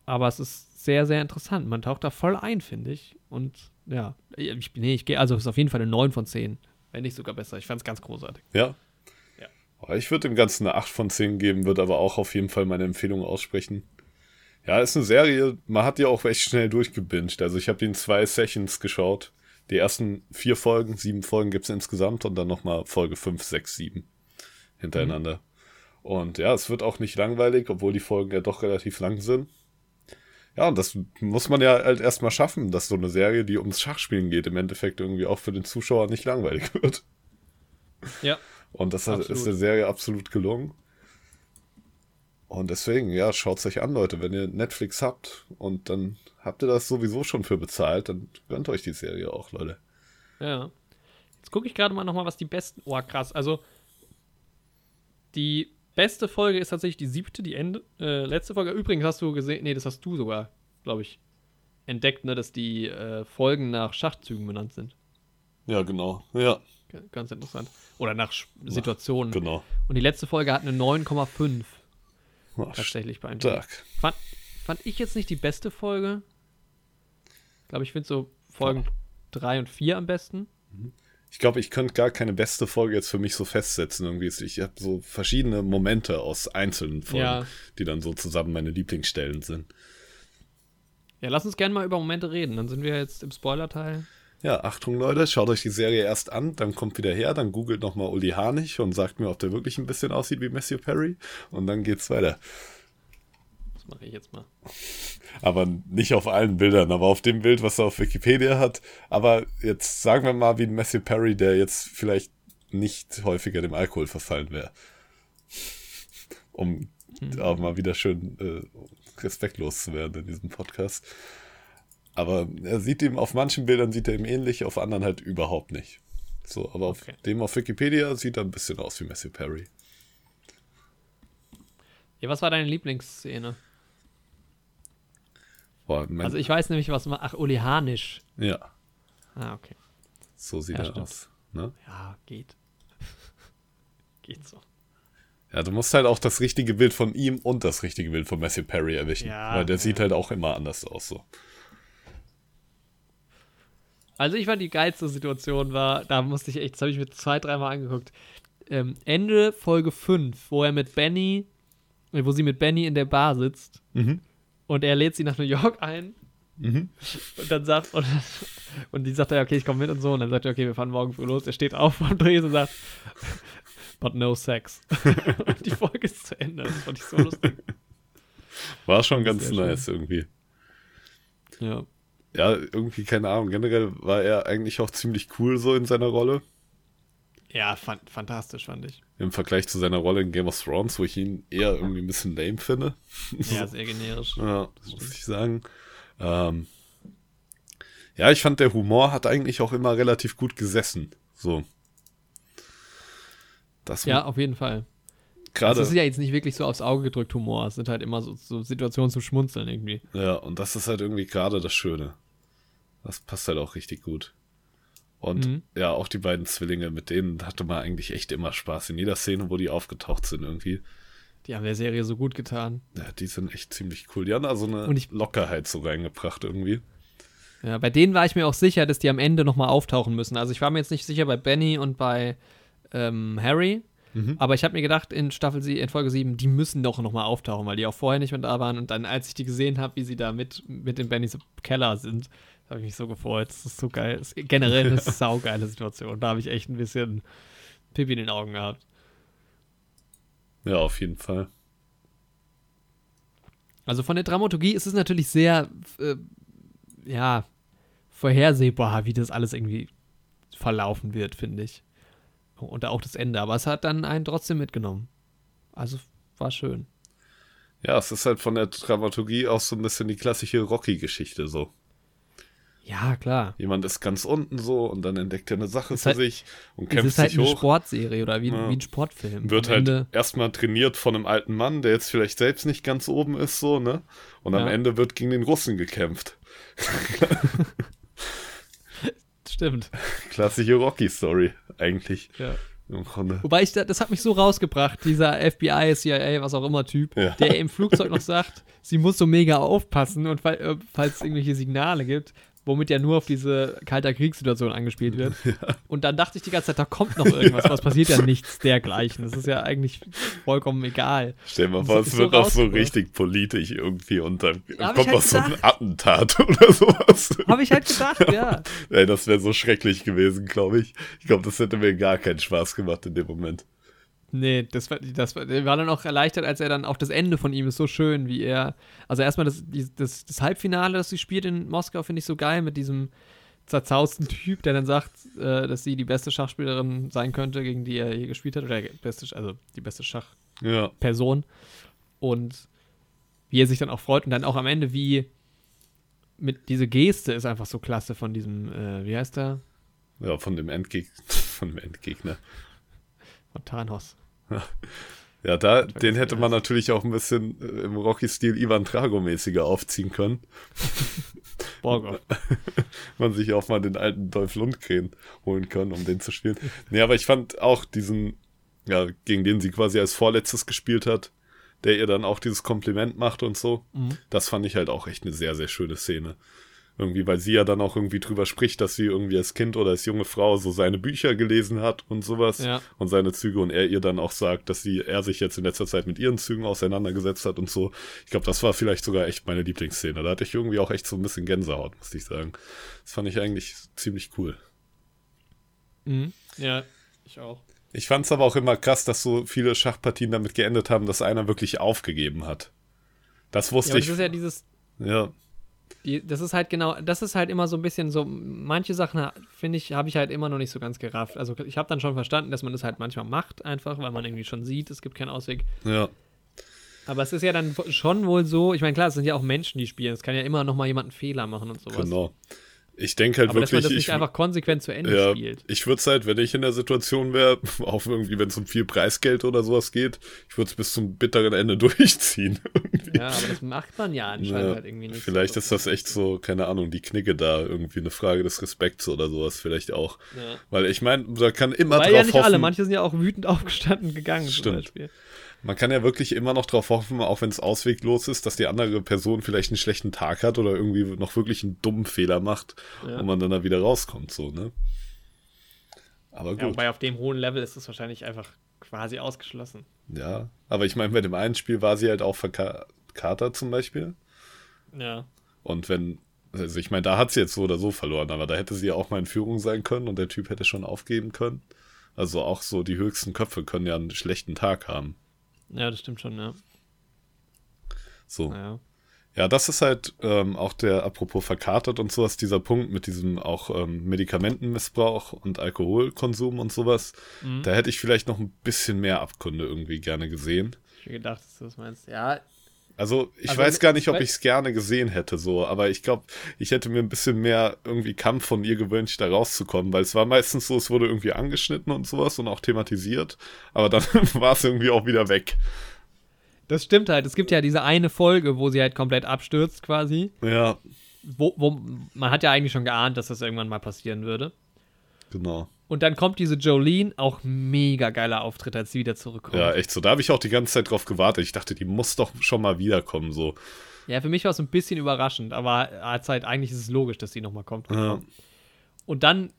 Aber es ist sehr, sehr interessant. Man taucht da voll ein, finde ich. Und ja, ich, nee, ich gehe, also es ist auf jeden Fall eine 9 von 10. Wenn nicht sogar besser. Ich fand es ganz großartig. Ja. ja. Ich würde dem Ganzen eine 8 von 10 geben, würde aber auch auf jeden Fall meine Empfehlung aussprechen. Ja, ist eine Serie, man hat die auch echt schnell durchgebinged. Also ich habe die in zwei Sessions geschaut. Die ersten vier Folgen, sieben Folgen gibt es insgesamt und dann nochmal Folge 5, 6, 7 hintereinander. Mhm. Und ja, es wird auch nicht langweilig, obwohl die Folgen ja doch relativ lang sind. Ja, und das muss man ja halt erstmal schaffen, dass so eine Serie, die ums Schachspielen geht, im Endeffekt irgendwie auch für den Zuschauer nicht langweilig wird. Ja. Und das absolut. ist der Serie absolut gelungen. Und deswegen, ja, schaut es euch an, Leute. Wenn ihr Netflix habt und dann habt ihr das sowieso schon für bezahlt, dann gönnt euch die Serie auch, Leute. Ja. Jetzt gucke ich gerade mal nochmal, was die besten. Oh, krass. Also, die beste Folge ist tatsächlich die siebte, die Ende, äh, letzte Folge. Übrigens hast du gesehen, nee, das hast du sogar, glaube ich, entdeckt, ne, dass die äh, Folgen nach Schachzügen benannt sind. Ja, genau. Ja. Ganz interessant. Oder nach Situationen. Genau. Und die letzte Folge hat eine 9,5. Tatsächlich beeindruckend. Fand, fand ich jetzt nicht die beste Folge. Ich glaube, ich finde so Folgen 3 und 4 am besten. Mhm ich glaube, ich könnte gar keine beste Folge jetzt für mich so festsetzen. Irgendwie. Ich habe so verschiedene Momente aus einzelnen Folgen, ja. die dann so zusammen meine Lieblingsstellen sind. Ja, lass uns gerne mal über Momente reden. Dann sind wir jetzt im Spoiler-Teil. Ja, Achtung Leute, schaut euch die Serie erst an, dann kommt wieder her, dann googelt nochmal Uli Harnig und sagt mir, ob der wirklich ein bisschen aussieht wie Matthew Perry und dann geht's weiter. Mache ich jetzt mal. Aber nicht auf allen Bildern, aber auf dem Bild, was er auf Wikipedia hat. Aber jetzt sagen wir mal wie ein Matthew Perry, der jetzt vielleicht nicht häufiger dem Alkohol verfallen wäre. Um mhm. auch mal wieder schön äh, respektlos zu werden in diesem Podcast. Aber er sieht ihm, auf manchen Bildern sieht er ihm ähnlich, auf anderen halt überhaupt nicht. So, aber okay. auf dem auf Wikipedia sieht er ein bisschen aus wie Matthew Perry. Ja, was war deine Lieblingsszene? Boah, also ich weiß nämlich, was man. Ach, Uli Hanisch. Ja. Ah, okay. So sieht ja, er stimmt. aus. Ne? Ja, geht. geht so. Ja, du musst halt auch das richtige Bild von ihm und das richtige Bild von Matthew Perry erwischen. Ja, weil der ja. sieht halt auch immer anders aus so. Also ich fand die geilste Situation war, da musste ich echt, das habe ich mir zwei, dreimal angeguckt. Ähm, Ende Folge 5, wo er mit Benny, wo sie mit Benny in der Bar sitzt. Mhm. Und er lädt sie nach New York ein Mhm. Und dann sagt, und, und die sagt er, okay, ich komme mit und so. Und dann sagt er, okay, wir fahren morgen früh los. Er steht auf vom Dreh und sagt, but no sex. und die Folge ist zu Ende. Das fand ich so lustig. War schon ganz Sehr nice irgendwie. Ja. Ja, irgendwie, keine Ahnung. Generell war er eigentlich auch ziemlich cool so in seiner Rolle. Ja, fan fantastisch, fand ich. Im Vergleich zu seiner Rolle in Game of Thrones, wo ich ihn eher irgendwie ein bisschen lame finde. Ja, sehr generisch. Ja, das muss ich sagen. Ähm, ja, ich fand, der Humor hat eigentlich auch immer relativ gut gesessen. So. Das Ja, auf jeden Fall. gerade. Das ist ja jetzt nicht wirklich so aufs Auge gedrückt Humor. Es sind halt immer so, so Situationen zum Schmunzeln irgendwie. Ja, und das ist halt irgendwie gerade das Schöne. Das passt halt auch richtig gut. Und Mhm. ja, auch die beiden Zwillinge, mit denen hatte man eigentlich echt immer Spaß. In jeder Szene, wo die aufgetaucht sind, irgendwie. Die haben der Serie so gut getan. Ja, die sind echt ziemlich cool. Die haben da so eine Und ich- Lockerheit so reingebracht, irgendwie. Ja, bei denen war ich mir auch sicher, dass die am Ende nochmal auftauchen müssen. Also ich war mir jetzt nicht sicher bei Benny und bei ähm, Harry. Mhm. Aber ich habe mir gedacht, in Staffel sie in Folge 7, die müssen doch nochmal auftauchen, weil die auch vorher nicht mehr da waren. Und dann, als ich die gesehen habe, wie sie da mit, mit in Bennys Keller sind, habe ich mich so gefreut. Das ist so geil. Das ist generell eine saugeile Situation. Da habe ich echt ein bisschen Pipi in den Augen gehabt. Ja, auf jeden Fall. Also von der Dramaturgie ist es natürlich sehr, äh, ja, vorhersehbar, wie das alles irgendwie verlaufen wird, finde ich. Und auch das Ende. Aber es hat dann einen trotzdem mitgenommen. Also war schön. Ja, es ist halt von der Dramaturgie auch so ein bisschen die klassische Rocky-Geschichte so. Ja, klar. Jemand ist ganz unten so und dann entdeckt er eine Sache Ist für halt- sich und Es kämpft ist halt sich eine hoch. Sportserie oder wie, Ja. wie ein Sportfilm. Wird Am halt Ende, erstmal trainiert von einem alten Mann, der jetzt vielleicht selbst nicht ganz oben ist, so, ne? Und am Ja. Ende wird gegen den Russen gekämpft. stimmt. Klassische Rocky-Story, eigentlich. Ja. Im Grunde. Wobei ich, da- das hat mich so rausgebracht, dieser FBI, CIA, was auch immer Typ, Ja. der im Flugzeug noch sagt, sie muss so mega aufpassen und äh, falls es irgendwelche Signale gibt, womit ja nur auf diese kalter Kriegssituation angespielt wird. Und dann dachte ich die ganze Zeit, da kommt noch irgendwas, was passiert ja nichts dergleichen. Das ist ja eigentlich vollkommen egal. Stell dir mal vor, es so wird auch so richtig politisch irgendwie und dann Ja, hab kommt ich noch halt so ein. Attentat oder sowas. Habe ich halt gedacht, ja. Ey, das wäre so schrecklich gewesen, glaube ich. Ich glaube, das hätte mir gar keinen Spaß gemacht in dem Moment. Nee, das war, das war, war dann auch erleichtert, als er dann auch das Ende von ihm ist so schön, wie er. Also erstmal das, das, das Halbfinale, das sie spielt in Moskau, finde ich so geil mit diesem zerzausten Typ, der dann sagt, äh, dass sie die beste Schachspielerin sein könnte, gegen die er je gespielt hat. Oder beste, also die beste Schachperson. Ja, Und wie er sich dann auch freut und dann auch am Ende, wie mit diese Geste ist einfach so klasse von diesem, äh, wie heißt der? ja von dem Endgegner. Von dem Endgegner. Von Thanos. Ja, da, den hätte man natürlich auch ein bisschen äh, im Rocky-Stil Ivan Drago-mäßiger aufziehen können. Borgov. Man sich auch mal den alten Dolph Lundgren holen können, um den zu spielen. Nee, aber ich fand auch diesen, ja, gegen den sie quasi als Vorletztes gespielt hat, der ihr dann auch dieses Kompliment macht und so. Mhm. Das fand ich halt auch echt eine sehr, sehr schöne Szene. Irgendwie, weil sie ja dann auch irgendwie drüber spricht, dass sie irgendwie als Kind oder als junge Frau so seine Bücher gelesen hat und sowas Ja. und seine Züge und er ihr dann auch sagt, dass sie, er sich jetzt in letzter Zeit mit ihren Zügen auseinandergesetzt hat und so. Ich glaube, das war vielleicht sogar echt meine Lieblingsszene. Da hatte ich irgendwie auch echt so ein bisschen Gänsehaut, muss ich sagen. Das fand ich eigentlich ziemlich cool. Mhm. Ja, ich auch. Ich fand es aber auch immer krass, dass so viele Schachpartien damit geendet haben, dass einer wirklich aufgegeben hat. Das Ja, wusste das ich. ist ja dieses, Ja, die, das ist halt genau, das ist halt immer so ein bisschen so, manche Sachen, finde ich, habe ich halt immer noch nicht so ganz gerafft. Also ich habe dann schon verstanden, dass man das halt manchmal macht, einfach, weil man irgendwie schon sieht, es gibt keinen Ausweg. ja. Aber es ist ja dann schon wohl so, ich meine, klar, es sind ja auch Menschen, die spielen. Es kann ja immer noch mal jemand einen Fehler machen und sowas. Genau. Ich denke halt Aber dass man wirklich, das nicht ich, einfach konsequent zu Ende ja, spielt. ich würde es halt, wenn ich in der Situation wäre, auch irgendwie, wenn es um viel Preisgeld oder sowas geht, ich würde es bis zum bitteren Ende durchziehen. irgendwie. Ja, aber das macht man ja anscheinend Ja, halt irgendwie nicht. vielleicht so. ist das echt so, keine Ahnung, die Knicke da, irgendwie eine Frage des Respekts oder sowas, vielleicht auch. Ja. Weil ich meine, da kann immer Weil drauf ja nicht hoffen, alle, manche sind ja auch wütend aufgestanden gegangen zum Stimmt. Beispiel. Man kann ja wirklich immer noch drauf hoffen, auch wenn es ausweglos ist, dass die andere Person vielleicht einen schlechten Tag hat oder irgendwie noch wirklich einen dummen Fehler macht Ja. und man dann da wieder rauskommt, so, ne? Aber Ja, gut. wobei auf dem hohen Level ist es wahrscheinlich einfach quasi ausgeschlossen. Ja, aber ich meine, bei dem einen Spiel war sie halt auch verkatert zum Beispiel. Ja. Und wenn Also ich meine, da hat sie jetzt so oder so verloren, aber da hätte sie ja auch mal in Führung sein können und der Typ hätte schon aufgeben können. Also auch so die höchsten Köpfe können ja einen schlechten Tag haben. Ja, das stimmt schon, ja. So. Naja. Ja, das ist halt ähm, auch der, apropos verkatert und sowas, dieser Punkt mit diesem auch ähm, Medikamentenmissbrauch und Alkoholkonsum und sowas. Mhm. Da hätte ich vielleicht noch ein bisschen mehr Abkunde irgendwie gerne gesehen. Ich hätte gedacht, dass du das meinst. Ja. Also, ich also, weiß gar nicht, ob ich es gerne gesehen hätte, so, aber ich glaube, ich hätte mir ein bisschen mehr irgendwie Kampf von ihr gewünscht, da rauszukommen, weil es war meistens so, es wurde irgendwie angeschnitten und sowas und auch thematisiert, aber dann war es irgendwie auch wieder weg. Das stimmt halt. Es gibt ja diese eine Folge, wo sie halt komplett abstürzt quasi. Ja. Wo, wo man hat ja eigentlich schon geahnt, dass das irgendwann mal passieren würde. Genau. Und dann kommt diese Jolene, auch mega geiler Auftritt, als sie wieder zurückkommt. Ja, echt so. Da habe ich auch die ganze Zeit drauf gewartet. Ich dachte, die muss doch schon mal wiederkommen, so. Ja, für mich war es ein bisschen überraschend, aber als halt, eigentlich ist es logisch, dass sie nochmal kommt. Ja. Und dann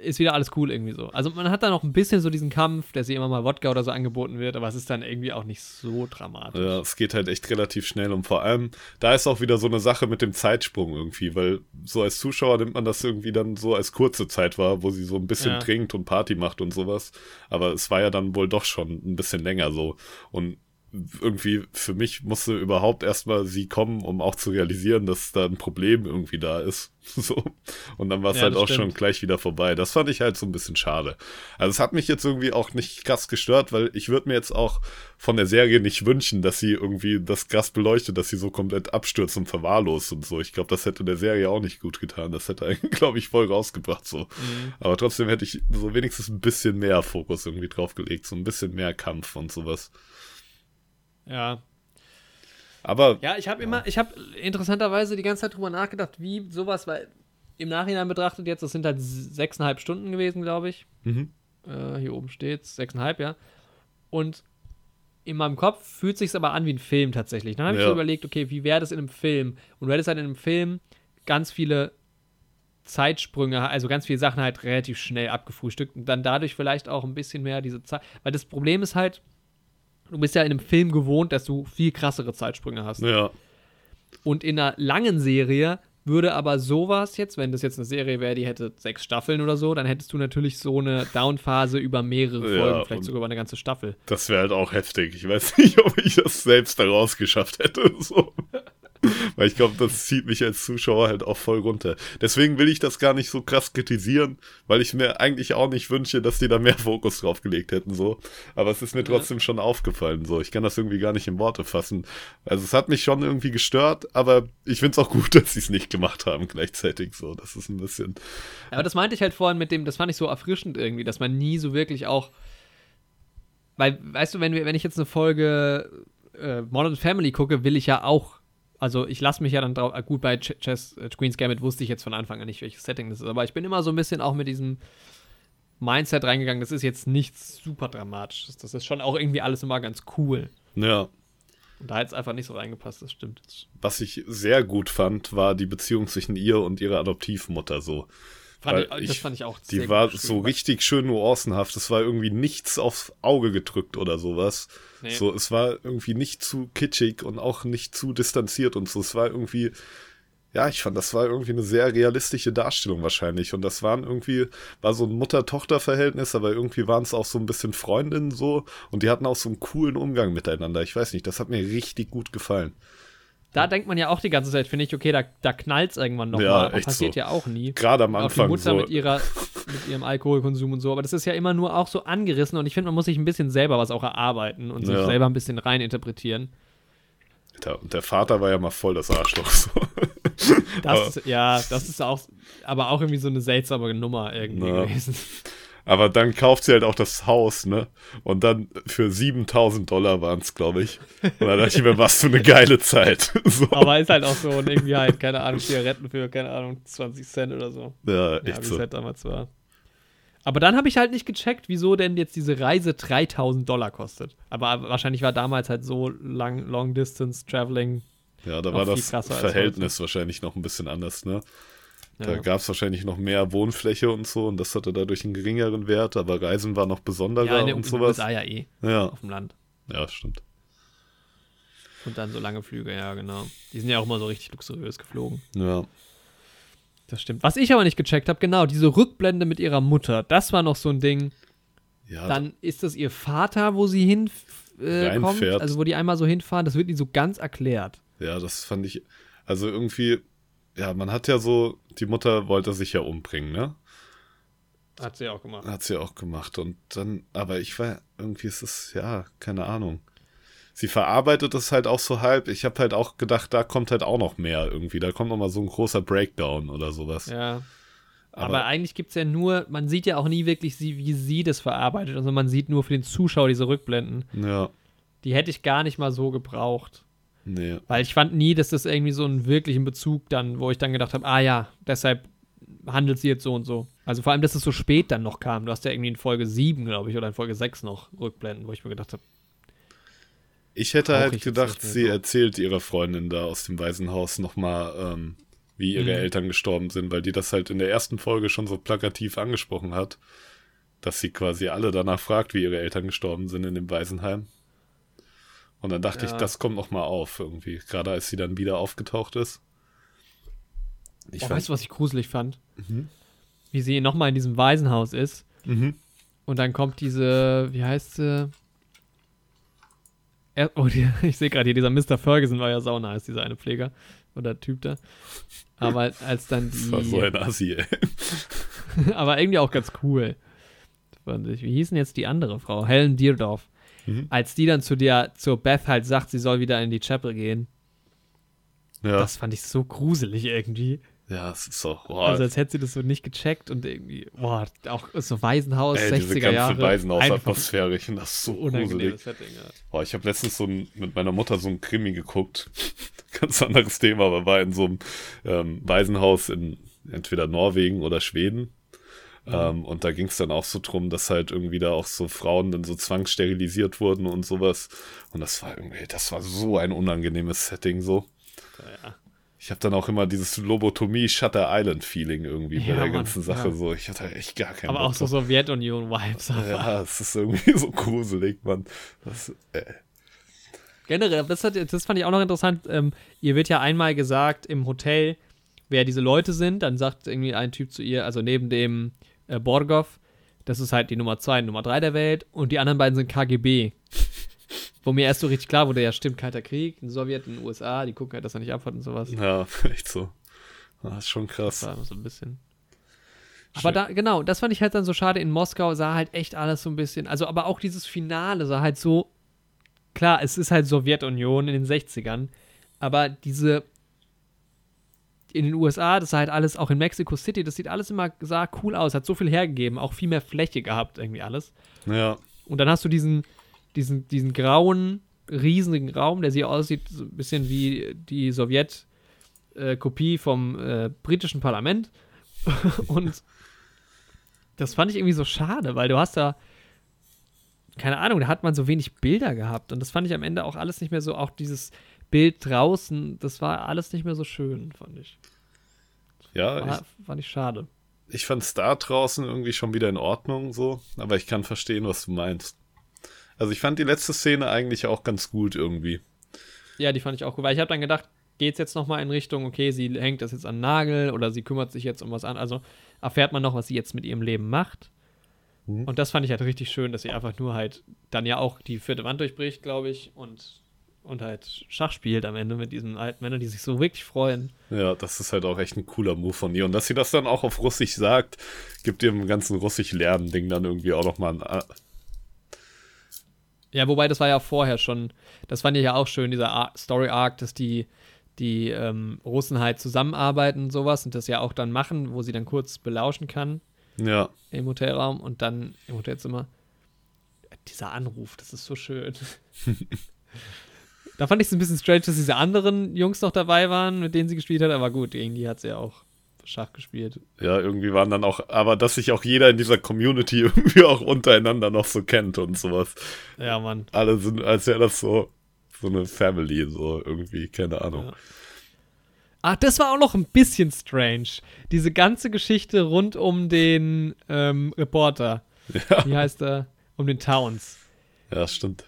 ist wieder alles cool irgendwie so. Also man hat da noch ein bisschen so diesen Kampf, dass sie immer mal Wodka oder so angeboten wird, aber es ist dann irgendwie auch nicht so dramatisch. Ja, es geht halt echt relativ schnell und vor allem, da ist auch wieder so eine Sache mit dem Zeitsprung irgendwie, weil so als Zuschauer nimmt man das irgendwie dann so als kurze Zeit wahr, wo sie so ein bisschen ja. trinkt und Party macht und sowas. Aber es war ja dann wohl doch schon ein bisschen länger so. Und irgendwie für mich musste überhaupt erstmal sie kommen, um auch zu realisieren, dass da ein Problem irgendwie da ist. So. Und dann war es ja, halt auch stimmt. schon gleich wieder vorbei. Das fand ich halt so ein bisschen schade. Also es hat mich jetzt irgendwie auch nicht krass gestört, weil ich würde mir jetzt auch von der Serie nicht wünschen, dass sie irgendwie das krass beleuchtet, dass sie so komplett abstürzt und verwahrlost und so. Ich glaube, das hätte der Serie auch nicht gut getan. Das hätte eigentlich, glaube ich, voll rausgebracht so. Mhm. Aber trotzdem hätte ich so wenigstens ein bisschen mehr Fokus irgendwie draufgelegt, so ein bisschen mehr Kampf und sowas. Ja. Aber. Ja, ich habe immer, ich habe interessanterweise die ganze Zeit drüber nachgedacht, wie sowas, weil im Nachhinein betrachtet jetzt, das sind halt sechseinhalb Stunden gewesen, glaube ich. Mhm. Äh, hier oben steht's, sechseinhalb, ja. Und in meinem Kopf fühlt sich aber an wie ein Film tatsächlich. Dann habe ich ja. so überlegt, okay, wie wäre das in einem Film? Und du hättest halt in einem Film ganz viele Zeitsprünge, also ganz viele Sachen halt relativ schnell abgefrühstückt und dann dadurch vielleicht auch ein bisschen mehr diese Zeit. Weil das Problem ist halt, Du bist ja in einem Film gewohnt, dass du viel krassere Zeitsprünge hast. Ja. Und in einer langen Serie würde aber sowas jetzt, wenn das jetzt eine Serie wäre, die hätte sechs Staffeln oder so, dann hättest du natürlich so eine Downphase über mehrere Folgen, ja, vielleicht sogar über eine ganze Staffel. Das wäre halt auch heftig. Ich weiß nicht, ob ich das selbst daraus geschafft hätte. So. Weil ich glaube, das zieht mich als Zuschauer halt auch voll runter. Deswegen will ich das gar nicht so krass kritisieren, weil ich mir eigentlich auch nicht wünsche, dass die da mehr Fokus drauf gelegt hätten, so. Aber es ist mir trotzdem schon aufgefallen, so. Ich kann das irgendwie gar nicht in Worte fassen. Also es hat mich schon irgendwie gestört, aber ich finde es auch gut, dass sie es nicht gemacht haben gleichzeitig, so. Das ist ein bisschen. Aber das meinte ich halt vorhin mit dem, das fand ich so erfrischend irgendwie, dass man nie so wirklich auch. Weil, weißt du, wenn, wenn ich jetzt eine Folge äh, Modern Family gucke, will ich ja auch also ich lasse mich ja dann drauf, äh, gut, bei Ch Chess, äh, Queen's Gambit wusste ich jetzt von Anfang an nicht, welches Setting das ist, aber ich bin immer so ein bisschen auch mit diesem Mindset reingegangen, das ist jetzt nichts super dramatisches, das ist schon auch irgendwie alles immer ganz cool. Ja. Und da hat es einfach nicht so reingepasst, das stimmt. Was ich sehr gut fand, war die Beziehung zwischen ihr und ihrer Adoptivmutter so. Fand ich, das fand ich auch Die war so richtig schön nuancenhaft. Es war irgendwie nichts aufs Auge gedrückt oder sowas. Nee. So, es war irgendwie nicht zu kitschig und auch nicht zu distanziert und so. Es war irgendwie, ja, ich fand, das war irgendwie eine sehr realistische Darstellung wahrscheinlich. Und das waren irgendwie, war so ein Mutter-Tochter-Verhältnis, aber irgendwie waren es auch so ein bisschen Freundinnen so. Und die hatten auch so einen coolen Umgang miteinander. Ich weiß nicht, das hat mir richtig gut gefallen. Da denkt man ja auch die ganze Zeit, finde ich, okay, da, da knallt es irgendwann nochmal. Ja, mal. passiert so. ja auch nie. Gerade am Anfang. Auch die Mutter so. mit, ihrer, mit ihrem Alkoholkonsum und so. Aber das ist ja immer nur auch so angerissen und ich finde, man muss sich ein bisschen selber was auch erarbeiten und sich ja. selber ein bisschen reininterpretieren. Der, der Vater war ja mal voll das Arschloch. So. Das, ja, das ist auch, aber auch irgendwie so eine seltsame Nummer irgendwie ja. gewesen. Aber dann kauft sie halt auch das Haus, ne? Und dann für 7000 Dollar waren es, glaube ich. Und dann dachte ich mir, was für eine geile Zeit. so. Aber ist halt auch so und irgendwie halt, keine Ahnung, Zigaretten für, keine Ahnung, 20 Cent oder so. Ja, echt ja, wie so. halt damals war. Aber dann habe ich halt nicht gecheckt, wieso denn jetzt diese Reise 3000 Dollar kostet. Aber wahrscheinlich war damals halt so lang, Long Distance Traveling. Ja, da war das Verhältnis wahrscheinlich noch ein bisschen anders, ne? Da ja. gab es wahrscheinlich noch mehr Wohnfläche und so und das hatte dadurch einen geringeren Wert, aber Reisen war noch besonderer ja, und sowas. USA ja eh. Ja. Auf dem Land. Ja, stimmt. Und dann so lange Flüge, ja, genau. Die sind ja auch immer so richtig luxuriös geflogen. Ja. Das stimmt. Was ich aber nicht gecheckt habe, genau, diese Rückblende mit ihrer Mutter, das war noch so ein Ding. Ja, Dann ist das ihr Vater, wo sie hin äh, kommt, also wo die einmal so hinfahren, das wird nie so ganz erklärt. ja, das fand ich. Also irgendwie, ja, man hat ja so, die Mutter wollte sich ja umbringen, ne? Hat sie auch gemacht. Hat sie auch gemacht. Und dann, aber ich war, irgendwie ist es, ja, keine Ahnung. Sie verarbeitet es halt auch so halb. Ich habe halt auch gedacht, da kommt halt auch noch mehr irgendwie. Da kommt noch mal so ein großer Breakdown oder sowas. Ja. Aber, Aber- eigentlich gibt es ja nur, man sieht ja auch nie wirklich, sie, wie sie das verarbeitet. Also man sieht nur für den Zuschauer diese Rückblenden. Ja, Die hätte ich gar nicht mal so gebraucht. Nee. Weil ich fand nie, dass das irgendwie so einen wirklichen Bezug dann, wo ich dann gedacht habe, ah ja, deshalb handelt sie jetzt so und so. Also vor allem, dass es so spät dann noch kam. Du hast ja irgendwie in Folge 7, glaube ich, oder in Folge 6 noch Rückblenden, wo ich mir gedacht habe, Ich hätte halt ich gedacht, sie so. erzählt ihrer Freundin da aus dem Waisenhaus nochmal, ähm, wie ihre Mhm. Eltern gestorben sind, weil die das halt in der ersten Folge schon so plakativ angesprochen hat, dass sie quasi alle danach fragt, wie ihre Eltern gestorben sind in dem Waisenheim. Und dann dachte Ja. ich, das kommt noch mal auf irgendwie, gerade als sie dann wieder aufgetaucht ist. Ich oh, weißt du, was ich gruselig fand? Mhm. Wie sie nochmal in diesem Waisenhaus ist mhm. und dann kommt diese, wie heißt sie? Er, oh, die, ich sehe gerade hier, dieser Mr. Ferguson war ja sauna, ist dieser eine Pfleger oder Typ da. Aber als dann das war die, so ein Assi, ey. aber irgendwie auch ganz cool. Fand ich. Wie hieß denn jetzt die andere Frau? Helen Deerdorf. Mhm. Als die dann zu der, zur Beth halt sagt, sie soll wieder in die Chapel gehen. Ja, Das fand ich so gruselig irgendwie. ja, es ist so, boah, Also als hätte sie das so nicht gecheckt und irgendwie, boah, auch so Waisenhaus, ey, 60er diese ganze Jahre. Waisenhaus-Atmosphäre, ich finde das so gruselig. Setting, ja. Boah, ich habe letztens so ein, mit meiner Mutter so ein Krimi geguckt. Ganz anderes Thema, aber war in so einem ähm, Waisenhaus in entweder Norwegen oder Schweden. Ähm, und da ging es dann auch so drum, dass halt irgendwie da auch so Frauen dann so zwangssterilisiert wurden und sowas. Und das war irgendwie, das war so ein unangenehmes Setting so. Ja. Ich habe dann auch immer dieses Lobotomie Shutter Island Feeling irgendwie bei Ja, der Mann, ganzen Sache ja. so. Ich hatte echt gar keinen Aber Bock auch so drauf. Sowjetunion-Vibes. Ja, es ist irgendwie so gruselig, Mann. Das, äh, Generell, das, hat, das fand ich auch noch interessant. Ähm, ihr wird ja einmal gesagt im Hotel, wer diese Leute sind. Dann sagt irgendwie ein Typ zu ihr, also neben dem äh, Borgov, das ist halt die Nummer 2 und Nummer 3 der Welt. Und die anderen beiden sind KGB. Wo mir erst so richtig klar wurde, ja, stimmt, Kalter Krieg, in Sowjet, in den USA, die gucken halt, dass er nicht abfährt und sowas. Ja, echt so. Das ist schon krass. Das war so ein bisschen. Aber da, genau, das fand ich halt dann so schade. In Moskau sah halt echt alles so ein bisschen, also aber auch dieses Finale sah halt so, klar, es ist halt Sowjetunion in den 60ern, aber diese in den USA, das sah halt alles, auch in Mexico City, das sieht alles immer, sah cool aus, hat so viel hergegeben, auch viel mehr Fläche gehabt, irgendwie alles. Ja, Und dann hast du diesen, diesen, diesen grauen, riesigen Raum, der sieht aussieht so ein bisschen wie die Sowjet-Kopie vom äh, britischen Parlament. Und das fand ich irgendwie so schade, weil du hast da, keine Ahnung, da hat man so wenig Bilder gehabt. Und das fand ich am Ende auch alles nicht mehr so, auch dieses Bild draußen, das war alles nicht mehr so schön, fand ich. ja, War, fand ich schade. ich, ich fand da draußen irgendwie schon wieder in Ordnung so, aber ich kann verstehen, was du meinst. Also ich fand die letzte Szene eigentlich auch ganz gut irgendwie. Ja, die fand ich auch gut, weil ich habe dann gedacht, geht es jetzt nochmal in Richtung, okay, sie hängt das jetzt an den Nagel oder sie kümmert sich jetzt um was an. Also erfährt man noch, was sie jetzt mit ihrem Leben macht. Mhm. Und das fand ich halt richtig schön, dass sie einfach nur halt dann ja auch die vierte Wand durchbricht, glaube ich, und, und halt Schach spielt am Ende mit diesen alten Männern, die sich so wirklich freuen. Ja, das ist halt auch echt ein cooler Move von ihr. Und dass sie das dann auch auf Russisch sagt, gibt dem ganzen Russisch-Lernen-Ding dann irgendwie auch nochmal ein. A- Ja, wobei das war ja vorher schon, das fand ich ja auch schön, dieser Ar Story-Arc, dass die, die ähm, Russen halt zusammenarbeiten und sowas und das ja auch dann machen, wo sie dann kurz belauschen kann. Ja, im Hotelraum und dann im Hotelzimmer. Dieser Anruf, das ist so schön. da fand ich es ein bisschen strange, dass diese anderen Jungs noch dabei waren, mit denen sie gespielt hat, aber gut, gegen die hat sie ja auch Schach gespielt. ja, irgendwie waren dann auch, aber dass sich auch jeder in dieser Community irgendwie auch untereinander noch so kennt und sowas. Ja, Mann. Alle sind, als wäre das so, so eine Family, so irgendwie, keine Ahnung. Ja. Ach, das war auch noch ein bisschen strange. Diese ganze Geschichte rund um den ähm, Reporter. Ja, Wie heißt er? Um den Towns. ja stimmt.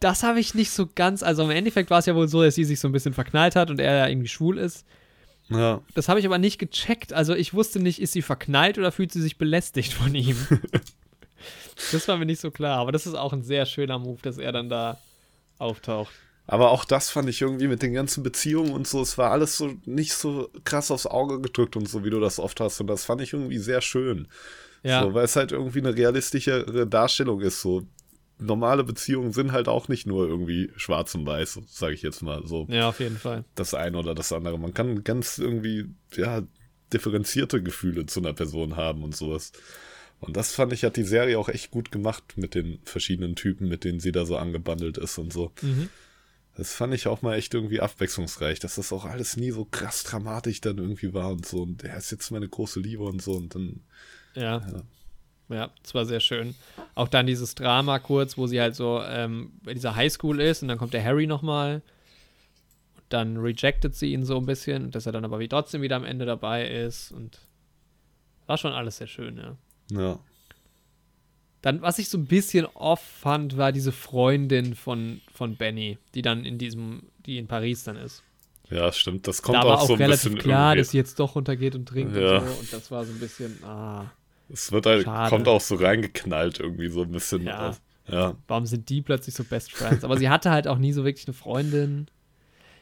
Das habe ich nicht so ganz. Also im Endeffekt war es ja wohl so, dass sie sich so ein bisschen verknallt hat und er ja irgendwie schwul ist. Ja. Das habe ich aber nicht gecheckt. Also ich wusste nicht, ist sie verknallt oder fühlt sie sich belästigt von ihm? das war mir nicht so klar. Aber das ist auch ein sehr schöner Move, dass er dann da auftaucht. Aber auch das fand ich irgendwie mit den ganzen Beziehungen und so, es war alles so nicht so krass aufs Auge gedrückt und so, wie du das oft hast. Und das fand ich irgendwie sehr schön. Ja. So, weil es halt irgendwie eine realistischere Darstellung ist. So normale Beziehungen sind halt auch nicht nur irgendwie schwarz und weiß, sage ich jetzt mal so. Ja, auf jeden Fall. Das eine oder das andere. Man kann ganz irgendwie, ja, differenzierte Gefühle zu einer Person haben und sowas. Und das fand ich, hat die Serie auch echt gut gemacht mit den verschiedenen Typen, mit denen sie da so angebandelt ist und so. Mhm. Das fand ich auch mal echt irgendwie abwechslungsreich, dass das auch alles nie so krass dramatisch dann irgendwie war und so. Und er ist jetzt meine große Liebe und so. Und dann, Ja. ja. Ja, es war sehr schön. Auch dann dieses Drama kurz, wo sie halt so ähm, bei dieser Highschool ist und dann kommt der Harry nochmal. Und dann rejectet sie ihn so ein bisschen, dass er dann aber wie trotzdem wieder am Ende dabei ist. Und war schon alles sehr schön, ja. ja. Dann, was ich so ein bisschen off fand, war diese Freundin von, von Benny, die dann in diesem, die in Paris dann ist. Ja, stimmt. Das kommt da auch auch so ein relativ bisschen klar, irgendwie- dass sie jetzt doch runtergeht und trinkt Ja. und so. Und das war so ein bisschen, ah, Es wird halt, Schade. kommt auch so reingeknallt irgendwie so ein bisschen. Ja. Ja. warum sind die plötzlich so Best Friends? Aber sie hatte halt auch nie so wirklich eine Freundin.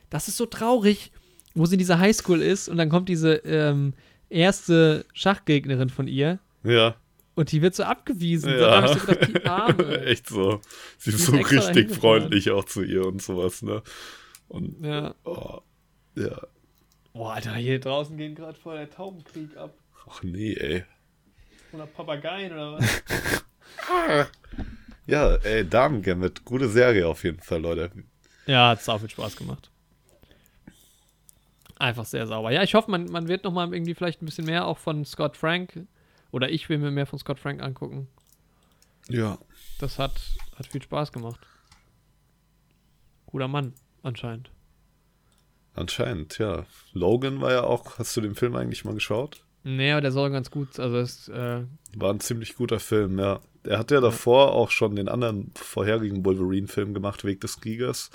Das ist so traurig, wo sie in dieser Highschool ist und dann kommt diese ähm, erste Schachgegnerin von ihr Ja. und die wird so abgewiesen. Ja. Dann hab ich so gedacht, die Arme. Echt so. Sie ist so richtig freundlich auch zu ihr und sowas, ne? Und, ja. oh, ja. Boah, Alter, hier draußen geht gerade voll der Taubenkrieg ab. Ach nee, ey. Oder Papageien oder was? Ja, ey, Damen Gambit. Gute Serie auf jeden Fall, Leute. Ja, hat auch viel Spaß gemacht. Einfach sehr sauber. Ja, ich hoffe, man, man wird noch mal irgendwie vielleicht ein bisschen mehr auch von Scott Frank oder ich will mir mehr von Scott Frank angucken. Ja. Das hat, hat viel Spaß gemacht. Guter Mann, anscheinend. Anscheinend, ja. Logan war ja auch, hast du den Film eigentlich mal geschaut? Nee, aber der soll ganz gut, also es, äh, War ein ziemlich guter Film, ja. Er hat ja davor auch schon den anderen vorherigen Wolverine-Film gemacht, Weg des Kriegers.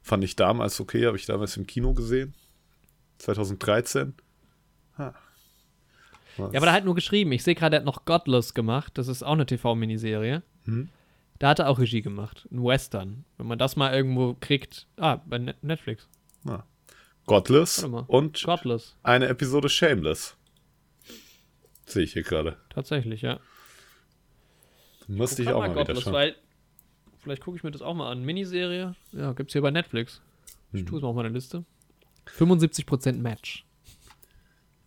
Fand ich damals okay, habe ich damals im Kino gesehen. 2013. Ha. ja, aber da hat nur geschrieben. Ich sehe gerade, er hat noch Godless gemacht. Das ist auch eine TV-Miniserie. Hm? Da hat er auch Regie gemacht. Ein Western. Wenn man das mal irgendwo kriegt. Ah, bei Net- Netflix. Godless Warte mal. und Godless. eine Episode Shameless. Sehe ich hier gerade. Tatsächlich, ja. Müsste ich auch mal mal wieder Godless, schauen. weil vielleicht gucke ich mir das auch mal an. Miniserie. Ja, gibt's hier bei Netflix. Ich Hm. tue es mal auf meine Liste. 75% Match.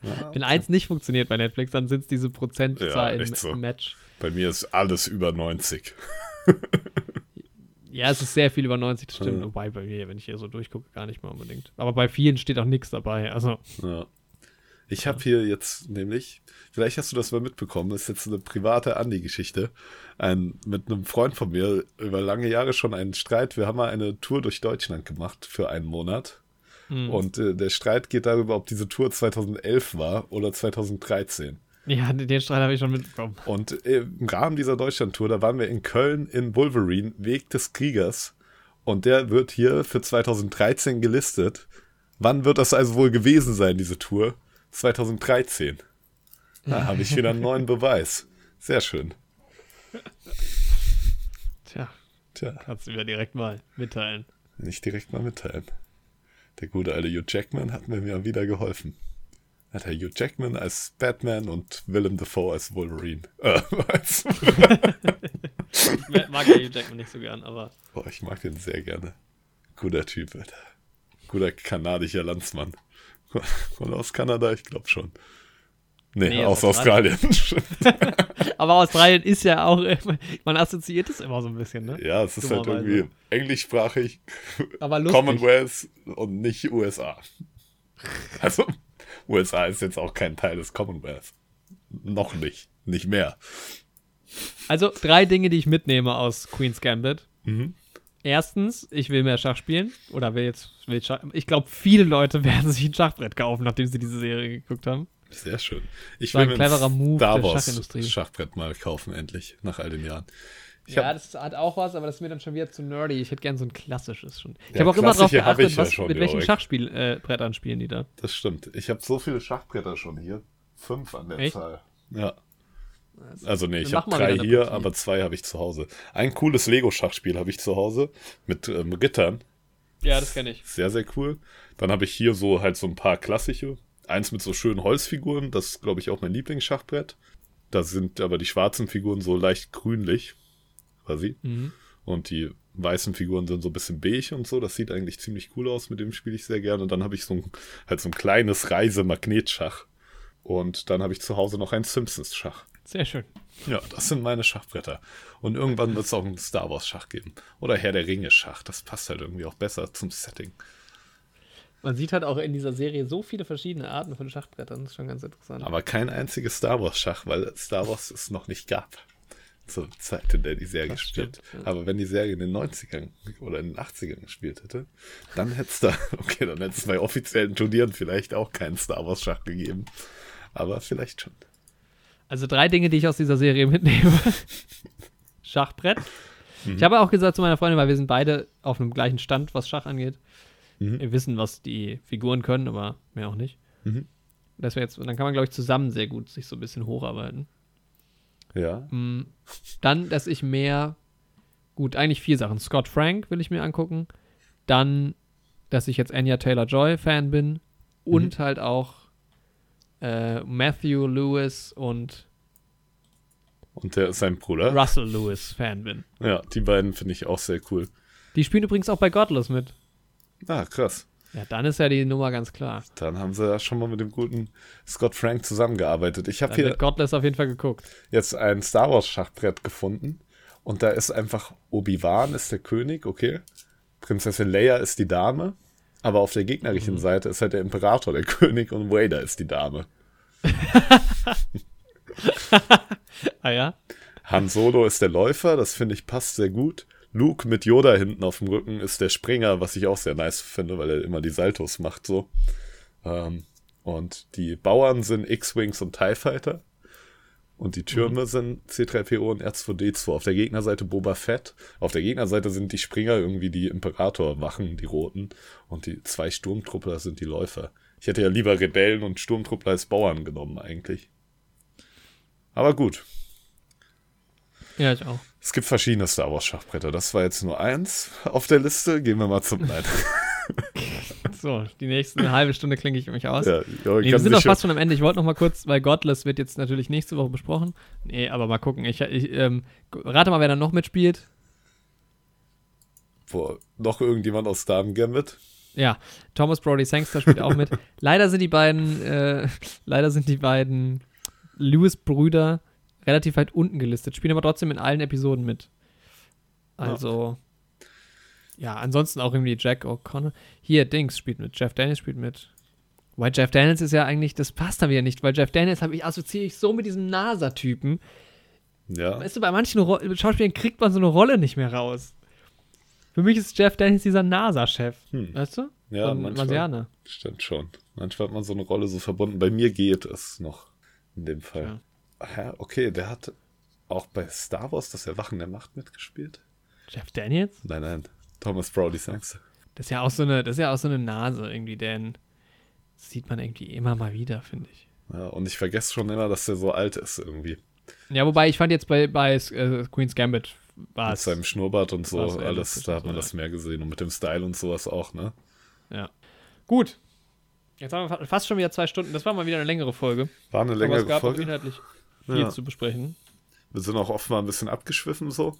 Ja, Wenn eins nicht funktioniert bei Netflix, dann sind es diese Prozentzahl Ja, im, so. Match. bei mir ist alles über 90. Ja, es ist sehr viel über 90, das stimmt. Ja. Wobei bei mir, wenn ich hier so durchgucke, gar nicht mal unbedingt. Aber bei vielen steht auch nichts dabei. Also, Ja. Ich habe hier jetzt nämlich, vielleicht hast du das mal mitbekommen, ist jetzt eine private Andi-Geschichte. Ein, mit einem Freund von mir über lange Jahre schon einen Streit. Wir haben mal eine Tour durch Deutschland gemacht für einen Monat. hm. Und äh, der Streit geht darüber, ob diese Tour 2011 war oder 2013. ja, den Streit habe ich schon mitbekommen. Und äh, im Rahmen dieser Deutschland-Tour, da waren wir in Köln in Wolverine, Weg des Kriegers. Und der wird hier für 2013 gelistet. Wann wird das also wohl gewesen sein, diese Tour? 2013. Da habe ich wieder einen neuen Beweis. Sehr schön. Tja, Tja, kannst du mir direkt mal mitteilen. nicht direkt mal mitteilen. Der gute alte Hugh Jackman hat mir ja wieder geholfen. Hat er Hugh Jackman als Batman und Willem Dafoe als Wolverine. Äh, als, Ich mag ja Hugh Jackman nicht so gern, aber Boah, ich mag den sehr gerne. Guter Typ, Alter. Guter kanadischer Landsmann. Und aus Kanada, ich glaube schon. Nee, Nee, aus aus Australien. Aber Australien ist ja auch, man assoziiert es immer so ein bisschen, ne? ja, es ist halt irgendwie englischsprachig, Aber lustig. Commonwealth und nicht USA. Also, USA ist jetzt auch kein Teil des Commonwealth. Noch nicht. Nicht mehr. Also drei Dinge, die ich mitnehme aus Queen's Gambit. Mhm. Erstens, ich will mehr Schach spielen. Oder will jetzt, will Schach, ich glaube, viele Leute werden sich ein Schachbrett kaufen, nachdem sie diese Serie geguckt haben. Sehr schön. Ich will ein cleverer Move Star der Wars Schachindustrie. Schachbrett mal kaufen, endlich, nach all den Jahren. Ich ja, hab- das hat auch was, aber das ist mir dann schon wieder zu nerdy. Ich hätte gern so ein klassisches schon. Ich Ja, habe auch immer hab geachtet, ich ja was, schon mit welchen. Schachspielbrettern spielen die da. Das stimmt. Ich habe so viele Schachbretter schon hier. Fünf an der Echt? Zahl. Ja. Also nee, ich habe drei hier, Partie. aber zwei habe ich zu Hause. Ein cooles Lego-Schachspiel habe ich zu Hause mit ähm, Rittern. Ja, das kenne ich. Sehr, sehr cool. Dann habe ich hier so halt so ein paar klassische. Eins mit so schönen Holzfiguren. Das ist, glaube ich, auch mein Lieblingsschachbrett. Da sind aber die schwarzen Figuren so leicht grünlich. Quasi. Mhm. Und die weißen Figuren sind so ein bisschen beige und so. Das sieht eigentlich ziemlich cool aus. Mit dem spiele ich sehr gerne. Und dann habe ich so ein, halt so ein kleines Reisemagnetschach. Und dann habe ich zu Hause noch ein Simpsons-Schach. Sehr schön. Ja, das sind meine Schachbretter. Und irgendwann wird es auch ein Star Wars Schach geben. Oder Herr der Ringe Schach. Das passt halt irgendwie auch besser zum Setting. Man sieht halt auch in dieser Serie so viele verschiedene Arten von Schachbrettern. Das ist schon ganz interessant. Aber kein einziges Star Wars Schach, weil Star Wars es noch nicht gab. Zur Zeit, in der die Serie Das spielt. stimmt, ja. Aber wenn die Serie in den 90ern oder in den 80ern gespielt hätte, dann hätte es da, okay, dann hätte es bei offiziellen Turnieren vielleicht auch keinen Star Wars Schach gegeben. Aber vielleicht schon. Also drei Dinge, die ich aus dieser Serie mitnehme. Schachbrett. Mhm. Ich habe auch gesagt zu meiner Freundin, weil wir sind beide auf einem gleichen Stand, was Schach angeht. Mhm. Wir wissen, was die Figuren können, aber mehr auch nicht. Mhm. Dass wir jetzt, dann kann man, glaube ich, zusammen sehr gut sich so ein bisschen hocharbeiten. Ja. Mm, Dann, dass ich mehr, gut, eigentlich vier Sachen. Scott Frank will ich mir angucken. Dann, dass ich jetzt Anya Taylor-Joy-Fan bin. Und Mhm. halt auch äh, Matthew Lewis und Und der ist sein Bruder. Russell Lewis-Fan bin. Ja, die beiden finde ich auch sehr cool. Die spielen übrigens auch bei Godless mit. Ah, krass. Ja, dann ist ja die Nummer ganz klar. Dann haben sie ja schon mal mit dem guten Scott Frank zusammengearbeitet. Ich habe hier wird Godless auf jeden Fall geguckt. jetzt ein Star Wars Schachbrett gefunden und da ist einfach Obi-Wan ist der König, okay. Prinzessin Leia ist die Dame, aber auf der gegnerischen Seite ist halt der Imperator der König und Vader ist die Dame. Ah ja? Han Solo ist der Läufer, das finde ich passt sehr gut. Luke mit Yoda hinten auf dem Rücken ist der Springer, was ich auch sehr nice finde, weil er immer die Saltos macht so. Ähm, und die Bauern sind X-Wings und TIE Fighter. Und die Türme sind C3PO und R2D2. Auf der Gegnerseite Boba Fett. Auf der Gegnerseite sind die Springer irgendwie die Imperatorwachen, die Roten. Und die zwei Sturmtruppler sind die Läufer. Ich hätte ja lieber Rebellen und Sturmtruppler als Bauern genommen eigentlich. Aber gut, Ja, ich auch. es gibt verschiedene Star Wars Schachbretter. Das war jetzt nur eins auf der Liste. Gehen wir mal zum Nein. So, die nächste halbe Stunde klinge ich mich aus. ja, ja, Nee, wir sind doch sich fast schon am Ende. Ich wollte noch mal kurz, weil Godless wird jetzt natürlich nächste Woche besprochen. Nee, aber mal gucken. Ich, ich ähm, rate mal, wer da noch mitspielt. Boah, noch irgendjemand aus Darm Gambit? Ja, Thomas Brody Sangster spielt auch mit. Leider sind die beiden, äh, leider sind die beiden Lewis-Brüder relativ weit unten gelistet, spielen aber trotzdem in allen Episoden mit. Also, ja, ansonsten auch irgendwie Jack O'Connor. Hier, Dings spielt mit, Jeff Daniels spielt mit. Weil Jeff Daniels ist ja eigentlich, das passt da wieder nicht, weil Jeff Daniels habe ich assoziiere ich so mit diesem NASA-Typen. Ja. Weißt du, bei manchen Ro Schauspielern kriegt man so eine Rolle nicht mehr raus. Für mich ist Jeff Daniels dieser NASA-Chef. Hm. Weißt du? Ja, Von manchmal. Marsianer. Stimmt schon. Manchmal hat man so eine Rolle so verbunden. Bei mir geht es noch in dem Fall. Ja. Okay, der hat auch bei Star Wars das Erwachen der Macht mitgespielt? Jeff Daniels? Nein, nein. Thomas Brody sagst du. Das ist ja auch so eine, das ist ja auch so eine Nase irgendwie, denn das sieht man irgendwie immer mal wieder, finde ich. Ja, und ich vergesse schon immer, dass der so alt ist irgendwie. Ja, wobei ich fand jetzt bei, bei äh, Queen's Gambit war Mit es. seinem Schnurrbart und so, alles, da hat man so, das mehr gesehen. Und mit dem Style und sowas auch, ne? Ja. Gut. Jetzt haben wir fa- fast schon wieder zwei Stunden. Das war mal wieder eine längere Folge. War eine aber längere es gab auch Folge. inhaltlich viel Ja. zu besprechen. Wir sind auch oft mal ein bisschen abgeschwiffen so.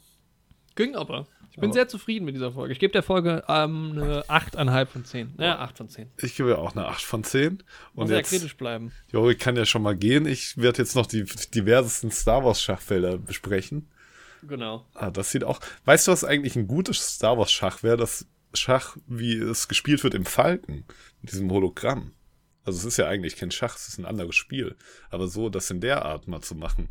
Ging aber. Ich bin Aber- sehr zufrieden mit dieser Folge. Ich gebe der Folge ähm, eine 8,5 von 10. Ja, 8 von 10. Ich gebe ja auch eine 8 von 10. Und Muss ja jetzt, kritisch bleiben. Jori kann ja schon mal gehen. Ich werde jetzt noch die diversesten Star Wars Schachfelder besprechen. Genau. Ah, das sieht auch. Weißt du, was eigentlich ein gutes Star Wars Schach wäre? Das Schach, wie es gespielt wird im Falken, mit diesem Hologramm. Also es ist ja eigentlich kein Schach, es ist ein anderes Spiel. Aber so, das in der Art mal zu machen.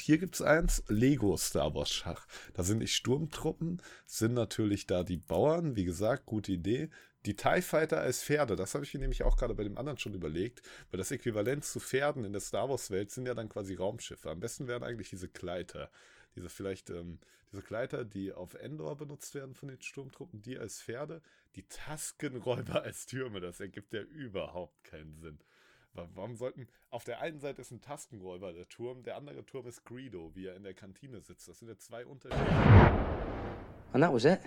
Hier gibt's eins, Lego Star Wars Schach. Da sind die Sturmtruppen, sind natürlich da die Bauern, wie gesagt, gute Idee. die TIE Fighter als Pferde, das habe ich mir nämlich auch gerade bei dem anderen schon überlegt, weil das Äquivalent zu Pferden in der Star Wars-Welt sind ja dann quasi Raumschiffe. Am besten wären eigentlich diese Gleiter. Diese vielleicht, ähm, diese Gleiter, die auf Endor benutzt werden von den Sturmtruppen, die als Pferde, die Taskenräuber als Türme. Das ergibt ja überhaupt keinen Sinn. Warum sollten. Auf der einen Seite ist ein Taskenräuber der Turm, der andere Turm ist Greedo, wie er in der Kantine sitzt. Das sind ja zwei Unterschiede. And that was it.